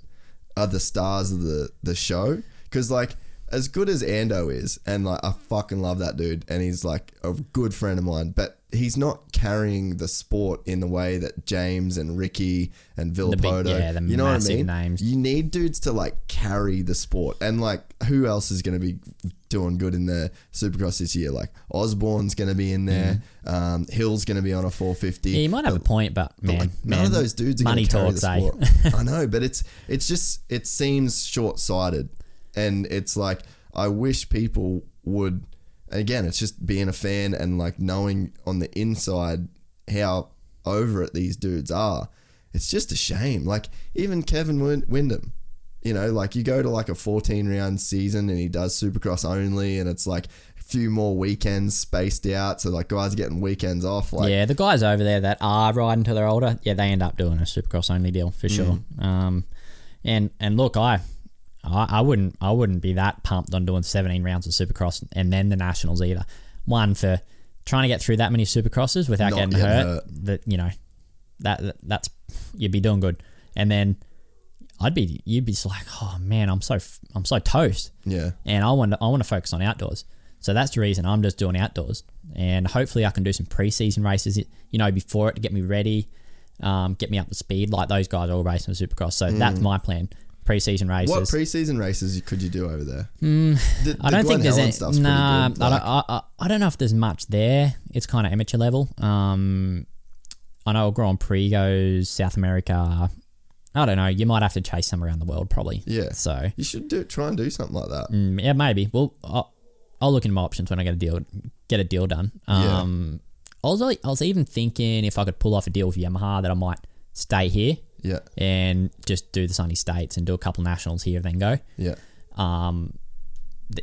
[SPEAKER 2] are the stars of the the show because like as good as Ando is and like I fucking love that dude and he's like a good friend of mine but he's not carrying the sport in the way that James and Ricky and
[SPEAKER 3] big- yeah, the
[SPEAKER 2] you know what I mean
[SPEAKER 3] names.
[SPEAKER 2] you need dudes to like carry the sport and like who else is going to be doing good in the supercross this year like Osborne's going to be in there um, Hill's going to be on a 450
[SPEAKER 3] Mm. Yeah, you might have a point, but
[SPEAKER 2] but,
[SPEAKER 3] man,
[SPEAKER 2] like, none of those dudes are
[SPEAKER 3] money
[SPEAKER 2] going to
[SPEAKER 3] talks,
[SPEAKER 2] carry
[SPEAKER 3] eh?
[SPEAKER 2] the sport. I know, but it's it's just it seems short sighted, and it's like I wish people would. Again, it's just being a fan and like knowing on the inside how over it these dudes are. It's just a shame. Like even Kevin Windham, you know, like you go to like a 14 round season and he does Supercross only, and it's like a few more weekends spaced out, so like guys are getting weekends off. Like
[SPEAKER 3] yeah, the guys over there that are riding till they're older, yeah, they end up doing a Supercross only deal for sure.
[SPEAKER 2] Mm.
[SPEAKER 3] Um, and and look, I, I I wouldn't I wouldn't be that pumped on doing 17 rounds of Supercross and then the nationals either. One for trying to get through that many Supercrosses without
[SPEAKER 2] Not
[SPEAKER 3] getting hurt,
[SPEAKER 2] hurt.
[SPEAKER 3] That you know, that, that that's you'd be doing good. And then I'd be you'd be just like, oh man, I'm so I'm so toast
[SPEAKER 2] yeah.
[SPEAKER 3] and I want to, I want to focus on outdoors. So that's the reason I'm just doing outdoors, and hopefully I can do some preseason races, you know, before it to get me ready, um, get me up to speed like those guys are all racing Supercross. So that's my plan: preseason races.
[SPEAKER 2] What preseason races could you do over there? Mm, the,
[SPEAKER 3] I don't think there's any, nah.
[SPEAKER 2] good.
[SPEAKER 3] I, don't, I, I, don't know if there's much there. It's kind of amateur level. Um, I know Grand Prix goes South America. I don't know. You might have to chase some around the world, probably.
[SPEAKER 2] yeah.
[SPEAKER 3] So
[SPEAKER 2] you should do try and do something like that.
[SPEAKER 3] Mm, yeah, maybe. Well, I'll, I'll look into my options when I get a deal get a deal done.
[SPEAKER 2] Yeah.
[SPEAKER 3] Um, I was I was even thinking if I could pull off a deal with Yamaha that I might stay here
[SPEAKER 2] Yeah.
[SPEAKER 3] and just do the sunny states and do a couple nationals here, then go.
[SPEAKER 2] Yeah.
[SPEAKER 3] Um,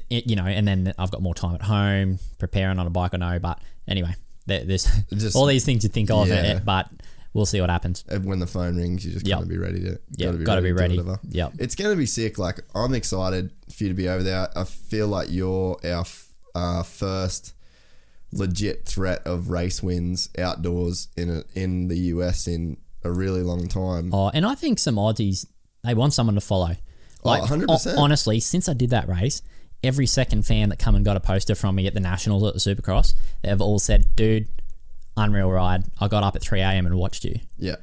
[SPEAKER 3] it- you know, and then I've got more time at home preparing on a bike. I know, but anyway, there, there's
[SPEAKER 2] Just-
[SPEAKER 3] all these things you think of,
[SPEAKER 2] Yeah.
[SPEAKER 3] eh, but we'll see what happens.
[SPEAKER 2] And when the phone rings, you just
[SPEAKER 3] Yep.
[SPEAKER 2] gotta be ready to.
[SPEAKER 3] Yep, gotta be ready.
[SPEAKER 2] whatever.
[SPEAKER 3] Yep.
[SPEAKER 2] It's gonna be sick. Like I'm excited for you to be over there. I feel like you're our f- uh, first legit threat of race wins outdoors in a, in the US in a really long time.
[SPEAKER 3] Oh, and I think some Aussies they want someone to follow.
[SPEAKER 2] Oh, 100%.
[SPEAKER 3] ho- honestly, since I did that race, every second fan that come and got a poster from me at the Nationals at the Supercross, they've all said, "Dude, unreal ride. I got up at 3 a.m. and watched you."
[SPEAKER 2] Yeah.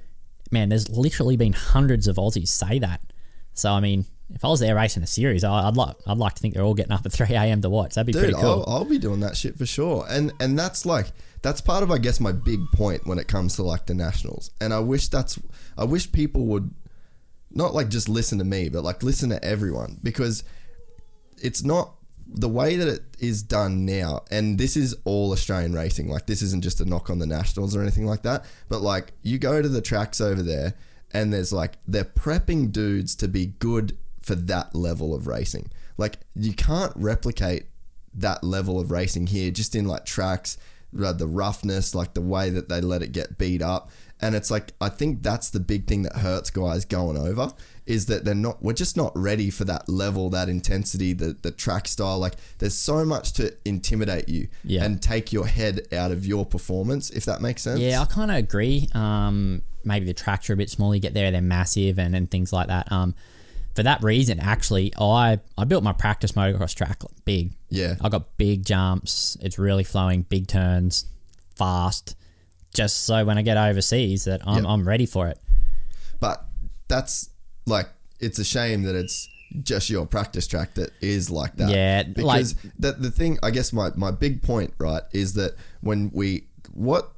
[SPEAKER 3] Man, there's literally been hundreds of Aussies say that. So I mean, if I was there racing a series, I- I'd like I'd like to think they're all getting up at 3 a.m. to watch. That'd be
[SPEAKER 2] Dude,
[SPEAKER 3] pretty cool.
[SPEAKER 2] I'll, I'll be doing that shit for sure. And and that's like that's part of I guess my big point when it comes to like the nationals. And I wish that's I wish people would not like just listen to me, but like listen to everyone because it's not the way that it is done now, and this is all Australian racing. Like this isn't just a knock on the nationals or anything like that. But like you go to the tracks over there, and there's like they're prepping dudes to be good for that level of racing. Like you can't replicate that level of racing here just in like tracks, the roughness, like the way that they let it get beat up. And it's like I think that's the big thing that hurts guys going over is that they're not we're just not ready for that level, that intensity, the the track style. Like there's so much to intimidate you
[SPEAKER 3] Yeah.
[SPEAKER 2] and take your head out of your performance, if that makes sense.
[SPEAKER 3] Yeah, I kind of agree. Um, maybe the tracks are a bit small. You get there, they're massive, and, and things like that. Um, for that reason, actually, I I built my practice motocross track big.
[SPEAKER 2] Yeah.
[SPEAKER 3] I got big jumps. It's really flowing, big turns, fast. Just so when I get overseas, that I'm,
[SPEAKER 2] Yeah.
[SPEAKER 3] I'm ready for it.
[SPEAKER 2] But that's like it's a shame that it's just your practice track that is like that.
[SPEAKER 3] Yeah,
[SPEAKER 2] because
[SPEAKER 3] like-
[SPEAKER 2] the the thing I guess my my big point right is that when we what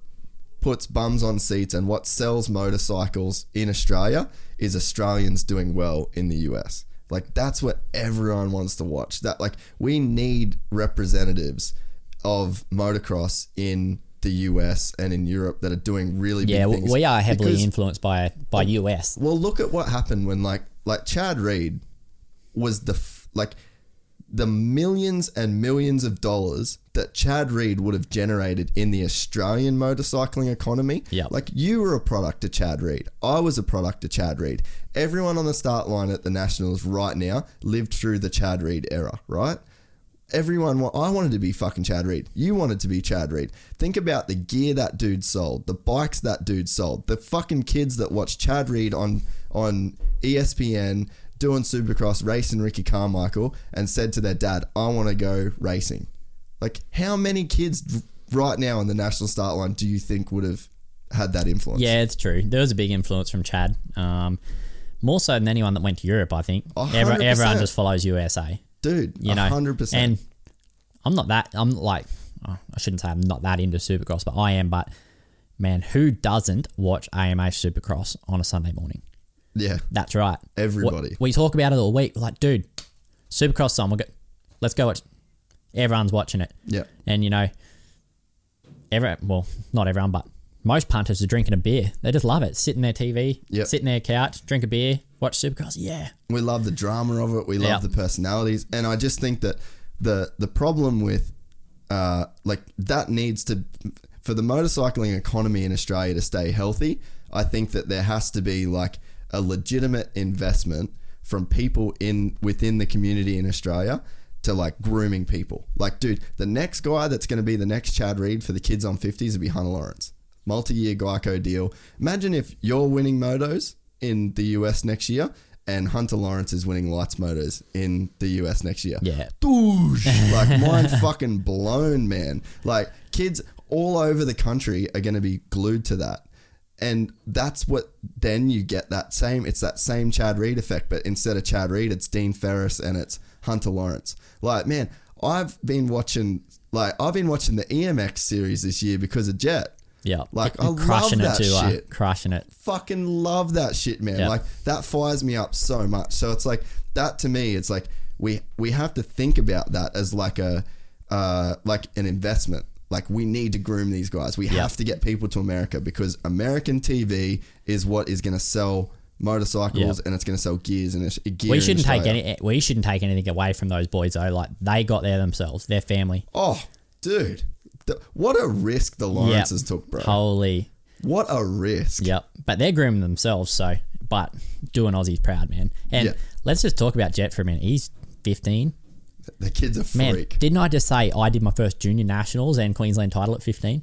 [SPEAKER 2] puts bums on seats and what sells motorcycles in Australia is Australians doing well in the US. Like that's what everyone wants to watch. That like we need representatives of motocross in the US and in Europe that are doing really
[SPEAKER 3] Yeah,
[SPEAKER 2] big things.
[SPEAKER 3] we are heavily
[SPEAKER 2] Because-
[SPEAKER 3] influenced by by US.
[SPEAKER 2] well, look at what happened when like like Chad Reed was the f- like the millions and millions of dollars that Chad Reed would have generated in the Australian motorcycling economy.
[SPEAKER 3] Yep.
[SPEAKER 2] Like you were a product of Chad Reed. I was a product of Chad Reed. Everyone on the start line at the Nationals right now lived through the Chad Reed era, right? Everyone, I wanted to be fucking Chad Reed. You wanted to be Chad Reed. Think about the gear that dude sold, the bikes that dude sold, the fucking kids that watch Chad Reed on on ESPN doing Supercross, racing Ricky Carmichael, and said to their dad, "I want to go racing." Like, how many kids right now on the national start line do you think would have had that influence?
[SPEAKER 3] Yeah, it's true. There was a big influence from Chad. Um, more so than anyone that went to Europe, I think.
[SPEAKER 2] A
[SPEAKER 3] Every-
[SPEAKER 2] hundred
[SPEAKER 3] everyone just follows USA.
[SPEAKER 2] dude,
[SPEAKER 3] you know,
[SPEAKER 2] hundred percent.
[SPEAKER 3] And I'm not that. I'm like, oh, I shouldn't say I'm not that into Supercross, but I am. But man, who doesn't watch AMA Supercross on a Sunday morning?
[SPEAKER 2] Yeah,
[SPEAKER 3] That's right.
[SPEAKER 2] Everybody.
[SPEAKER 3] We, we talk about it all week. We're like, dude, Supercross on. We'll go, let's go watch. Everyone's watching it.
[SPEAKER 2] yeah,
[SPEAKER 3] And you know, every well, not everyone, but most punters are drinking a beer. They just love it. Sit in their TV,
[SPEAKER 2] Yep.
[SPEAKER 3] sit in their couch, drink a beer, watch Supercross. Yeah,
[SPEAKER 2] we love the drama of it. We love
[SPEAKER 3] Yeah.
[SPEAKER 2] the personalities, and I just think that the the problem with uh, like that needs to for the motorcycling economy in Australia to stay healthy. I think that there has to be like a legitimate investment from people in within the community in Australia to like grooming people. Like, dude, the next guy that's going to be the next Chad Reed for the kids on 50s will be Hunter Lawrence. Multi-year Geico deal. Imagine if you're winning motos in the US next year and Hunter Lawrence is winning lights motos in the US next year.
[SPEAKER 3] yeah.
[SPEAKER 2] Doosh. Like mind fucking blown, man. Like kids all over the country are going to be glued to that. And that's what then you get that same it's that same Chad Reed effect, but instead of Chad Reed, it's Dean Ferris and it's Hunter Lawrence. Like, man, I've been watching like I've been watching the EMX series this year because of Jett.
[SPEAKER 3] Yeah,
[SPEAKER 2] Like,
[SPEAKER 3] And
[SPEAKER 2] I
[SPEAKER 3] crushing
[SPEAKER 2] love
[SPEAKER 3] it
[SPEAKER 2] that
[SPEAKER 3] too. uh,
[SPEAKER 2] shit.
[SPEAKER 3] crushing it.
[SPEAKER 2] fucking love that shit, man.
[SPEAKER 3] Yeah.
[SPEAKER 2] Like that fires me up so much. So it's like that to me. It's like we we have to think about that as like a uh, like an investment. Like we need to groom these guys. We have to get people to America because American TV is what is going to sell motorcycles
[SPEAKER 3] Yep.
[SPEAKER 2] and it's going to sell gears and gear.
[SPEAKER 3] we shouldn't take any. We shouldn't take anything away from those boys though. Like they got there themselves, their family.
[SPEAKER 2] Oh, dude, Th- what a risk the Lawrences took, bro.
[SPEAKER 3] Holy,
[SPEAKER 2] What a risk.
[SPEAKER 3] yep. But they're grooming themselves, so but doing Aussies proud, man. And
[SPEAKER 2] Yeah.
[SPEAKER 3] let's just talk about Jett for a minute. He's 15.
[SPEAKER 2] The kid's a
[SPEAKER 3] Man,
[SPEAKER 2] freak.
[SPEAKER 3] didn't I just say I did my first junior nationals and Queensland title at 15?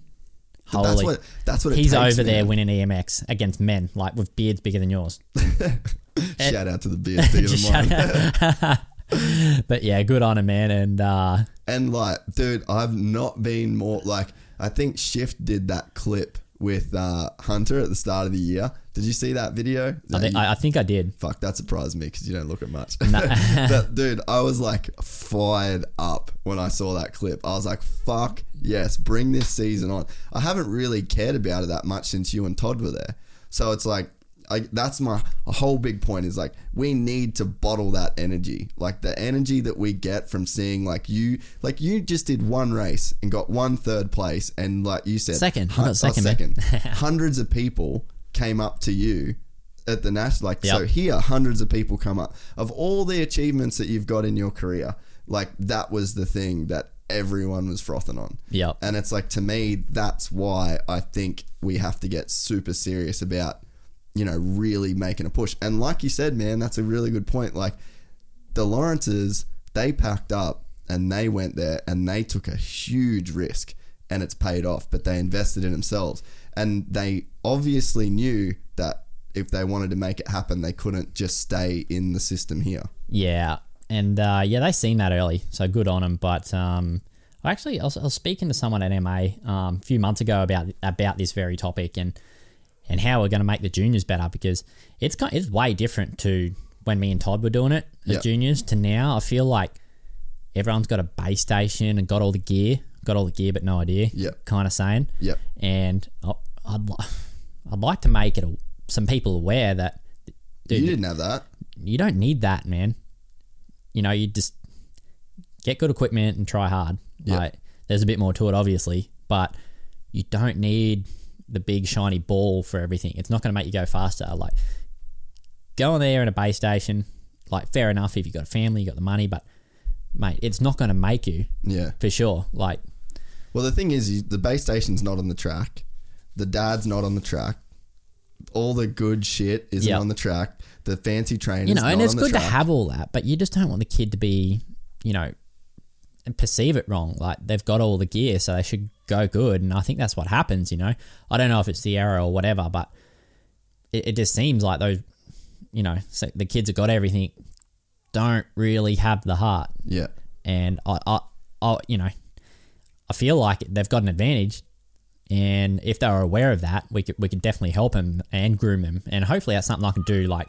[SPEAKER 3] Holy.
[SPEAKER 2] That's what. That's what it
[SPEAKER 3] He's
[SPEAKER 2] takes,
[SPEAKER 3] over there winning EMX against men, like with beards bigger than yours.
[SPEAKER 2] Shout out to the beard bigger than mine.
[SPEAKER 3] But yeah, good on him, man. And uh,
[SPEAKER 2] And like, dude, I've not been more like. I think Shift did that clip with uh, Hunter at the start of the year. Did you see that video?
[SPEAKER 3] I, thi-
[SPEAKER 2] you-
[SPEAKER 3] I, I think I did.
[SPEAKER 2] Fuck, that surprised me because you don't look at much. but dude, I was like fired up when I saw that clip. I was like, fuck yes, bring this season on. I haven't really cared about it that much since you and Todd were there. So it's like, I, that's my whole big point is like we need to bottle that energy like the energy that we get from seeing like you like you just did one race and got one third place and like you said
[SPEAKER 3] Second.
[SPEAKER 2] Hun-
[SPEAKER 3] second, man.
[SPEAKER 2] second. hundreds of people came up to you at the national like so here hundreds of people come up of all the achievements that you've got in your career like that was the thing that everyone was frothing on
[SPEAKER 3] Yep.
[SPEAKER 2] and it's like to me that's why i think we have to get super serious about you know really making a push. And like you said man that's a really good point. Like the lawrences they packed up and they went there and they took a huge risk and it's paid off but they invested in themselves. And they obviously knew that if they wanted to make it happen they couldn't just stay in the system here.
[SPEAKER 3] Yeah, and uh, yeah, they seen that early, so good on them. But um, I actually, I was, I was speaking to someone at MA um, a few months ago about about this very topic and and how we're going to make the juniors better because it's kind, it's way different to when me and Todd were doing it as
[SPEAKER 2] Yep.
[SPEAKER 3] juniors to now. I feel like everyone's got a base station and got all the gear, got all the gear, but no idea.
[SPEAKER 2] Yeah,
[SPEAKER 3] kind of saying.
[SPEAKER 2] Yeah,
[SPEAKER 3] And I- I'd li- I'd like to make it a, some people aware that Dude,
[SPEAKER 2] you didn't have that
[SPEAKER 3] you don't need that, man. You know, you just get good equipment and try hard.
[SPEAKER 2] Yeah.
[SPEAKER 3] Like, there's a bit more to it, obviously, but you don't need the big shiny ball for everything. It's not going to make you go faster. Like, go in there in a base station. Like, fair enough if you've got a family, you've got the money, but mate, it's not going to make you
[SPEAKER 2] yeah
[SPEAKER 3] for sure. Like,
[SPEAKER 2] Well, the thing is, you, the base station's not on the track. The dad's not on the track. All the good shit isn't
[SPEAKER 3] Yep.
[SPEAKER 2] on the track. The fancy train,
[SPEAKER 3] you know, and it's good to have all that, but you just don't want the kid to be, you know, and perceive it wrong. Like they've got all the gear, so they should go good. And I think that's what happens. You know, I don't know if it's the error or whatever, but it, it just seems like those, you know, so the kids have got everything, don't really have the heart,
[SPEAKER 2] Yeah,
[SPEAKER 3] and I, I, I you know, I feel like they've got an advantage. And if they were aware of that, we could we could definitely help them and groom them. And hopefully that's something I can do like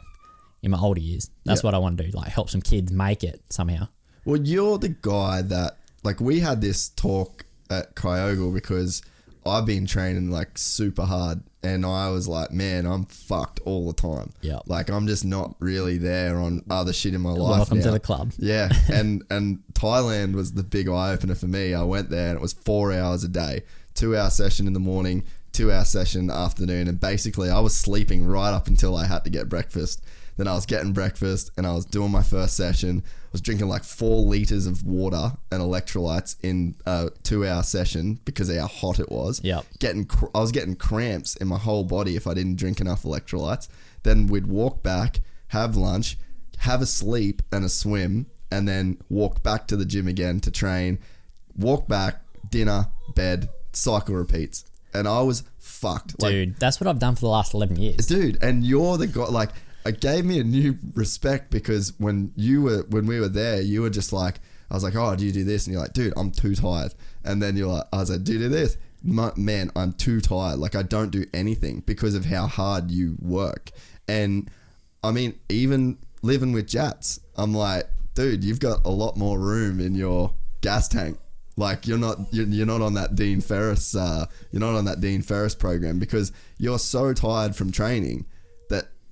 [SPEAKER 3] in my older years. That's
[SPEAKER 2] Yeah.
[SPEAKER 3] what I want to do. Like help some kids make it somehow.
[SPEAKER 2] Well, you're the guy that like we had this talk at Kyogle because I've been training like super hard and I was like, man, I'm fucked all the time.
[SPEAKER 3] Yeah.
[SPEAKER 2] Like I'm just not really there on other shit in my life.
[SPEAKER 3] Welcome to
[SPEAKER 2] now.
[SPEAKER 3] the club.
[SPEAKER 2] Yeah, and and Thailand was the big eye opener for me. I went there and it was four hours a day, two hour session in the morning, two hour session in the afternoon, and basically I was sleeping right up until I had to get breakfast. Then I was getting breakfast and I was doing my first session. Was drinking like four liters of water and electrolytes in a two hour session because of how hot it was.
[SPEAKER 3] Yep.
[SPEAKER 2] Getting cr- I was getting cramps in my whole body if I didn't drink enough electrolytes. Then we'd walk back, have lunch, have a sleep and a swim, and then walk back to the gym again to train, walk back, dinner, bed, cycle repeats. And I was fucked. Like,
[SPEAKER 3] Dude, that's what I've done for the last 11 years.
[SPEAKER 2] dude, and you're the guy, like, it gave me a new respect because when you were, when we were there, you were just like, I was like, oh, do you do this? And you're like, dude, I'm too tired. And then you're like, I was like, do you do this? My, man, I'm too tired. Like, I don't do anything because of how hard you work. And I mean, even living with Jats, I'm like, dude, you've got a lot more room in your gas tank. Like you're not you're, you're not on that Dean Ferris uh, you're not on that Dean Ferris program because you're so tired from training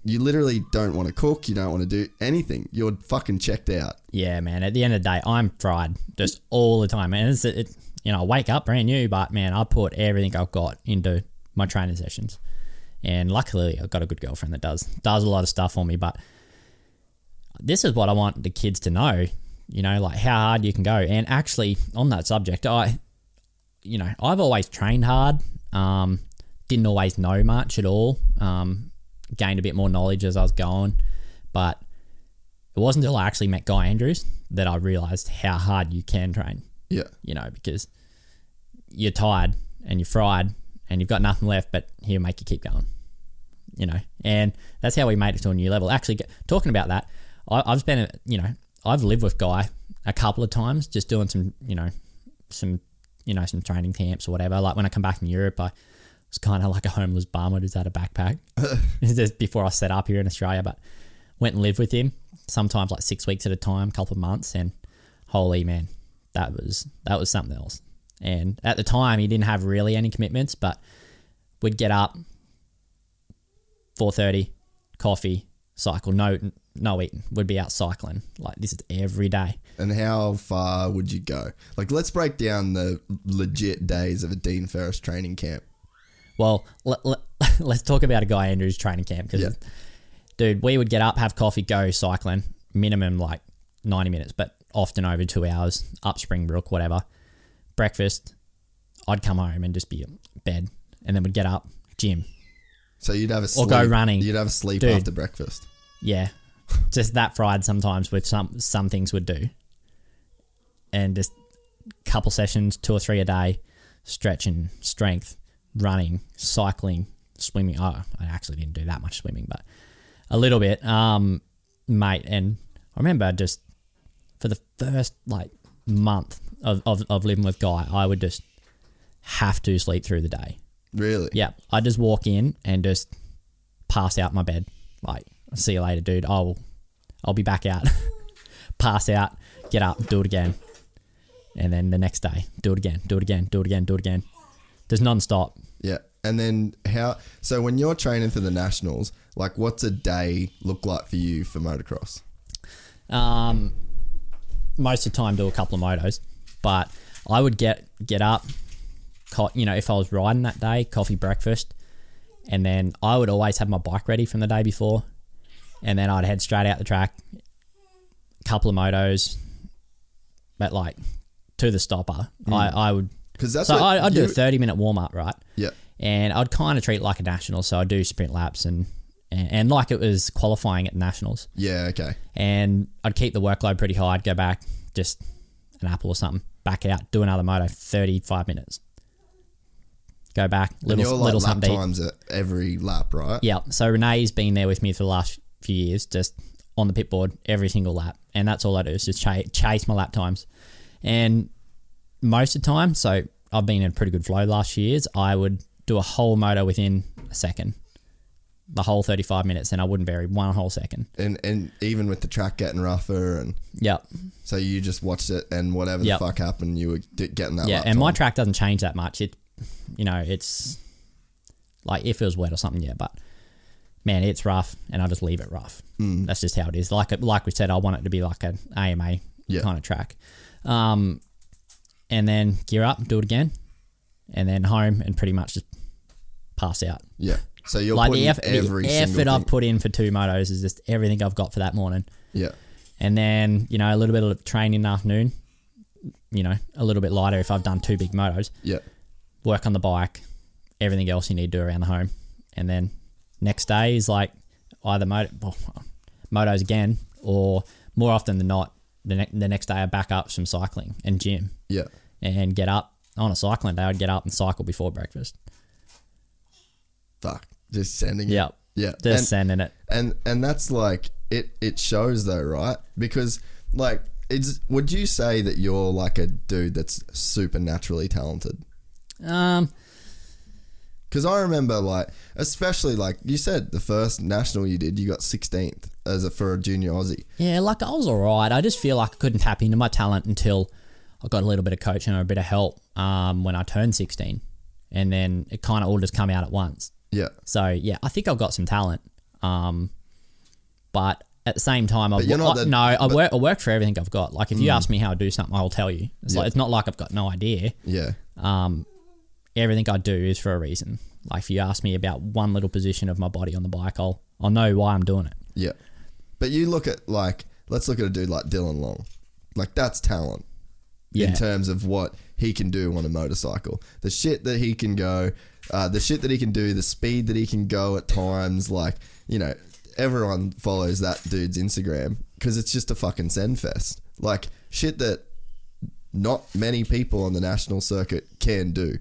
[SPEAKER 2] you literally don't want to cook, you don't want to do anything. You're fucking checked out.
[SPEAKER 3] Yeah, man. At the end of the day, I'm fried just all the time. And it's, it, you know, I wake up brand new, but man, I put everything I've got into my training sessions. And luckily, I've got a good girlfriend that does does a lot of stuff for me. But this is what I want the kids to know, you know, like how hard you can go. And actually, on that subject, I, you know, I've always trained hard. Um, didn't always know much at all. Um, gained a bit more knowledge as I was going, but it wasn't until I actually met Guy Andrews that I realized how hard you can train.
[SPEAKER 2] Yeah.
[SPEAKER 3] You know, because you're tired and you're fried and you've got nothing left, but he'll make you keep going. You know, and that's how we made it to a new level. Actually, talking about that, I, I've spent, a- you know, I've lived with Guy a couple of times, just doing some, you know, some, you know, some training camps or whatever. Like when I come back from Europe, I was kind of like a homeless bum. I just had a backpack before I set up here in Australia, but went and lived with him sometimes like six weeks at a time, couple of months, and holy man, that was that was something else. And at the time, he didn't have really any commitments, but we'd get up, four thirty, coffee, cycle, no no eating. We'd be out cycling like this is every day.
[SPEAKER 2] And how far would you go? Like, let's break down the legit days of a Dean Ferris training camp.
[SPEAKER 3] Well, let, let, let's talk about a guy Andrews training camp because,
[SPEAKER 2] Yeah.
[SPEAKER 3] dude, we would get up, have coffee, go cycling, minimum like ninety minutes, but often over two hours, up Springbrook, whatever. Breakfast, I'd come home and just be in bed, and then we'd get up, gym,
[SPEAKER 2] So you'd have a
[SPEAKER 3] Or
[SPEAKER 2] sleep.
[SPEAKER 3] go running.
[SPEAKER 2] You'd have a sleep
[SPEAKER 3] Dude.
[SPEAKER 2] after breakfast.
[SPEAKER 3] yeah, just that fried sometimes with some some things would do, and just couple sessions, two or three a day, stretching, strength, running, cycling, swimming. Oh, I actually didn't do that much swimming, but a little bit, um, mate. And I remember just for the first like month of, of, of living with Guy, I would just have to sleep through the day.
[SPEAKER 2] Really?
[SPEAKER 3] Yeah, I just walk in and just pass out in my bed. Like, see you later, dude. I'll I'll be back out. pass out, get up, do it again, and then the next day, do it again, do it again, do it again, do it again. There's non-stop.
[SPEAKER 2] Yeah. And then how? So when you're training for the nationals, like, what's a day look like for you for motocross?
[SPEAKER 3] Um, most of the time, do a couple of motos, but I would get get up, co- you know, if I was riding that day, coffee, breakfast, and then I would always have my bike ready from the day before, and then I'd head straight out the track, couple of motos, but like to the stopper. I I would
[SPEAKER 2] Because that's
[SPEAKER 3] so I, I'd do a thirty minute warm up, right?
[SPEAKER 2] Yeah.
[SPEAKER 3] and I'd kind of treat it like a national. So I'd do sprint laps and, and and like it was qualifying at nationals
[SPEAKER 2] Yeah. Okay.
[SPEAKER 3] and I'd keep the workload pretty high. I'd go back, just an apple or something, back out, do another moto, 35 minutes. Go back,
[SPEAKER 2] And
[SPEAKER 3] little
[SPEAKER 2] you're like
[SPEAKER 3] little
[SPEAKER 2] lap times at every lap, right?
[SPEAKER 3] Yeah, so Renee's been there with me for the last few years, just on the pit board every single lap. And that's all I do is just chase, chase my lap times. And most of the time, so I've been in a pretty good flow the last few years, I would do a whole moto within a second. The whole 35 minutes, and I wouldn't vary one whole second.
[SPEAKER 2] And and even with the track getting rougher, and
[SPEAKER 3] Yep.
[SPEAKER 2] so you just watched it, and whatever
[SPEAKER 3] Yep.
[SPEAKER 2] the fuck happened, you were getting that.
[SPEAKER 3] yeah, and my track doesn't change that much. It, you know, it's like if it was wet or something, yeah. But man, it's rough, and I just leave it rough.
[SPEAKER 2] Mm.
[SPEAKER 3] That's just how it is. Like like we said, I want it to be like an AMA
[SPEAKER 2] Yeah.
[SPEAKER 3] kind of track. Um, and then gear up, do it again, and then home, and pretty much just pass out.
[SPEAKER 2] Yeah. So you're
[SPEAKER 3] like the effort,
[SPEAKER 2] every
[SPEAKER 3] the effort I've put in for two motos is just everything I've got for that morning.
[SPEAKER 2] Yeah.
[SPEAKER 3] And then, you know, a little bit of training in the afternoon, you know, a little bit lighter if I've done two big motos
[SPEAKER 2] Yeah.
[SPEAKER 3] work on the bike, everything else you need to do around the home, and then next day is like either moto, well, motos again, or more often than not, the, ne- the next day I back up some cycling and gym
[SPEAKER 2] Yeah.
[SPEAKER 3] and get up on a cycling day. I'd get up and cycle before breakfast.
[SPEAKER 2] Fuck. Just sending it. Yeah.
[SPEAKER 3] Just
[SPEAKER 2] And-
[SPEAKER 3] sending it.
[SPEAKER 2] and and that's like it it shows though right because like it's would you say that you're like a dude that's supernaturally talented
[SPEAKER 3] Um,
[SPEAKER 2] because i remember like especially like you said the first national you did you got 16th as a for a junior aussie
[SPEAKER 3] yeah, like I was alright. I just feel like I couldn't tap into my talent until I got a little bit of coaching or a bit of help um, when I turned 16. And then it kind of all just come out at once.
[SPEAKER 2] yeah
[SPEAKER 3] So yeah, I think I've got some talent. Um, but at the same time, I've,
[SPEAKER 2] you're not
[SPEAKER 3] I,
[SPEAKER 2] the-
[SPEAKER 3] no, I work, I work for everything I've got. Like if you ask me how I do something, I'll tell you. It's
[SPEAKER 2] Yeah.
[SPEAKER 3] like it's not like I've got no idea.
[SPEAKER 2] Yeah.
[SPEAKER 3] Um, everything I do is for a reason. Like if you ask me about one little position of my body on the bike, I'll I'll know why I'm doing it.
[SPEAKER 2] Yeah. But you look at like let's look at a dude like Dylan Long. Like that's talent.
[SPEAKER 3] Yeah.
[SPEAKER 2] In terms of what he can do on a motorcycle. The shit that he can go, uh, the shit that he can do, the speed that he can go at times, like, you know, everyone follows that dude's Instagram because it's just a fucking send fest. Like shit that not many people on the national circuit can do.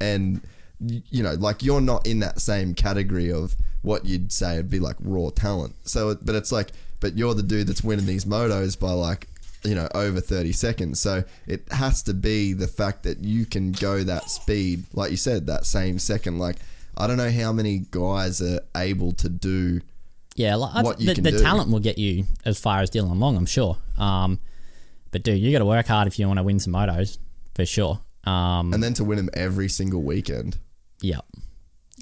[SPEAKER 2] And you know, like you're not in that same category of what you'd say would be like raw talent. So, but it's like, but you're the dude that's winning these motos by like, you know, over 30 seconds. So it has to be the fact that you can go that speed, like you said, that same second. Like, I don't know how many guys are able to do.
[SPEAKER 3] Yeah, like
[SPEAKER 2] what
[SPEAKER 3] the, the talent will get you as far as Dylan Long, I'm sure. Um, but dude, you got to work hard if you want to win some motos for sure. Um,
[SPEAKER 2] And then to win them every single weekend.
[SPEAKER 3] yeah,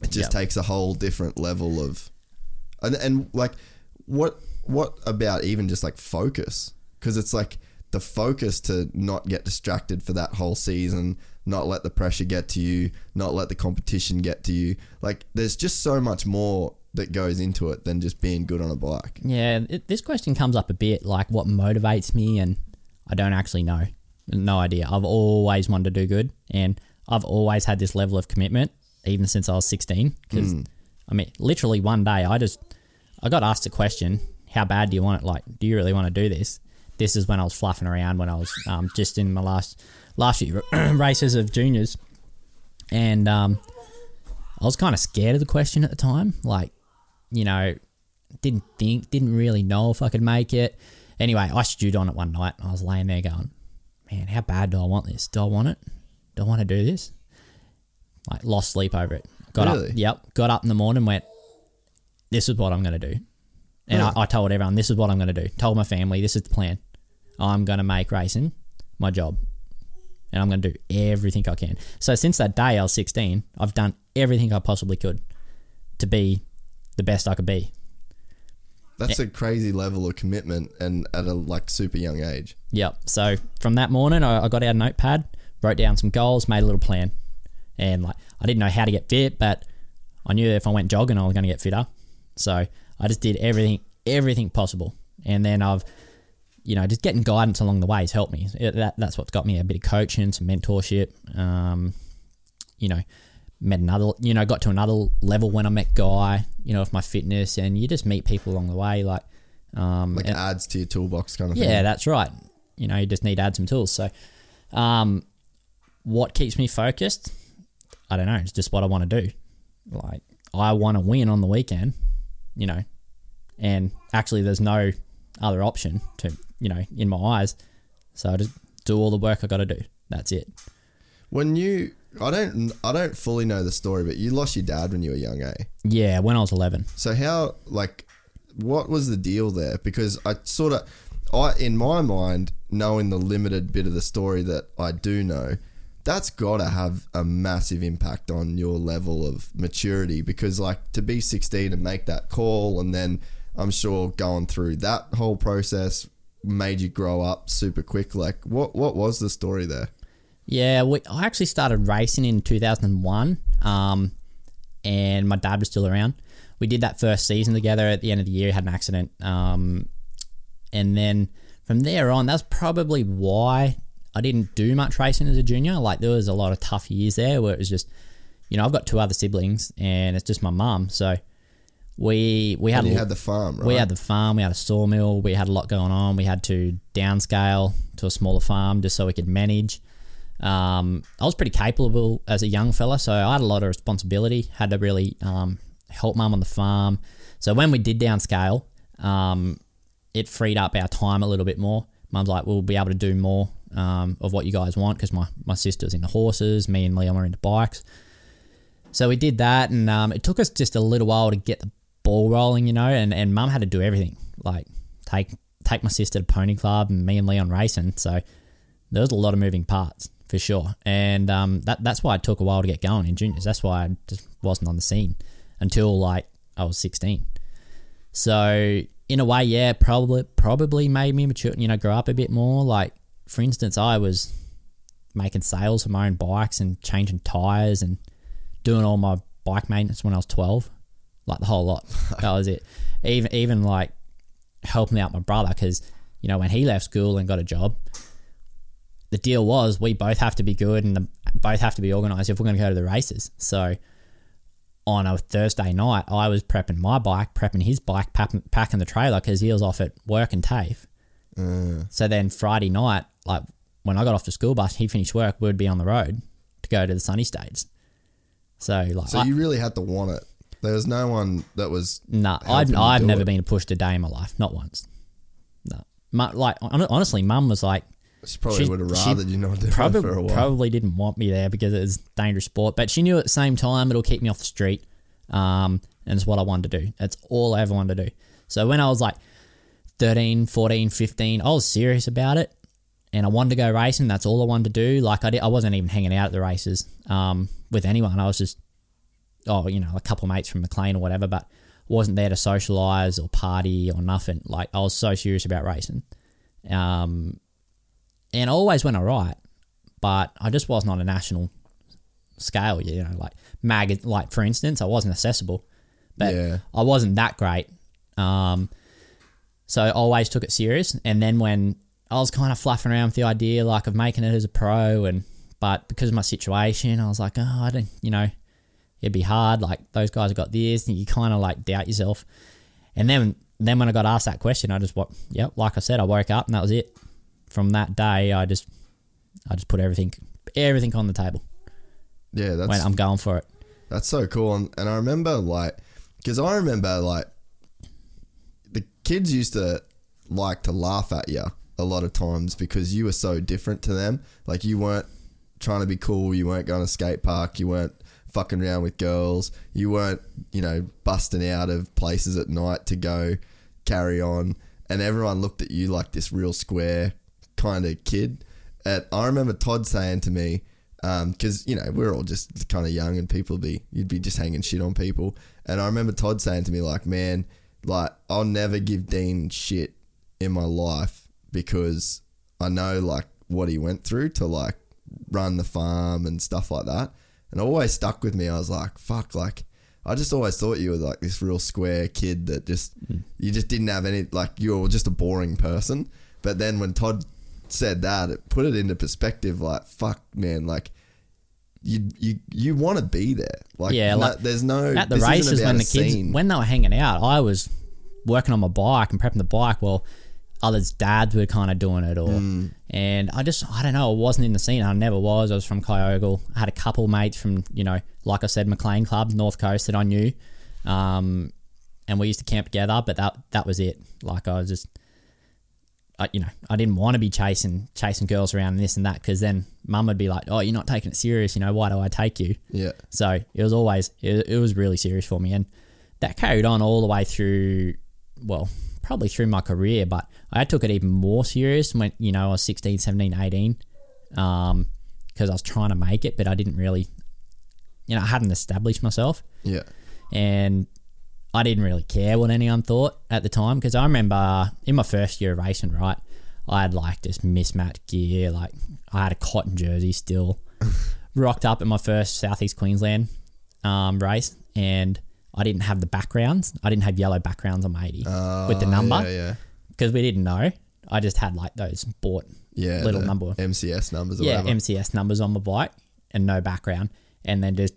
[SPEAKER 2] it just
[SPEAKER 3] Yep.
[SPEAKER 2] takes a whole different level of and, and like what what about even just like focus because it's like the focus to not get distracted for that whole season not let the pressure get to you not let the competition get to you like there's just so much more that goes into it than just being good on a bike
[SPEAKER 3] yeah. It, this question comes up a bit, like what motivates me, and I don't actually know. No idea. I've always wanted to do good, and I've always had this level of commitment, even since I was 16. Because I mean, literally one day, I just I got asked a question: How bad do you want it? Like, do you really want to do this? This is when I was fluffing around when I was um, just in my last last few races of juniors, and um, I was kind of scared of the question at the time. Like, you know, didn't think, didn't really know if I could make it. Anyway, I stewed on it one night. And I was laying there going, man, how bad do I want this? Do I want it? Do I want to do this? Like, lost sleep over it. Got
[SPEAKER 2] Really?
[SPEAKER 3] up, yep, got up in the morning, went, this is what I'm going to do. And I, I told everyone, this is what I'm going to do. Told my family, this is the plan. I'm going to make racing my job. And I'm going to do everything I can. So since that day I was 16, I've done everything I possibly could to be the best I could be.
[SPEAKER 2] That's a crazy level of commitment and at a like super young age
[SPEAKER 3] Yep. So from that morning, I, I got out a notepad, wrote down some goals, made a little plan, and like I didn't know how to get fit, but I knew if I went jogging, I was going to get fitter. So I just did everything, everything possible, and then I've, you know, just getting guidance along the way has helped me. It, that, that's what's got me a bit of coaching, some mentorship. Um, you know, met another, you know, got to another level when I met Guy. You know, with my fitness, and you just meet people along the way, like. Um,
[SPEAKER 2] like
[SPEAKER 3] and-
[SPEAKER 2] adds to your toolbox kind of thing
[SPEAKER 3] yeah, that's right. You know, you just need to add some tools. So, um, what keeps me focused? I don't know. It's just what I want to do. Like, I want to win on the weekend, you know, and actually, there's no other option to, you know, in my eyes. So I just do all the work I got to do. That's it.
[SPEAKER 2] when you I don't I don't fully know the story but you lost your dad when you were young eh
[SPEAKER 3] Yeah, when I was 11.
[SPEAKER 2] So how like what was the deal there? Because I sort of I in my mind, knowing the limited bit of the story that I do know, that's got to have a massive impact on your level of maturity because like to be 16 and make that call and then I'm sure going through that whole process made you grow up super quick like what what was the story there?
[SPEAKER 3] Yeah, we, I actually started racing in 2001, um, and my dad was still around. We did that first season together. At the end of the year, had an accident, um, and then from there on, that's probably why I didn't do much racing as a junior. Like there was a lot of tough years there where it was just, you know, I've got two other siblings, and it's just my mum. So we we had a-
[SPEAKER 2] had the farm, right?
[SPEAKER 3] we had the farm, we had a sawmill, we had a lot going on. We had to downscale to a smaller farm just so we could manage. Um, I was pretty capable as a young fella, so I had a lot of responsibility. Had to really um, help mum on the farm. So when we did downscale, um, it freed up our time a little bit more. Mum's like, we'll be able to do more um, of what you guys want because my, my sister's into horses, me and Leon are into bikes. So we did that, and um, it took us just a little while to get the ball rolling, you know. And, and mum had to do everything, like take take my sister to pony club and me and Leon racing. So there was a lot of moving parts for sure, and um, that that's why it took a while to get going in juniors. That's why I just wasn't on the scene until like I was sixteen. So in a way, yeah, probably probably made me mature. You know, grow up a bit more. Like for instance, I was making sales for my own bikes and changing tires and doing all my bike maintenance when I was twelve, like the whole lot. that was it. Even even like helping out my brother because you know when he left school and got a job, the deal was we both have to be good and the, both have to be organised if we're going to go to the races. So on a Thursday night, I was prepping my bike, prepping his bike, packing, packing the trailer because he was off at work and TAFE. Mm. So then Friday night, like when I got off the school bus, he finished work, we'd be on the road to go to the sunny states. So like,
[SPEAKER 2] So
[SPEAKER 3] I,
[SPEAKER 2] you really had to want it. There was no one that was.
[SPEAKER 3] nah, I've I've never
[SPEAKER 2] it.
[SPEAKER 3] been pushed a day in my life, not once. No, like honestly, mum was like,
[SPEAKER 2] She probably
[SPEAKER 3] She-
[SPEAKER 2] would have rather you not do
[SPEAKER 3] probably
[SPEAKER 2] for a while.
[SPEAKER 3] probably didn't want me there because it was dangerous sport. But she knew at the same time it'll keep me off the street, um, and it's what I wanted to do. That's all I ever wanted to do. So when I was like 13, 14, 15, I was serious about it, and I wanted to go racing. That's all I wanted to do. Like I did, I wasn't even hanging out at the races um, with anyone. I was just oh, you know, a couple of mates from Maclean or whatever, but wasn't there to socialise or party or nothing. Like I was so serious about racing. Um, and I always went alright, but I just wasn't on a national scale. You know, like mag, like for instance, I wasn't accessible, but
[SPEAKER 2] Yeah.
[SPEAKER 3] I wasn't that great. Um, so I always took it serious. And then when I was kind of fluffing around with the idea like of making it as a pro, and but because of my situation, I was like, oh, I don't, you know, it'd be hard. Like those guys have got this, and you kind of like doubt yourself. And then then when I got asked that question, I just what, yep, like I said, I woke up and that was it. From that day, I just I just put everything everything on the table.
[SPEAKER 2] Yeah, that's
[SPEAKER 3] When I'm going for it.
[SPEAKER 2] That's so cool. And, and I remember, like, because I remember, like, the kids used to like to laugh at you a lot of times because you were so different to them. Like, you weren't trying to be cool. You weren't going to skate park. You weren't fucking around with girls. You weren't, you know, busting out of places at night to go carry on. And everyone looked at you like this real square kind of kid. And I remember Todd saying to me, um, because you know we're all just kind of young and people be you'd be just hanging shit on people. And I remember Todd saying to me like, "Man, like I'll never give Dean shit in my life because I know like what he went through to like run the farm and stuff like that." And it always stuck with me. I was like, "Fuck!" Like I just always thought you were like this real square kid that just mm. you just didn't have any like you were just a boring person. But then when Todd said that, it put it into perspective. Like, fuck, man, like you you you want to be there. Like,
[SPEAKER 3] Yeah,
[SPEAKER 2] no-
[SPEAKER 3] like,
[SPEAKER 2] there's no
[SPEAKER 3] at the races when the kids
[SPEAKER 2] scene.
[SPEAKER 3] when they were hanging out, I was working on my bike and prepping the bike. Well, others' dads were kind of doing it, or
[SPEAKER 2] Hmm.
[SPEAKER 3] and I just I don't know. I wasn't in the scene. I never was. I was from Kyogle. I had a couple mates from you know, like I said, Maclean Club, North Coast that I knew, um, and we used to camp together. But that that was it. Like I was just. I, you know, I didn't want to be chasing chasing girls around and this and that because then mum would be like, "Oh, you're not taking it serious. You know, why do I take you?"
[SPEAKER 2] yeah,
[SPEAKER 3] So it was always it, it was really serious for me, and that carried on all the way through. Well, probably through my career, but I took it even more serious when you know I was 16, 17, 18, um, because I was trying to make it, but I didn't really, you know, I hadn't established myself,
[SPEAKER 2] yeah,
[SPEAKER 3] and I didn't really care what anyone thought at the time because I remember in my first year of racing, right, I had like this mismatched gear, like I had a cotton jersey still, rocked up at my first Southeast Queensland um, race, and I didn't have the backgrounds. I didn't have yellow backgrounds on my 80 with the number
[SPEAKER 2] yeah, yeah,
[SPEAKER 3] because we didn't know. I just had like those bought
[SPEAKER 2] yeah,
[SPEAKER 3] little number.
[SPEAKER 2] MCS numbers, or
[SPEAKER 3] yeah,
[SPEAKER 2] whatever.
[SPEAKER 3] MCS numbers on my bike and no background, and then just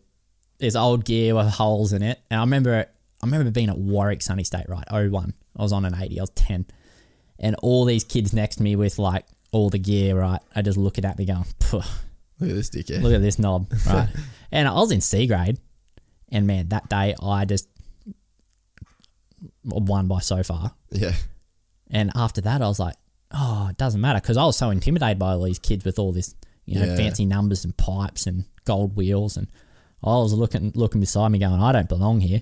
[SPEAKER 3] there's old gear with holes in it. And I remember, I remember being at Warwick Sunny State, right? 01. I was on an 80. I was 10, and all these kids next to me with like all the gear, right? I just looking at me going, "Phew,
[SPEAKER 2] Look at this dickhead.
[SPEAKER 3] look at this knob, right? and I was in C grade, and man, that day I just won by so far.
[SPEAKER 2] yeah,
[SPEAKER 3] And after that, I was like, oh, it doesn't matter because I was so intimidated by all these kids with all this, you know,
[SPEAKER 2] Yeah.
[SPEAKER 3] fancy numbers and pipes and gold wheels, and I was looking looking beside me, going, I don't belong here.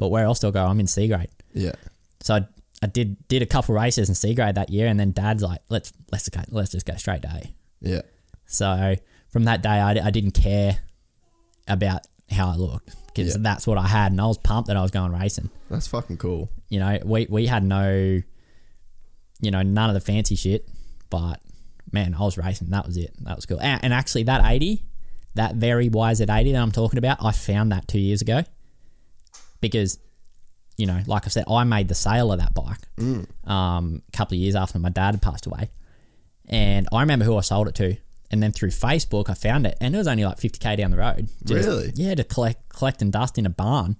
[SPEAKER 3] But where else do I go? I'm in C grade.
[SPEAKER 2] yeah,
[SPEAKER 3] So I, I did did a couple races in C grade that year, and then Dad's like, let's let's go, let's just go straight to A.
[SPEAKER 2] yeah,
[SPEAKER 3] So from that day, I, I didn't care about how I looked because
[SPEAKER 2] Yeah.
[SPEAKER 3] that's what I had, and I was pumped that I was going racing.
[SPEAKER 2] That's fucking cool.
[SPEAKER 3] You know, we we had no, you know, none of the fancy shit, but man, I was racing. That was it. That was cool. And, and actually, that eighty, that very YZ80 that I'm talking about, I found that two years ago because, you know, like I said, I made the sale of that bike um, a couple of years after my dad had passed away, and I remember who I sold it to. And then through Facebook, I found it, and it was only like 50k down the road.
[SPEAKER 2] Really?
[SPEAKER 3] Yeah, to collect collect and dust in a barn.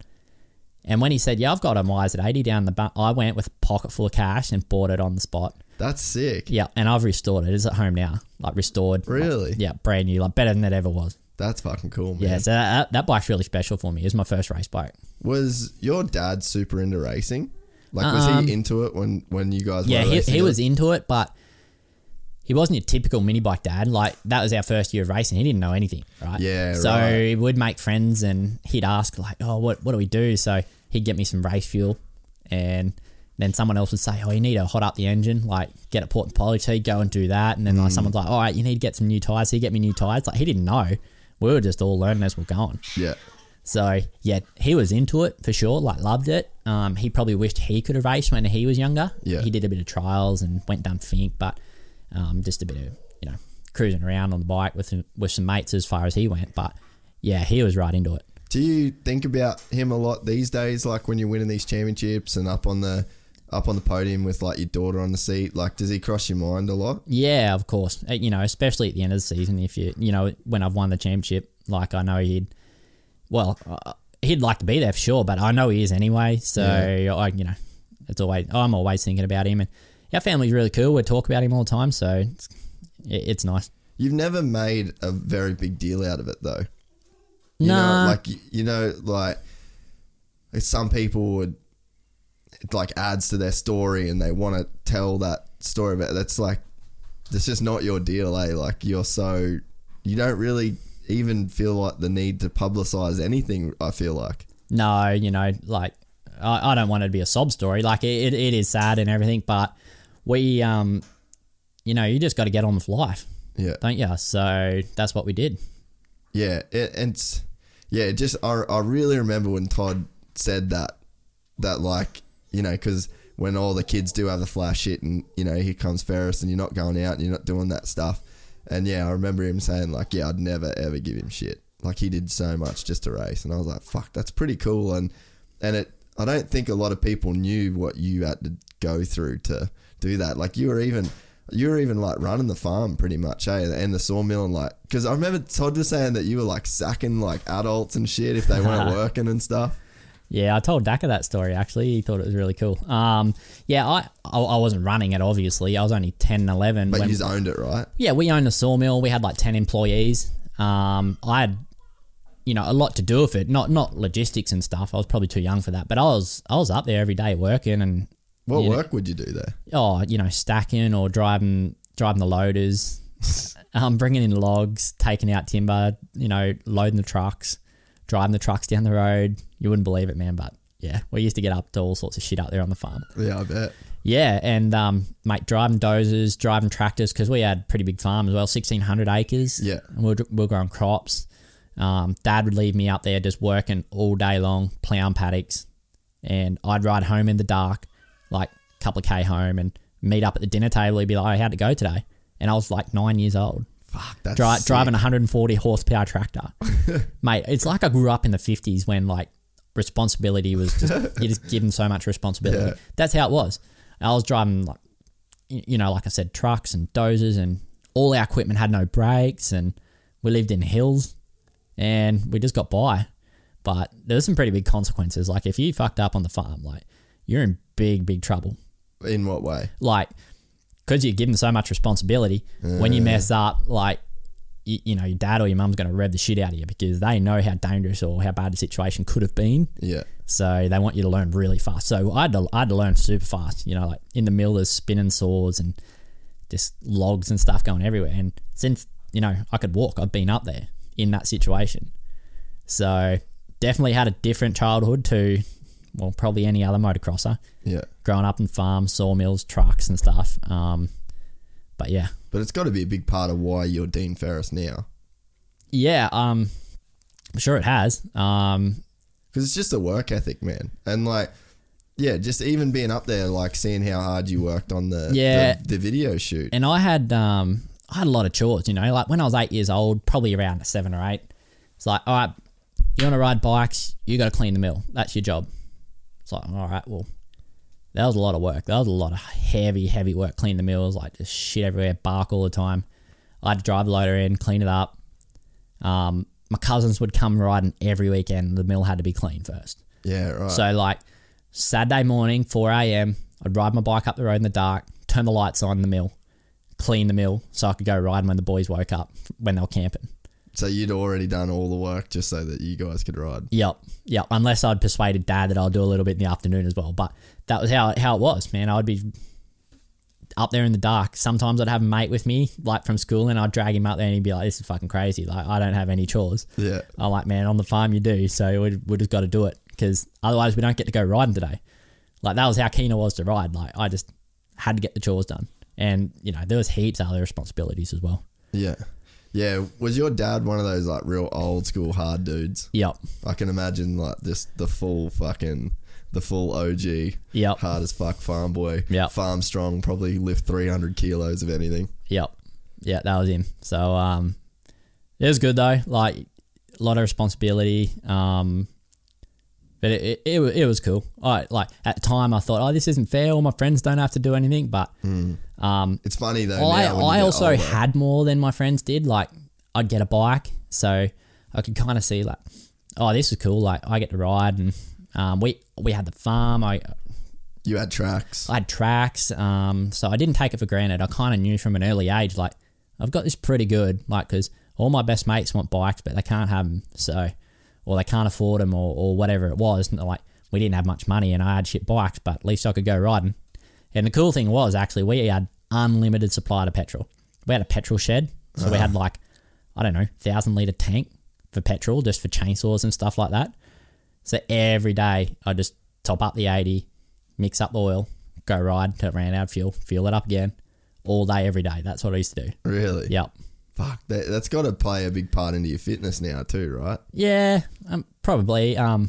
[SPEAKER 3] And when he said, "Yeah, I've got a Myers at 80 down the barn," I went with a pocket full of cash and bought it on the spot.
[SPEAKER 2] That's sick.
[SPEAKER 3] Yeah, and I've restored it. It's at home now, like restored. like,
[SPEAKER 2] Really?
[SPEAKER 3] yeah, brand new, like better than it ever was.
[SPEAKER 2] That's fucking cool, man.
[SPEAKER 3] Yeah, so that, that bike's really special for me. It was my first race bike.
[SPEAKER 2] Was your dad super into racing? Like, was
[SPEAKER 3] Um,
[SPEAKER 2] he into it when when you guys?
[SPEAKER 3] Yeah,
[SPEAKER 2] were
[SPEAKER 3] he,
[SPEAKER 2] racing
[SPEAKER 3] he was into it, but he wasn't your typical mini bike dad. Like that was our first year of racing. He didn't know anything, right?
[SPEAKER 2] Yeah,
[SPEAKER 3] So
[SPEAKER 2] right.
[SPEAKER 3] he would make friends, and he'd ask like, "Oh, what what do we do?" So he'd get me some race fuel, and then someone else would say, "Oh, you need to hot up the engine, like get a port and polish." He'd go and do that, and then
[SPEAKER 2] Mm.
[SPEAKER 3] like someone's like, "All right, you need to get some new tires." He'd get me new tires. Like he didn't know. We were just all learning as we're going.
[SPEAKER 2] Yeah,
[SPEAKER 3] So yeah, he was into it for sure. Like loved it. Um, he probably wished he could have raced when he was younger.
[SPEAKER 2] Yeah.
[SPEAKER 3] he did a bit of trials and went down Finke, but um, just a bit of you know cruising around on the bike with some, with some mates as far as he went. But yeah, he was right into it.
[SPEAKER 2] Do you think about him a lot these days? Like when you're winning these championships and up on the up on the podium with like your daughter on the seat. Like, does he cross your mind a lot?
[SPEAKER 3] Yeah, of course. Uh, You know, especially at the end of the season, if you you know when I've won the championship, like I know he'd well uh, he'd like to be there for sure, but I know he is anyway. So I you know it's always I'm always thinking about him, and our family's really cool. We talk about him all the time, so it's, it's nice.
[SPEAKER 2] You've never made a very big deal out of it though. You
[SPEAKER 3] Nah.
[SPEAKER 2] know, like you know, like some people would it like adds to their story and they want to tell that story, but that's like that's just not your deal, eh? Like you're so you don't really even feel like the need to publicize anything. I feel like
[SPEAKER 3] No, you know, like I, I don't want it to be a sob story. Like it, it, it is sad and everything, but we um you know, you just got to get on with life,
[SPEAKER 2] yeah,
[SPEAKER 3] don't you? So that's what we did.
[SPEAKER 2] yeah, it, and yeah. It just I, I really remember when Todd said that that like you know because when all the kids do have the flash shit and you know here comes Ferris and you're not going out and you're not doing that stuff. And yeah I remember him saying like yeah I'd never ever give him shit. Like he did so much just to race. And I was like fuck that's pretty cool. And and it I don't think a lot of people knew what you had to go through to do that. Like you were even you were even like running the farm pretty much, eh? And the sawmill and like, because I remember Todd was saying that you were like sacking like adults and shit if they weren't working and stuff.
[SPEAKER 3] Yeah, I told Daka that story actually. He thought it was really cool. Um, yeah, I, I I wasn't running it obviously. I was only 10, and 11.
[SPEAKER 2] But
[SPEAKER 3] when-
[SPEAKER 2] you just owned it, right?
[SPEAKER 3] yeah, we owned a sawmill. We had like 10 employees. Um, I had, you know, a lot to do with it. Not not logistics and stuff. I was probably too young for that. But I was I was up there every day working and
[SPEAKER 2] What
[SPEAKER 3] you know,
[SPEAKER 2] work would you do there?
[SPEAKER 3] oh, you know, stacking or driving driving the loaders, um, bringing in logs, taking out timber, you know, loading the trucks, driving the trucks down the road. You wouldn't believe it, man, but yeah, we used to get up to all sorts of shit up there on the farm.
[SPEAKER 2] Yeah, I bet.
[SPEAKER 3] Yeah, and um, mate, driving dozers, driving tractors because we had pretty big farm as well, sixteen hundred acres.
[SPEAKER 2] Yeah.
[SPEAKER 3] and we were, we were growing crops. Um, Dad would leave me up there just working all day long, plowing paddocks, and I'd ride home in the dark, like a couple of k home, and meet up at the dinner table. He'd be like, "Oh, how'd it go today?" And I was like nine years old,
[SPEAKER 2] Fuck, that's
[SPEAKER 3] Dri- driving a 140 horsepower tractor. Mate, it's like I grew up in the 50s when like responsibility was just you're just given so much responsibility.
[SPEAKER 2] Yeah.
[SPEAKER 3] That's how it was. I was driving like you know, like I said, trucks and dozers, and all our equipment had no brakes, and we lived in hills, and we just got by. But there's some pretty big consequences. Like if you fucked up on the farm, like you're in big, big trouble.
[SPEAKER 2] In what way?
[SPEAKER 3] Like because you're given so much responsibility, when you mess up, like you, you know, your dad or your mum's going to rev the shit out of you because they know how dangerous or how bad the situation could have been.
[SPEAKER 2] Yeah.
[SPEAKER 3] So they want you to learn really fast. So I had to, I had to learn super fast. You know, like in the mill, there's spinning saws and just logs and stuff going everywhere. And since you know I could walk, I've been up there in that situation. So definitely had a different childhood to, well, probably any other motocrosser.
[SPEAKER 2] Yeah.
[SPEAKER 3] Growing up in farms, sawmills, trucks, and stuff. Um, but yeah,
[SPEAKER 2] But it's got to be a big part of why you're Dean Ferris now.
[SPEAKER 3] yeah. Um, I'm sure it has. Um,
[SPEAKER 2] because it's just a work ethic, man. And like, yeah, just even being up there, like seeing how hard you worked on the
[SPEAKER 3] Yeah.
[SPEAKER 2] the, the video shoot.
[SPEAKER 3] and I had um, I had a lot of chores. You know, like when I was eight years old, probably around seven or eight. It's like, all right, you want to ride bikes? You got to clean the mill. That's your job. It's like, all right, well, that was a lot of work. That was a lot of heavy, heavy work. Clean the mills, like just shit everywhere, bark all the time. I had to drive the loader in, clean it up. Um, my cousins would come riding every weekend. The mill had to be clean first.
[SPEAKER 2] yeah, right.
[SPEAKER 3] So like Saturday morning, four a.m. I'd ride my bike up the road in the dark, turn the lights on in the mill, clean the mill, so I could go riding when the boys woke up when they were camping.
[SPEAKER 2] So you'd already done all the work just so that you guys could ride.
[SPEAKER 3] Yep, yep. Unless I'd persuaded Dad that I'll do a little bit in the afternoon as well. But that was how how it was, man. I'd be up there in the dark. Sometimes I'd have a mate with me, like from school, and I'd drag him up there, and he'd be like, "This is fucking crazy. Like I don't have any chores."
[SPEAKER 2] Yeah.
[SPEAKER 3] I'm like, man, on the farm you do, so we, we just got to do it because otherwise we don't get to go riding today. Like that was how keen I was to ride. Like I just had to get the chores done, and you know there was heaps of other responsibilities as well.
[SPEAKER 2] Yeah. Yeah. Was your dad one of those like real old school hard dudes?
[SPEAKER 3] Yep,
[SPEAKER 2] I can imagine like just the full fucking the full OG.
[SPEAKER 3] Yep.
[SPEAKER 2] Hard as fuck farm boy.
[SPEAKER 3] Yep.
[SPEAKER 2] Farm strong, probably lift three hundred kilos of anything.
[SPEAKER 3] yep, yeah, that was him. So um, it was good though. Like a lot of responsibility. Um, but it, it, it, it was cool. I like at the time I thought, oh, this isn't fair. All my friends don't have to do anything, but um,
[SPEAKER 2] It's funny though.
[SPEAKER 3] I,
[SPEAKER 2] now when you
[SPEAKER 3] I also
[SPEAKER 2] older.
[SPEAKER 3] had more than my friends did. Like, I'd get a bike, so I could kind of see like, oh, this is cool. Like, I get to ride, and um, we we had the farm. I
[SPEAKER 2] you had tracks.
[SPEAKER 3] I had tracks, um, so I didn't take it for granted. I kind of knew from an early age, like, I've got this pretty good, like, because all my best mates want bikes, but they can't have them, so or they can't afford them, or, or whatever it was. And like, we didn't have much money, and I had shit bikes, but at least I could go riding. And the cool thing was actually we had unlimited supply of petrol. We had a petrol shed, so we had like I don't know thousand liter tank for petrol just for chainsaws and stuff like that. So every day I just top up the eighty, mix up the oil, go ride it ran out of fuel, fuel it up again, all day every day. That's what I used to do.
[SPEAKER 2] Really?
[SPEAKER 3] Yep.
[SPEAKER 2] Fuck. That, that's got to play a big part into your fitness now too, right?
[SPEAKER 3] Yeah, um, probably. Um,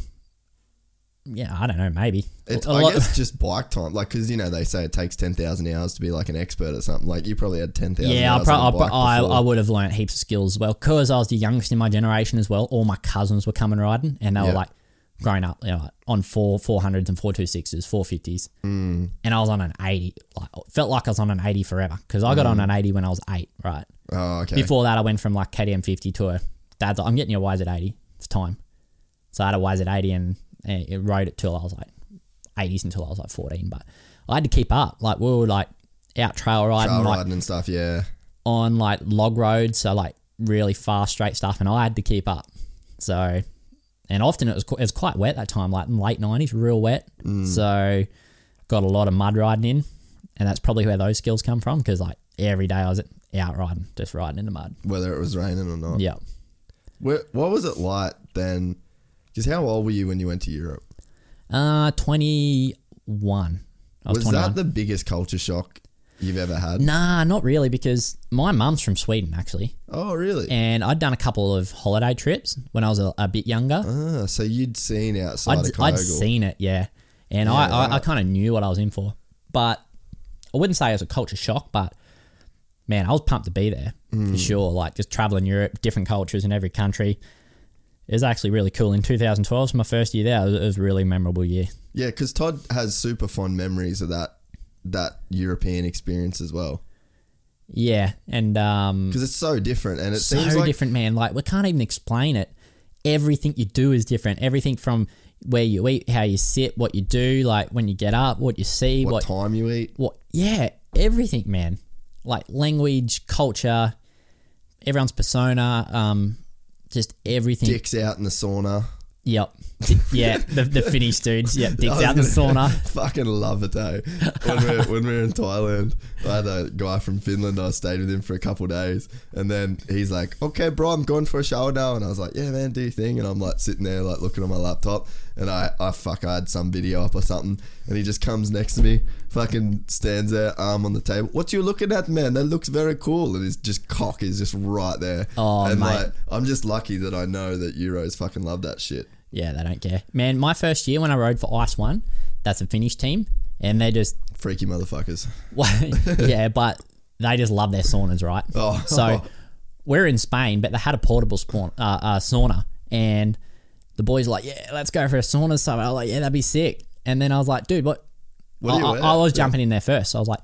[SPEAKER 3] yeah, I don't know, maybe.
[SPEAKER 2] It's,
[SPEAKER 3] A
[SPEAKER 2] I
[SPEAKER 3] lot-
[SPEAKER 2] guess just bike time, like because you know they say it takes ten thousand hours to be like an expert or something. Like you probably had ten thousand.
[SPEAKER 3] Yeah, I,
[SPEAKER 2] hours
[SPEAKER 3] pro-
[SPEAKER 2] on
[SPEAKER 3] pro-
[SPEAKER 2] bike
[SPEAKER 3] I. I would have learnt heaps of skills as well because I was the youngest in my generation as well. All my cousins were coming riding, and they
[SPEAKER 2] Yeah.
[SPEAKER 3] were like growing up, you know, like, on four four hundreds and four two sixes, four fifties, mm. and I was on an eighty. Like felt like I was on an eighty forever because I got on an eighty when I was eight. Right
[SPEAKER 2] Oh, okay.
[SPEAKER 3] before that, I went from like KTM fifty to a dad's. Like, I'm getting your YZ eighty. It's time. So I had a YZ eighty and, and it rode it till I was like eighties until I was like fourteen. But I had to keep up. Like we were like out trail riding,
[SPEAKER 2] Trail
[SPEAKER 3] like
[SPEAKER 2] riding and stuff. Yeah.
[SPEAKER 3] on like log roads, so like really fast straight stuff, and I had to keep up. So, and often it was it was quite wet that time, like in late nineties, real wet. So, got a lot of mud riding in, and that's probably where those skills come from because like every day I was out riding, just riding in the mud.
[SPEAKER 2] Whether it was raining or not.
[SPEAKER 3] Yeah.
[SPEAKER 2] Where, what was it like then? Because how old were you when you went to Europe?
[SPEAKER 3] Uh, twenty one. Was,
[SPEAKER 2] Was, that the biggest culture shock you've ever had?
[SPEAKER 3] Nah, not really, because my mum's from Sweden actually,
[SPEAKER 2] Oh, really?
[SPEAKER 3] and I'd done a couple of holiday trips when I was a, a bit younger.
[SPEAKER 2] ah, so you'd seen outside
[SPEAKER 3] I'd,
[SPEAKER 2] of
[SPEAKER 3] I'd
[SPEAKER 2] Kyogle.
[SPEAKER 3] seen it, yeah, and
[SPEAKER 2] Yeah,
[SPEAKER 3] I, I, I
[SPEAKER 2] right.
[SPEAKER 3] kind of knew what I was in for, but I wouldn't say it was a culture shock, but man, I was pumped to be there
[SPEAKER 2] Hmm.
[SPEAKER 3] for sure. Like just traveling Europe, different cultures in every country. It was actually really cool. In 2012, was my first year there. It was, it was a really memorable year.
[SPEAKER 2] Yeah, because Todd has super fond memories of that that European experience as well.
[SPEAKER 3] Yeah, and um,
[SPEAKER 2] Because it's so different, and it
[SPEAKER 3] so
[SPEAKER 2] seems like
[SPEAKER 3] different, man. Like we can't even explain it. Everything you do is different. Everything from where you eat, how you sit, what you do, like when you get up, what you see,
[SPEAKER 2] what
[SPEAKER 3] what
[SPEAKER 2] time you eat.
[SPEAKER 3] what yeah everything man like language culture everyone's persona um just everything
[SPEAKER 2] Dicks out in the sauna.
[SPEAKER 3] Yep. Yeah, the, the Finnish dudes. Yep,
[SPEAKER 2] I
[SPEAKER 3] dicks out the sauna.
[SPEAKER 2] Fucking love it, eh? When we, were, when we were in Thailand, I had a guy from Finland. I stayed with him for a couple of days, and then he's like, "Okay, bro, I'm going for a shower now." And I was like, "Yeah, man, do your thing." And I'm like sitting there, like looking on my laptop, and I, I fuck, I had some video up or something, and he just comes next to me, fucking stands there, arm on the table. What you looking at, man? That looks very cool. And his just cock is just right there.
[SPEAKER 3] Oh,
[SPEAKER 2] and
[SPEAKER 3] mate.
[SPEAKER 2] like, I'm just lucky that I know that Euros fucking love that shit.
[SPEAKER 3] Yeah, they don't care. Man, my first year when I rode for Ice One, that's a Finnish team, and they just
[SPEAKER 2] Freaky motherfuckers.
[SPEAKER 3] yeah, but they just love their saunas, right?
[SPEAKER 2] Oh.
[SPEAKER 3] So we're in Spain, but they had a portable spawn, uh, uh, sauna, and the boys were like, yeah, let's go for a sauna. So I was like, yeah, that'd be sick. And then I was like, dude, what?
[SPEAKER 2] What do you
[SPEAKER 3] I,
[SPEAKER 2] wear?
[SPEAKER 3] I, I was
[SPEAKER 2] Yeah.
[SPEAKER 3] jumping in there first. So I was like,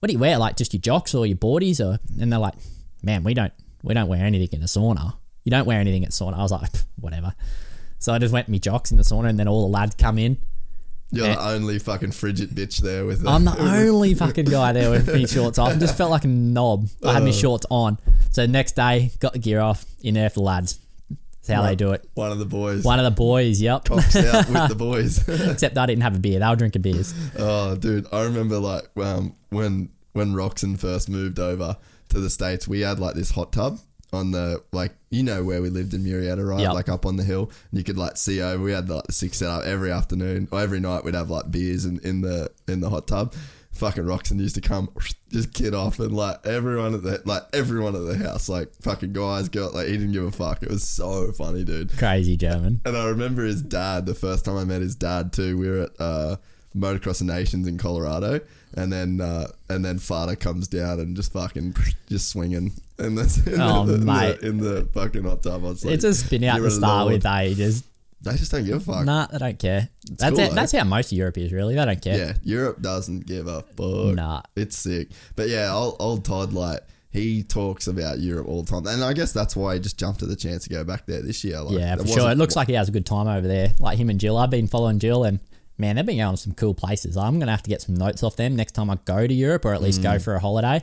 [SPEAKER 3] what do you wear? Like just your jocks or your boardies? Or and they're like, man, we don't we don't wear anything in a sauna. You don't wear anything at sauna. I was like, whatever. So I just went me jocks in the sauna, and then all the lads come in.
[SPEAKER 2] You're
[SPEAKER 3] Yeah.
[SPEAKER 2] the only fucking frigid bitch there with the,
[SPEAKER 3] I'm the only fucking guy there with me shorts off. I just felt like a knob. I had my shorts on. So next day, got the gear off, in there for the lads. That's how they do it.
[SPEAKER 2] one of the boys.
[SPEAKER 3] One of the boys, yep.
[SPEAKER 2] Cocks out with the boys.
[SPEAKER 3] Except I didn't have a beer. They were drinking beers.
[SPEAKER 2] oh, dude, I remember like um, when when Roczen first moved over to the states, we had like this hot tub on the like you know where we lived in Murrieta, right?
[SPEAKER 3] Yep.
[SPEAKER 2] Like up on the hill, and you could like see over. We had like the six set up every afternoon or every night. We'd have like beers in, in the in the hot tub. Fucking Roczen used to come, just kid off, and like everyone at the like everyone at the house, like fucking guys, girls, like he didn't give a fuck. It was so funny, dude.
[SPEAKER 3] Crazy German.
[SPEAKER 2] And I remember his dad, the first time I met his dad too, we were at uh, Motocross Nations in Colorado. And then uh, and then Fada comes down and just fucking just swinging. And that's in,
[SPEAKER 3] Oh,
[SPEAKER 2] the, in, the, in the fucking hot tub. I was like,
[SPEAKER 3] It's a spin out
[SPEAKER 2] "You're
[SPEAKER 3] to start with, eh? Just,
[SPEAKER 2] They just don't give a fuck.
[SPEAKER 3] nah, they don't care. That's
[SPEAKER 2] cool,
[SPEAKER 3] it. That's how most of Europe is, really. They don't care.
[SPEAKER 2] Yeah, Europe doesn't give a fuck.
[SPEAKER 3] Nah.
[SPEAKER 2] It's sick. But yeah, old, old Todd, like, he talks about Europe all the time. And I guess that's why he just jumped at the chance to go back there this year. Like,
[SPEAKER 3] Yeah, for sure. It looks like he has a good time over there. Like him and Jill. I've been following Jill and man, they've been going to some cool places. I'm going to have to get some notes off them next time I go to Europe or at least
[SPEAKER 2] Mm.
[SPEAKER 3] go for a holiday.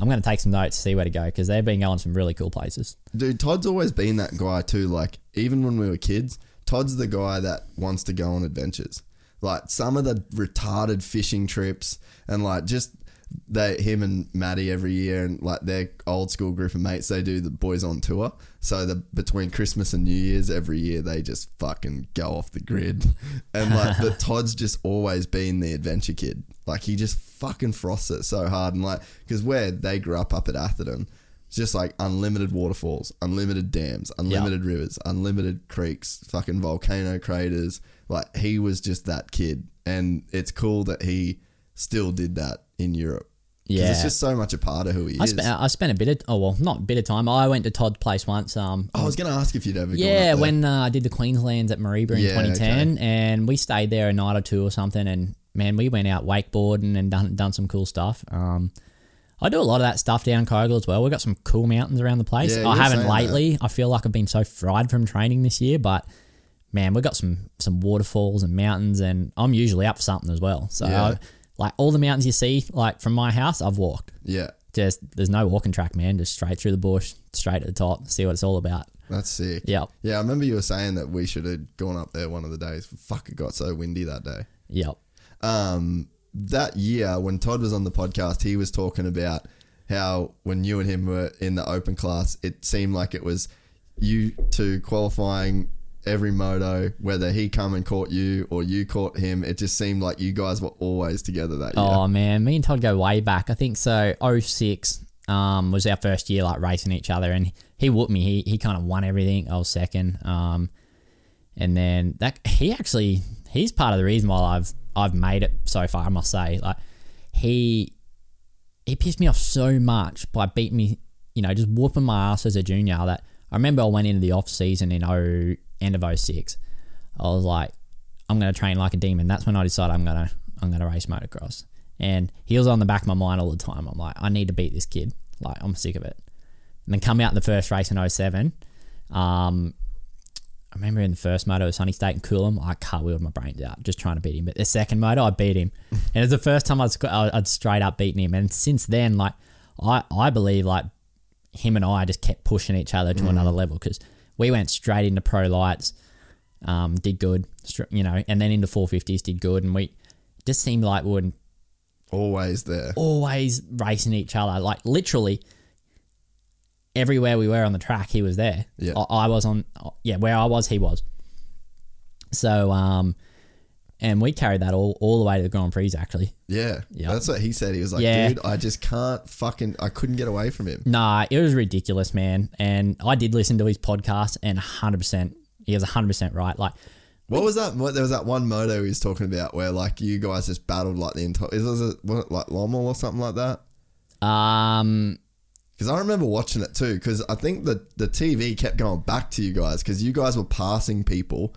[SPEAKER 3] I'm going to take some notes, see where to go because they've been going some really cool places.
[SPEAKER 2] Dude, Todd's always been that guy too. Like, even when we were kids, Todd's the guy that wants to go on adventures. Like some of the retarded fishing trips and like just they him and Maddie every year and like their old school group of mates, they do the boys on tour. So the between Christmas and New Year's every year they just fucking go off the grid. And like but Todd's just always been the adventure kid. Like he just fucking frosts it so hard and like because where they grew up up at Atherton, it's just like unlimited waterfalls, unlimited dams, unlimited rivers, unlimited creeks, fucking volcano craters. Like he was just that kid, and it's cool that he still did that in Europe. 'Cause
[SPEAKER 3] Yeah.
[SPEAKER 2] it's just so much a part of who he
[SPEAKER 3] I
[SPEAKER 2] is.
[SPEAKER 3] spent I spent a bit of oh well not a bit of time. I went to Todd's place once. Um,
[SPEAKER 2] I was gonna ask if you'd ever. gone
[SPEAKER 3] yeah,
[SPEAKER 2] up there.
[SPEAKER 3] when uh, I did the Queenslands at Mareeba in
[SPEAKER 2] Yeah,
[SPEAKER 3] 2010, and we stayed there a night or two or something. And man, we went out wakeboarding and done done some cool stuff. Um, I do a lot of that stuff down Kyogle as well. We've got some cool mountains around the place.
[SPEAKER 2] Yeah,
[SPEAKER 3] I haven't
[SPEAKER 2] saying
[SPEAKER 3] lately. I feel like I've been so fried from training this year, but man, we've got some some waterfalls and mountains, and I'm usually up for something as well. So,
[SPEAKER 2] Yeah.
[SPEAKER 3] I, like all the mountains you see, like from my house, I've walked.
[SPEAKER 2] yeah,
[SPEAKER 3] Just there's no walking track, man. Just straight through the bush, straight to the top. See what it's all about.
[SPEAKER 2] that's sick.
[SPEAKER 3] Yep.
[SPEAKER 2] yeah. I remember you were saying that we should have gone up there one of the days. Fuck, it got so windy that day.
[SPEAKER 3] Yep.
[SPEAKER 2] um, that year when Todd was on the podcast, he was talking about how when you and him were in the open class, it seemed like it was you two qualifying every moto, whether he come and caught you or you caught him. It just seemed like you guys were always together that year.
[SPEAKER 3] Oh man, me and Todd go way back. I think so. 06 um, was our first year like racing each other, and he whooped me. He he kind of won everything. I was second. Um, and then that he actually he's part of the reason why I've I've made it so far. I must say, like he he pissed me off so much by beating me, you know, just whooping my ass as a junior. That I remember I went into the off season in oh end of 06. I was like, I'm gonna train like a demon. That's when I decided I'm gonna I'm gonna race motocross. And he was on the back of my mind all the time. I'm like, I need to beat this kid. Like, I'm sick of it. And then come out in the first race in 07. Um, I remember in the first moto at Sunny State and Coolum, I cartwheeled my brains out just trying to beat him. But the second moto, I beat him, and it was the first time I'd, I'd straight up beaten him. And since then, like I, I believe like him and I just kept pushing each other to another level because we went straight into pro lights. um, did good, you know, and then into 450s did good, and we just seemed like we were
[SPEAKER 2] Always there.
[SPEAKER 3] always racing each other, like literally everywhere we were on the track, he was there.
[SPEAKER 2] Yeah.
[SPEAKER 3] I, I was on, yeah, where I was, he was. So, um, and we carried that all, all the way to the Grand Prix actually.
[SPEAKER 2] Yeah.
[SPEAKER 3] Yeah.
[SPEAKER 2] That's what he said. He was like,
[SPEAKER 3] Yeah.
[SPEAKER 2] dude, I just can't fucking, I couldn't get away from him.
[SPEAKER 3] Nah, it was ridiculous, man. And I did listen to his podcast, and 100%, he was 100% right. Like,
[SPEAKER 2] What was that? What, there was that one moto he was talking about where like you guys just battled like the entire, is was it, was it like Lommel or something like that?
[SPEAKER 3] um,
[SPEAKER 2] Because I remember watching it too. Because I think the the TV kept going back to you guys because you guys were passing people,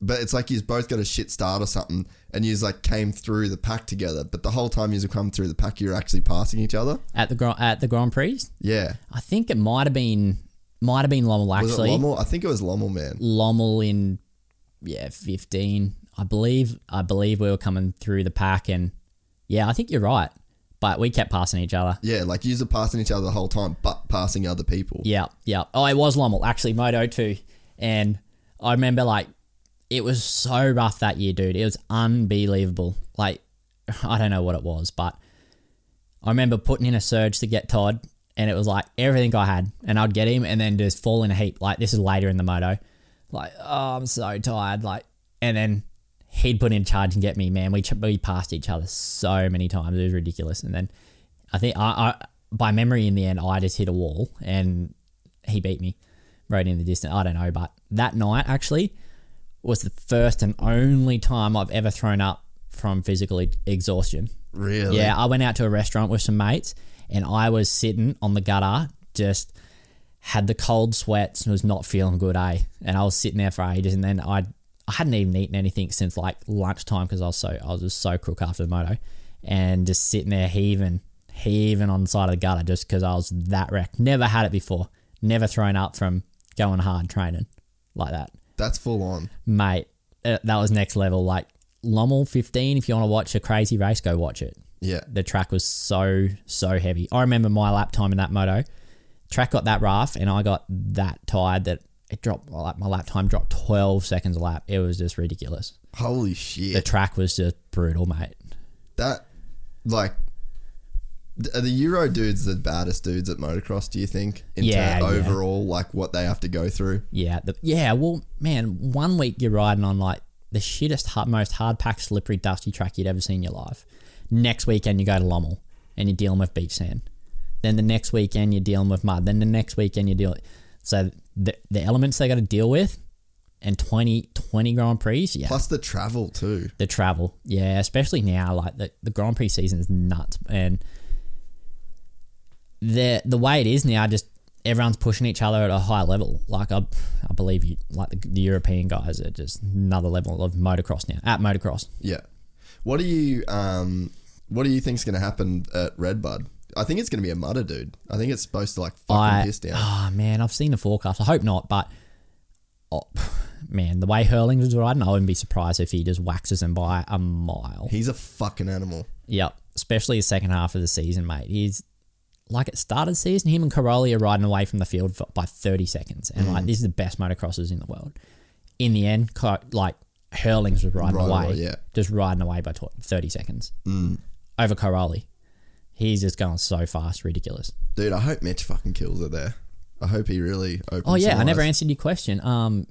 [SPEAKER 2] but it's like you both got a shit start or something, and you like came through the pack together. But the whole time you come through the pack, you're actually passing each other.
[SPEAKER 3] at the Grand at the Grand Prix,
[SPEAKER 2] Yeah.
[SPEAKER 3] I think it might have been might have been Lommel actually.
[SPEAKER 2] Lommel? I think it was Lommel, man.
[SPEAKER 3] Lommel in yeah, 15. I believe I believe we were coming through the pack and yeah, I think you're right. But we kept passing each other.
[SPEAKER 2] Yeah, like you were passing each other the whole time, but passing other people.
[SPEAKER 3] Yeah, yeah. Oh, it was Lommel, actually, Moto 2. And I remember, like, it was so rough that year, dude. It was unbelievable. Like, I don't know what it was, but I remember putting in a surge to get Todd, and it was like everything I had. And I'd get him and then just fall in a heap. Like, this is later in the Moto. Like, oh, I'm so tired. Like, and then he'd put in charge and get me, man. We, we passed each other so many times. It was ridiculous. And then I think I, I by memory in the end I just hit a wall and he beat me right in the distance. I don't know, but that night actually was the first and only time I've ever thrown up from physical e- exhaustion.
[SPEAKER 2] Really?
[SPEAKER 3] Yeah, I went out to a restaurant with some mates and I was sitting on the gutter just had the cold sweats and was not feeling good, eh? And I was sitting there for ages and then I I hadn't even eaten anything since like lunchtime because I was so I was just so crook after the moto and just sitting there heaving heaving on the side of the gutter just because I was that wrecked. Never had it before. Never thrown up from going hard training like that.
[SPEAKER 2] That's full on.
[SPEAKER 3] Mate, uh, that was next level. Like Lommel 15, if you want to watch a crazy race, go watch it
[SPEAKER 2] Yeah.
[SPEAKER 3] the track was so so heavy. I remember my lap time in that moto. Track got that rough, and I got that tired that it dropped. Like my lap time dropped twelve seconds a lap. It was just ridiculous.
[SPEAKER 2] Holy shit!
[SPEAKER 3] The track was just brutal, mate.
[SPEAKER 2] that, like, are the Euro dudes the baddest dudes at motocross, do you think? In
[SPEAKER 3] Yeah,
[SPEAKER 2] ter-
[SPEAKER 3] yeah.
[SPEAKER 2] overall, like what they have to go through?
[SPEAKER 3] Yeah, the, yeah. Well, man, one week you're riding on like the shittest, hard, most hard packed, slippery, dusty track you'd ever seen in your life. Next weekend you go to Lommel and you're dealing with beach sand. Then the next weekend you're dealing with mud. Then the next weekend you're dealing. So the the elements they got to deal with, and 20, 20 Grand Prix. Yeah,
[SPEAKER 2] Plus the travel too.
[SPEAKER 3] the travel. Yeah, especially now, like the, the Grand Prix season is nuts, and the the way it is now, just everyone's pushing each other at a high level. Like I, I believe you, like the, the European guys are just another level of motocross now. At motocross,
[SPEAKER 2] Yeah. What do you um what do you think's gonna happen at Redbud? I think it's gonna be a mudder, dude. I think it's supposed to like fucking
[SPEAKER 3] I
[SPEAKER 2] piss down.
[SPEAKER 3] oh man, I've seen the forecast. I hope not, but oh, man, the way Herlings was riding, I wouldn't be surprised if he just waxes him by a mile.
[SPEAKER 2] He's a fucking animal.
[SPEAKER 3] Yep, especially the second half of the season, mate. He's like it started season. Him and Cairoli are riding away from the field for, by thirty seconds, and
[SPEAKER 2] Mm.
[SPEAKER 3] like this is the best motocrossers in the world. In the end, like Herlings was riding
[SPEAKER 2] Right
[SPEAKER 3] away,
[SPEAKER 2] away, yeah. Mm.
[SPEAKER 3] just riding away by thirty seconds over Cairoli. He's just going so fast, ridiculous.
[SPEAKER 2] Dude, I hope Mitch fucking kills it there. I hope he really opens
[SPEAKER 3] Oh yeah, I never answered your question. Um,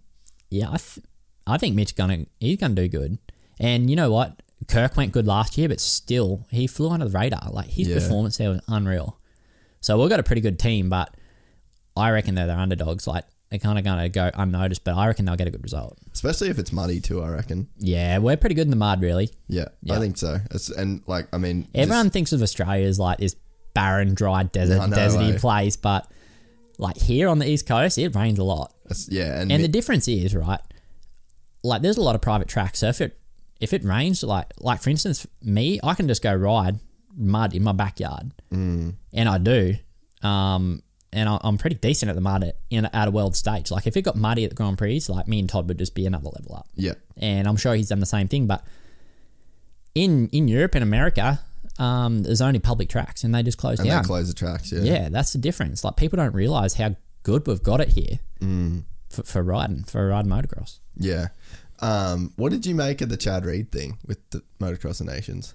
[SPEAKER 3] yeah, I, th- I think Mitch gonna he's gonna do good. And you know what? Kirk went good last year, but still he flew under the radar. Like his
[SPEAKER 2] Yeah.
[SPEAKER 3] performance there was unreal. So we've got a pretty good team, but I reckon they're the underdogs. Like they're kind of gonna go unnoticed, but I reckon they'll get a good result.
[SPEAKER 2] Especially if it's muddy too, I reckon.
[SPEAKER 3] Yeah, we're pretty good in the mud, really.
[SPEAKER 2] Yeah,
[SPEAKER 3] Yeah.
[SPEAKER 2] I think so. It's, and like, I mean,
[SPEAKER 3] Everyone thinks of Australia as like this barren, dry desert,
[SPEAKER 2] know,
[SPEAKER 3] deserty
[SPEAKER 2] eh?
[SPEAKER 3] place, but like here on the east coast, it rains a lot.
[SPEAKER 2] it's- yeah, and,
[SPEAKER 3] And
[SPEAKER 2] Mi-
[SPEAKER 3] the difference is, right? Like, there's a lot of private tracks. So if it if it rains, like like for instance, me, I can just go ride mud in my backyard, mm. and I do. Um, and I, I'm pretty decent at the mud at, in at a world stage. Like if it got muddy at the Grand Prix, like me and Todd would just be another level up.
[SPEAKER 2] yeah,
[SPEAKER 3] And I'm sure he's done the same thing. But in in Europe and America, um, there's only public tracks, and they just close
[SPEAKER 2] and
[SPEAKER 3] down.
[SPEAKER 2] they close the tracks. Yeah,
[SPEAKER 3] Yeah, that's the difference. Like people don't realize how good we've got it here. for, for riding for riding motocross.
[SPEAKER 2] Yeah. Um, what did you make of the Chad Reed thing with the Motocross of Nations?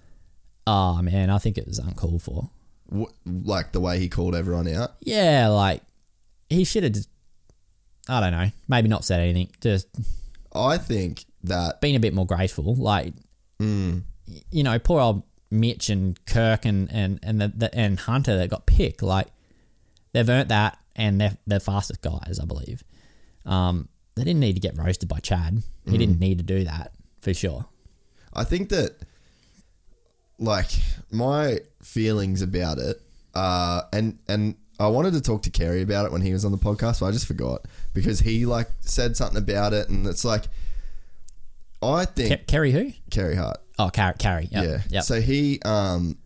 [SPEAKER 3] Oh man, I think it was uncalled for.
[SPEAKER 2] Wh- like the way he called everyone out?
[SPEAKER 3] Yeah, like he should have just. I don't know. Maybe not said anything. Just
[SPEAKER 2] I think that
[SPEAKER 3] being a bit more graceful. Like,
[SPEAKER 2] Mm.
[SPEAKER 3] you know, poor old Mitch and Kirk and and and the, the, and Hunter that got picked. Like, they've earned that, and they're they're fastest guys, I believe. Um, they didn't need to get roasted by Chad. He
[SPEAKER 2] Mm.
[SPEAKER 3] didn't need to do that for sure.
[SPEAKER 2] I think that, like, my feelings about it, uh, and and I wanted to talk to Kerry about it when he was on the podcast, but I just forgot because he like said something about it, and it's like, I think
[SPEAKER 3] Ke- Kerry who?
[SPEAKER 2] Kerry Hart,
[SPEAKER 3] Oh, Carrie. Carrie. Yep.
[SPEAKER 2] yeah.
[SPEAKER 3] Yep.
[SPEAKER 2] So he um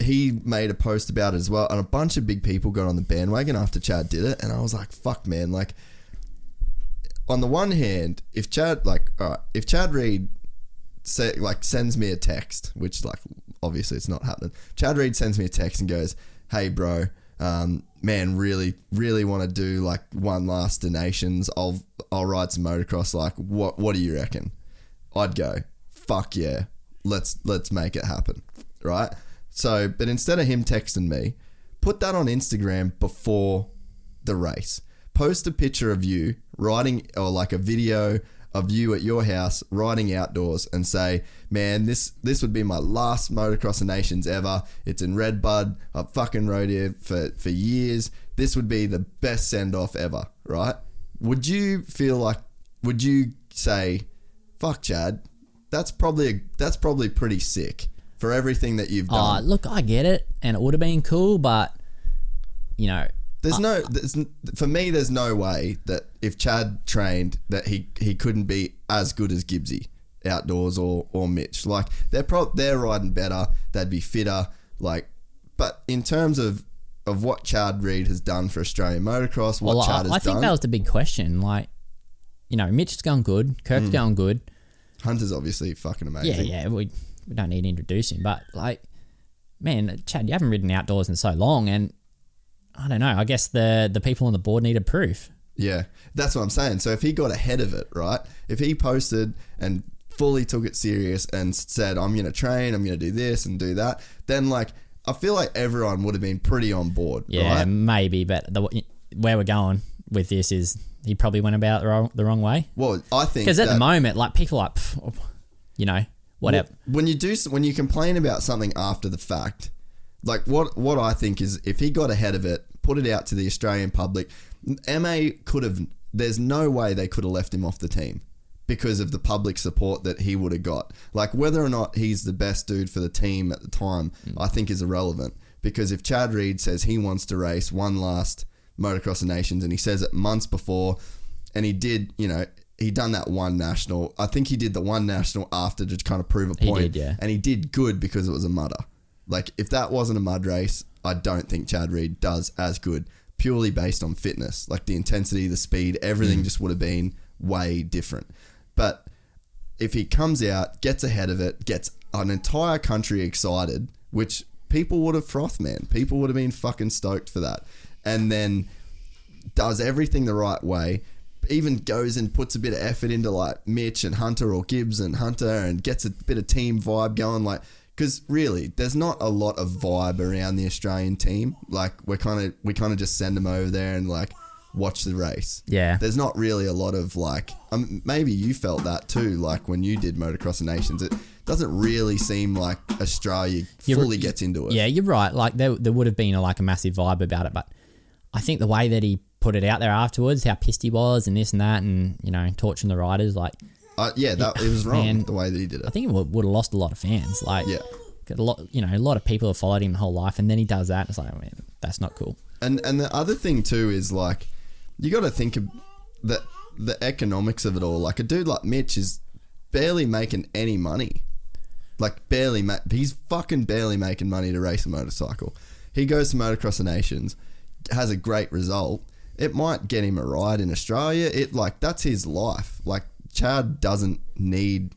[SPEAKER 2] he made a post about it as well, and a bunch of big people got on the bandwagon after Chad did it, and I was like, fuck, man, like. On the one hand, if Chad like, all right, if Chad Reed say like sends me a text, which like obviously it's not happening. Chad Reed sends me a text and goes, "Hey, bro, um, man, really, really want to do like one last donations. I'll I'll ride some motocross. Like, what what do you reckon?" I'd go, "Fuck yeah, let's let's make it happen." Right. So, but instead of him texting me, put that on Instagram before the race. Post a picture of you riding or like a video of you at your house riding outdoors and say, "Man, this this would be my last motocross of nations ever. It's in Redbud. I've fucking rode here for for years. This would be the best send off ever." Right? Would you feel like? Would you say, "Fuck, Chad"? That's probably a, that's probably pretty sick for everything that you've
[SPEAKER 3] Uh,
[SPEAKER 2] done.
[SPEAKER 3] look, I get it, and it would have been cool, but you know,
[SPEAKER 2] There's no, there's, for me, there's no way that if Chad trained that he he couldn't be as good as Gibbsy outdoors or or Mitch. Like they're pro, they're riding better. They'd be fitter. Like, but in terms of of what Chad Reed has done for Australian motocross, what
[SPEAKER 3] well,
[SPEAKER 2] Chad
[SPEAKER 3] I,
[SPEAKER 2] has
[SPEAKER 3] I think
[SPEAKER 2] done,
[SPEAKER 3] that was the big question. Like, you know, Mitch is going good, Kirk's
[SPEAKER 2] Mm.
[SPEAKER 3] going good.
[SPEAKER 2] Hunter's obviously fucking amazing.
[SPEAKER 3] Yeah, yeah, we, we don't need to introduce him, but like, man, Chad, you haven't ridden outdoors in so long, and I don't know. I guess the the people on the board needed proof.
[SPEAKER 2] Yeah, that's what I'm saying. So if he got ahead of it, right? If he posted and fully took it serious and said, "I'm going to train, I'm going to do this and do that," then like I feel like everyone would have been pretty on board,
[SPEAKER 3] Yeah,
[SPEAKER 2] right?
[SPEAKER 3] maybe, but the where we're going with this is he probably went about the wrong, the wrong way.
[SPEAKER 2] Well, I think
[SPEAKER 3] Because at the moment, like people are like, you know, whatever.
[SPEAKER 2] when you do when you complain about something after the fact, like what what I think is if he got ahead of it, put it out to the Australian public, MA could have. There's no way they could have left him off the team because of the public support that he would have got. Like whether or not he's the best dude for the team at the time, hmm. I think is irrelevant. Because if Chad Reed says he wants to race one last motocross of nations and he says it months before, and he did, you know, he done that one national. I think he did the one national after to kind of prove a
[SPEAKER 3] He
[SPEAKER 2] point.
[SPEAKER 3] did, yeah.
[SPEAKER 2] And he did good because it was a mudder. Like if that wasn't a mud race, I don't think Chad Reed does as good purely based on fitness. Like the intensity, the speed,
[SPEAKER 3] Mm.
[SPEAKER 2] everything just would have been way different. But if he comes out, gets ahead of it, gets an entire country excited, which people would have frothed, man. People would have been fucking stoked for that. And then does everything the right way, even goes and puts a bit of effort into like Mitch and Hunter or Gibbs and Hunter and gets a bit of team vibe going. Like, because really, there's not a lot of vibe around the Australian team. Like, we're kind of we kind of just send them over there and like watch the race.
[SPEAKER 3] Yeah.
[SPEAKER 2] There's not really a lot of like, um, maybe you felt that too. Like when you did Motocross of Nations, it doesn't really seem like Australia
[SPEAKER 3] You're-
[SPEAKER 2] fully gets into it.
[SPEAKER 3] Yeah, you're right. Like there, there would have been a, like a massive vibe about it, but I think the way that he put it out there afterwards, how pissed he was, and this and that, and you know, torching the riders, like
[SPEAKER 2] Uh, yeah, that it was wrong
[SPEAKER 3] Man.
[SPEAKER 2] the way that he did it.
[SPEAKER 3] I think he would, would have lost a lot of fans. Like,
[SPEAKER 2] Yeah.
[SPEAKER 3] got a lot, you know, a lot of people have followed him the whole life, and then he does that. And it's like, man, that's not cool.
[SPEAKER 2] And and the other thing too is like you got to think of the the economics of it all. Like a dude like Mitch is barely making any money. Like barely, ma- he's fucking barely making money to race a motorcycle. He goes to Motocross the Nations, has a great result. It might get him a ride in Australia. It like that's his life. Like Chad doesn't need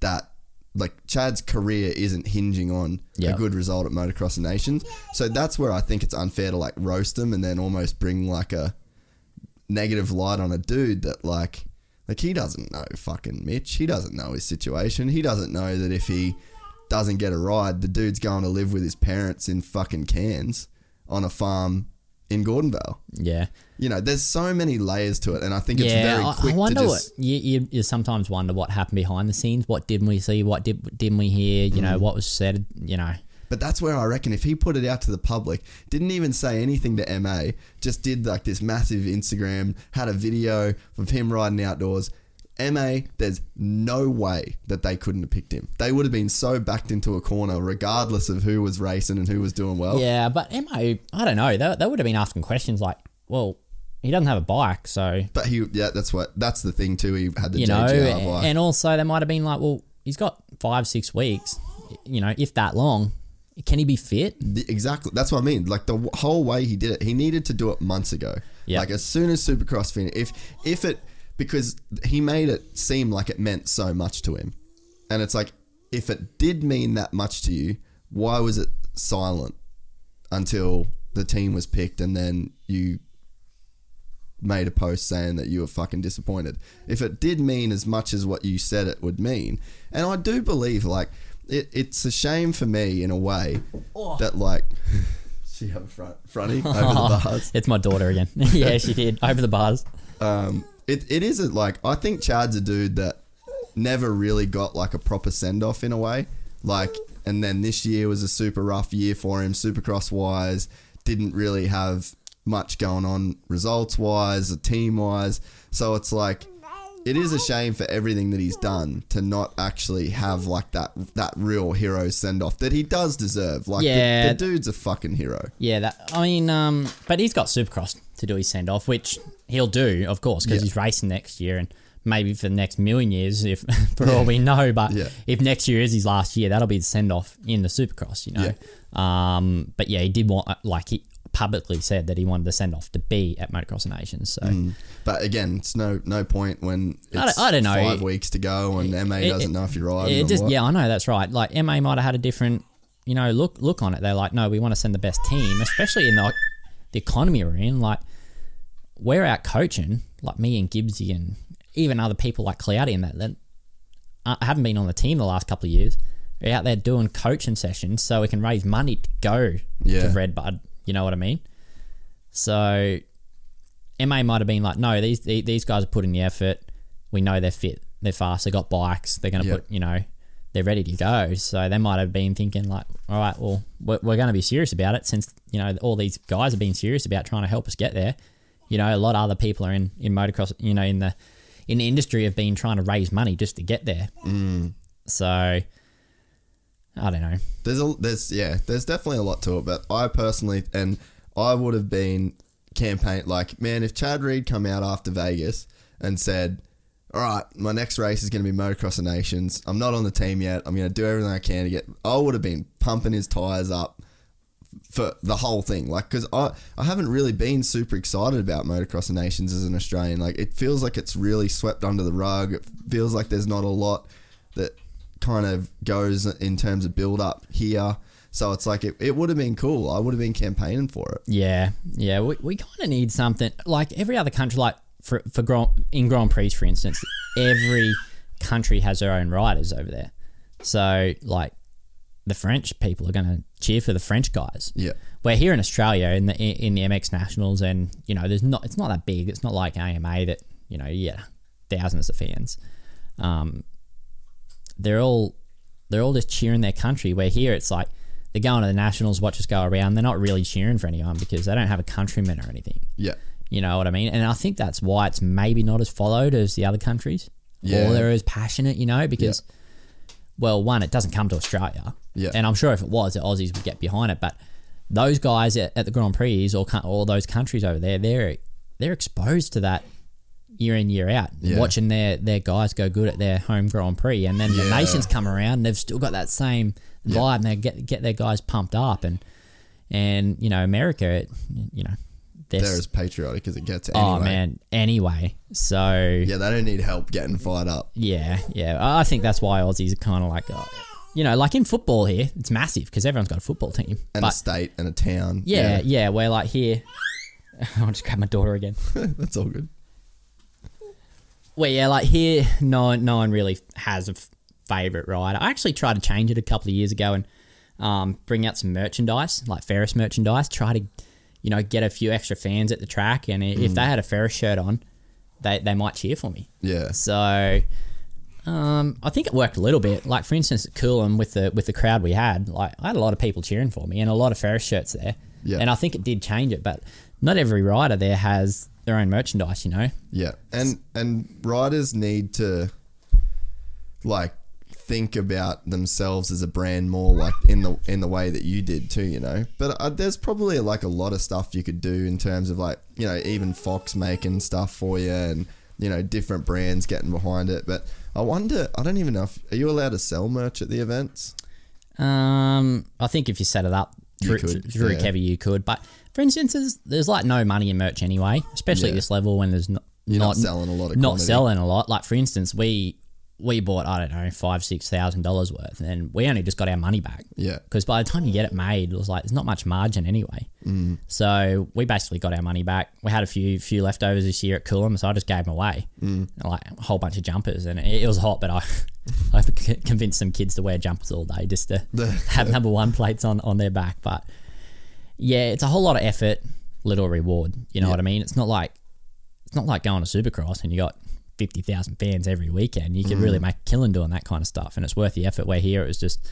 [SPEAKER 2] that. Like Chad's career isn't hinging on a good result at Motocross Nations. So that's where I think it's unfair to like roast him and then almost bring like a negative light on a dude that like like he doesn't know fucking Mitch. He doesn't know his situation. He doesn't know that if he doesn't get a ride, the dude's going to live with his parents in fucking Cairns on a farm in Gordonvale.
[SPEAKER 3] Yeah.
[SPEAKER 2] You know, there's so many layers to it, and I think it's
[SPEAKER 3] yeah,
[SPEAKER 2] very
[SPEAKER 3] I-
[SPEAKER 2] quick
[SPEAKER 3] I wonder
[SPEAKER 2] to just.
[SPEAKER 3] what you, you, you sometimes wonder what happened behind the scenes. What didn't we see? What did didn't we hear? You
[SPEAKER 2] Mm.
[SPEAKER 3] know, what was said? You know,
[SPEAKER 2] But that's where I reckon if he put it out to the public, didn't even say anything to MA, just did like this massive Instagram, had a video of him riding outdoors. MA, there's no way that they couldn't have picked him. They would have been so backed into a corner, regardless of who was racing and who was doing well.
[SPEAKER 3] yeah. But Mo, I don't know. They, they would have been asking questions like, well, he doesn't have a bike, so
[SPEAKER 2] But he, yeah, that's what, that's the thing too. He had the
[SPEAKER 3] you know,
[SPEAKER 2] bike.
[SPEAKER 3] and also they might have been like, well, he's got five six weeks, you know, if that long. Can he be fit?
[SPEAKER 2] The- exactly. That's what I mean. Like the whole way he did it, he needed to do it months ago.
[SPEAKER 3] Yeah.
[SPEAKER 2] Like as soon as Supercross finished, if if it because he made it seem like it meant so much to him, and it's like if it did mean that much to you, why was it silent until the team was picked and then you made a post saying that you were fucking disappointed. If it did mean as much as what you said it would mean, and I do believe like it, it's a shame for me in a way that like she have a front fronty over the bars.
[SPEAKER 3] It's my daughter again. yeah, she did over the bars.
[SPEAKER 2] Um, it it isn't like I think Chad's a dude that never really got like a proper send off in a way. Like, and then this year was a super rough year for him, supercross wise. Didn't really have much going on results wise, team wise. So it's like, it is a shame for everything that he's done to not actually have like that that real hero send off that he does deserve. Like, the- the, dude's a fucking hero.
[SPEAKER 3] Yeah, that I mean, um, but he's got Supercross to do his send off, which he'll do, of course, because
[SPEAKER 2] Yeah.
[SPEAKER 3] he's racing next year and maybe for the next million years, if for all we know. But
[SPEAKER 2] Yeah.
[SPEAKER 3] if next year is his last year, that'll be the send off in the Supercross, you know. Um, but yeah, he did want like he publicly said that he wanted the send off to be at Motocross Nations. So
[SPEAKER 2] Mm. But again, it's no no point when
[SPEAKER 3] I don't- I don't know.
[SPEAKER 2] five weeks to go and MA
[SPEAKER 3] It-
[SPEAKER 2] doesn't
[SPEAKER 3] it-
[SPEAKER 2] know if you're riding
[SPEAKER 3] it
[SPEAKER 2] or
[SPEAKER 3] just
[SPEAKER 2] what.
[SPEAKER 3] yeah, I know that's right. Like MA might have had a different, you know, look look on it. They're like, no, we want to send the best team, especially in the the economy we're in. Like we're out coaching, like me and Gibbsy and even other people like Cloudy and that that haven't been on the team the last couple of years. We're out there doing coaching sessions so we can raise money to go
[SPEAKER 2] Yeah.
[SPEAKER 3] to Redbud. You know what I mean? So MA might have been like, no, these these guys are putting the effort. We know they're fit, they're fast, they got bikes, they're going to
[SPEAKER 2] Yeah.
[SPEAKER 3] put, you know, they're ready to go. So they might have been thinking like, all right, well, we're, we're going to be serious about it since you know all these guys have been serious about trying to help us get there. You know, a lot of other people are in in motocross, you know, in the in the industry have been trying to raise money just to get there. Mm. So I don't know.
[SPEAKER 2] There's a there's yeah, there's definitely a lot to it, but I personally and I would have been campaign like, man, if Chad Reed come out after Vegas and said, All right, my next race is gonna be Motocross of Nations. I'm not on the team yet. I'm gonna do everything I can to get I would have been pumping his tires up for the whole thing. Like, because I, I haven't really been super excited about Motocross of Nations as an Australian. Like, it feels like it's really swept under the rug. It feels like there's not a lot that kind of goes in terms of build up here. So it's like, it, it would have been cool. I would have been campaigning for it.
[SPEAKER 3] Yeah, yeah, we, we kind of need something like every other country. Like for for Grand, in Grand Prix, for instance, every country has their own riders over there. So like the French people are going to cheer for the French guys.
[SPEAKER 2] Yeah.
[SPEAKER 3] We're here in Australia in the in the MX Nationals, and you know, there's not it's not that big. It's not like AMA that you know, yeah, thousands of fans. Um, they're all they're all just cheering their country. Where here, it's like they're going to the nationals, watch us go around. They're not really cheering for anyone because they don't have a countryman or anything.
[SPEAKER 2] Yeah.
[SPEAKER 3] You know what I mean? And I think that's why it's maybe not as followed as the other countries,
[SPEAKER 2] Yeah.
[SPEAKER 3] or they're as passionate. You know, because well, one, it doesn't come to Australia,
[SPEAKER 2] Yeah.
[SPEAKER 3] and I'm sure if it was, the Aussies would get behind it. But those guys at, at the Grand Prix or all those countries over there, they're they're exposed to that year in year out,
[SPEAKER 2] Yeah.
[SPEAKER 3] watching their their guys go good at their home Grand Prix, and then the nations come around, and they've still got that same vibe, and they get get their guys pumped up, and and you know America, it, you know, they're,
[SPEAKER 2] They're as patriotic as it gets anyway.
[SPEAKER 3] oh man, anyway, so
[SPEAKER 2] Yeah, they don't need help getting fired up.
[SPEAKER 3] yeah, yeah. I think that's why Aussies are kind of like, uh, you know, like in football here, it's massive because everyone's got a football team.
[SPEAKER 2] And a state and a town.
[SPEAKER 3] yeah, yeah, we're like here. I'll just grab my daughter again.
[SPEAKER 2] That's all good.
[SPEAKER 3] Well, yeah, like here, no, no one really has a f- favorite ride. I actually tried to change it a couple of years ago and um, bring out some merchandise, like Ferris merchandise. Try to, you know, get a few extra fans at the track, and if they had a Ferris shirt on, they they might cheer for me.
[SPEAKER 2] Yeah.
[SPEAKER 3] So, um, I think it worked a little bit. Like for instance, at Coolum with the with the crowd we had, like I had a lot of people cheering for me and a lot of Ferris shirts there.
[SPEAKER 2] Yeah.
[SPEAKER 3] And I think it did change it, but not every rider there has their own merchandise. You know.
[SPEAKER 2] Yeah, and and riders need to like think about themselves as a brand more like in the in the way that you did too, you know. But uh, there's probably like a lot of stuff you could do in terms of like you know even Fox making stuff for you and you know different brands getting behind it. But I wonder, I don't even know if are you allowed to sell merch at the events?
[SPEAKER 3] Um, I think if you set it up through,
[SPEAKER 2] could,
[SPEAKER 3] through
[SPEAKER 2] yeah.
[SPEAKER 3] Kevi, you could. But for instance, there's, there's like no money in merch anyway, especially
[SPEAKER 2] Yeah.
[SPEAKER 3] at this level when there's not
[SPEAKER 2] You're not selling a lot of
[SPEAKER 3] not
[SPEAKER 2] quantity.
[SPEAKER 3] selling a lot. Like for instance, we we bought I don't know five six thousand dollars worth, and we only just got our money back.
[SPEAKER 2] Yeah.
[SPEAKER 3] because by the time you get it made, it was like there's not much margin anyway. Mm. So we basically got our money back. We had a few few leftovers this year at Coolum, so I just gave them away, mm. like a whole bunch of jumpers, and it, it was hot, but I. I convinced some kids to wear jumpers all day just to have number one plates on, on their back. But yeah, it's a whole lot of effort, little reward. You know what I mean? It's not like it's not like going to Supercross and you got fifty thousand fans every weekend. You can really make a killing doing that kind of stuff, and it's worth the effort. Where here it was just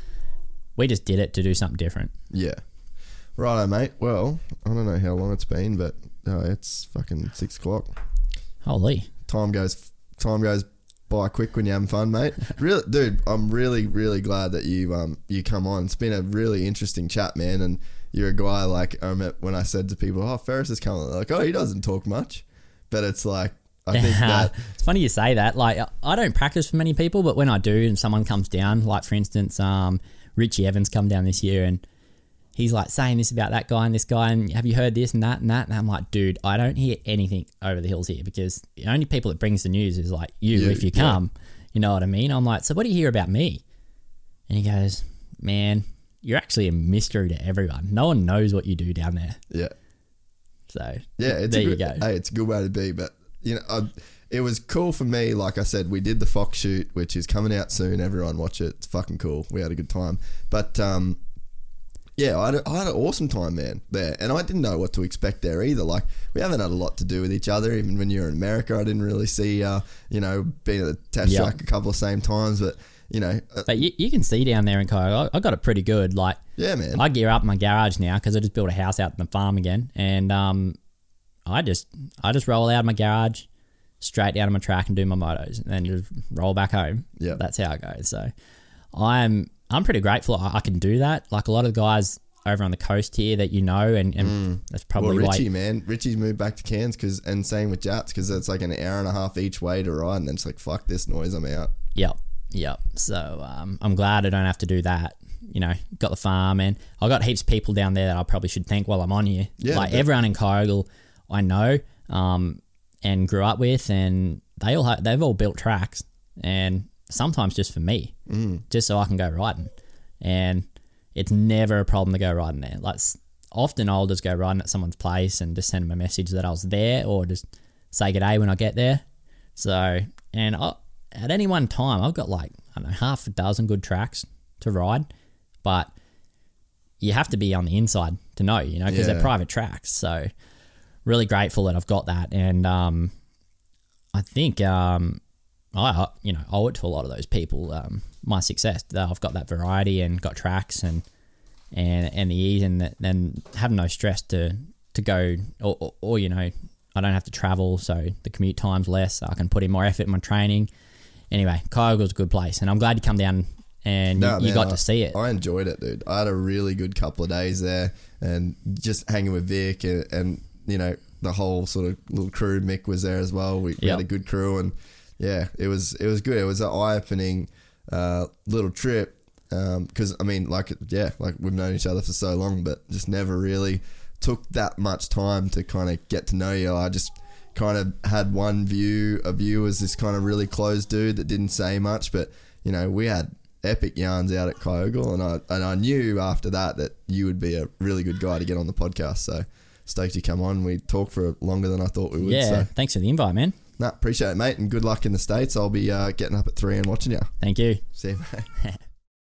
[SPEAKER 3] we just did it to do something different.
[SPEAKER 2] Yeah. Righto, mate. Well, I don't know how long it's been, but uh, it's fucking six o'clock.
[SPEAKER 3] Holy,
[SPEAKER 2] time goes time goes by quick when you're having fun, mate. Really, dude, I'm really really glad that you um you come on. It's been a really interesting chat, man. And you're a guy like I remember when I said to people, "Oh, Ferris is coming," They're like, "Oh, he doesn't talk much," but it's like I think that
[SPEAKER 3] it's funny you say that. Like I don't practice for many people, but when I do, and someone comes down, like for instance, um, Richie Evans come down this year and. He's like saying this about that guy and this guy, and have you heard this and that and that? And I'm like, dude, I don't hear anything over the hills here because the only people that brings the news is like you,
[SPEAKER 2] You,
[SPEAKER 3] if you
[SPEAKER 2] yeah.
[SPEAKER 3] come. You know what I mean? I'm like, so what do you hear about me? And he goes, man, you're actually a mystery to everyone. No one knows what you do down there.
[SPEAKER 2] yeah
[SPEAKER 3] So
[SPEAKER 2] yeah it's
[SPEAKER 3] there
[SPEAKER 2] a
[SPEAKER 3] you go.
[SPEAKER 2] Hey, it's a good way to be, but you know. I, it was cool for me. Like I said, we did the Fox shoot, which is coming out soon. Everyone watch it. It's fucking cool. We had a good time. But um, yeah, I had, a, I had an awesome time, man, there. And I didn't know what to expect there either. Like, we haven't had a lot to do with each other. Even when you were in America, I didn't really see, uh, you know, being at the test
[SPEAKER 3] Yeah.
[SPEAKER 2] track a couple of same times. But, you know, uh,
[SPEAKER 3] But you, you can see down there in Kyogle, I, I got it pretty good. Like,
[SPEAKER 2] yeah, man.
[SPEAKER 3] I gear up my garage now because I just built a house out in the farm again, and um, I just I just roll out of my garage, straight down to my track and do my motos, and then just roll back home.
[SPEAKER 2] Yeah.
[SPEAKER 3] that's how it goes. So I'm I'm pretty grateful I, I can do that. Like a lot of the guys over on the coast here that you know, and, and that's
[SPEAKER 2] well,
[SPEAKER 3] probably why.
[SPEAKER 2] Richie, man, Richie's moved back to Cairns because, and same with Jats because it's like an hour and a half each way to ride, and then it's like fuck this noise, I'm out.
[SPEAKER 3] Yep, yep. So um, I'm glad I don't have to do that. You know, got the farm, and I got heaps of people down there that I probably should thank while I'm on here.
[SPEAKER 2] Yeah,
[SPEAKER 3] like everyone in Kyogle, I know, um, and grew up with, and they all ha- they've all built tracks, and sometimes just for me, mm. just so I can go riding, and it's never a problem to go riding there. Like often I'll just go riding at someone's place and just send them a message that I was there, or just say good day when I get there. So, and I, at any one time, I've got like, I don't know, half a dozen good tracks to ride, but you have to be on the inside to know, you know, because
[SPEAKER 2] Yeah.
[SPEAKER 3] they're private tracks. So, really grateful that I've got that. And um, I think, um, I, you know, owe it to a lot of those people, um, my success. that I've got that variety and got tracks and, and, and the ease and that, then have no stress to, to go or, or, or, you know, I don't have to travel, so the commute time's less. I can put in more effort in my training. Anyway, Kyogle's a good place, and I'm glad you come down and
[SPEAKER 2] No,
[SPEAKER 3] you, you got
[SPEAKER 2] I-
[SPEAKER 3] to see it.
[SPEAKER 2] I enjoyed it, dude. I had a really good couple of days there, and just hanging with Vic and, and you know the whole sort of little crew. Mick was there as well. We, we
[SPEAKER 3] Yep.
[SPEAKER 2] had a good crew, and yeah, it was it was good. It was an eye opening uh, little trip because I mean, like yeah, like we've known each other for so long, but just never really took that much time to kind of get to know you. I just kind of had one view of you as this kind of really closed dude that didn't say much, but you know, we had epic yarns out at Kyogle, and I and I knew after that that you would be a really good guy to get on the podcast. So stoked you come on. We talked for longer than I thought we would.
[SPEAKER 3] Yeah,
[SPEAKER 2] So,
[SPEAKER 3] thanks for the invite, man.
[SPEAKER 2] nah, appreciate it, mate, and good luck in the states. I'll be uh, getting up at three and watching you.
[SPEAKER 3] Thank you.
[SPEAKER 2] See you, mate.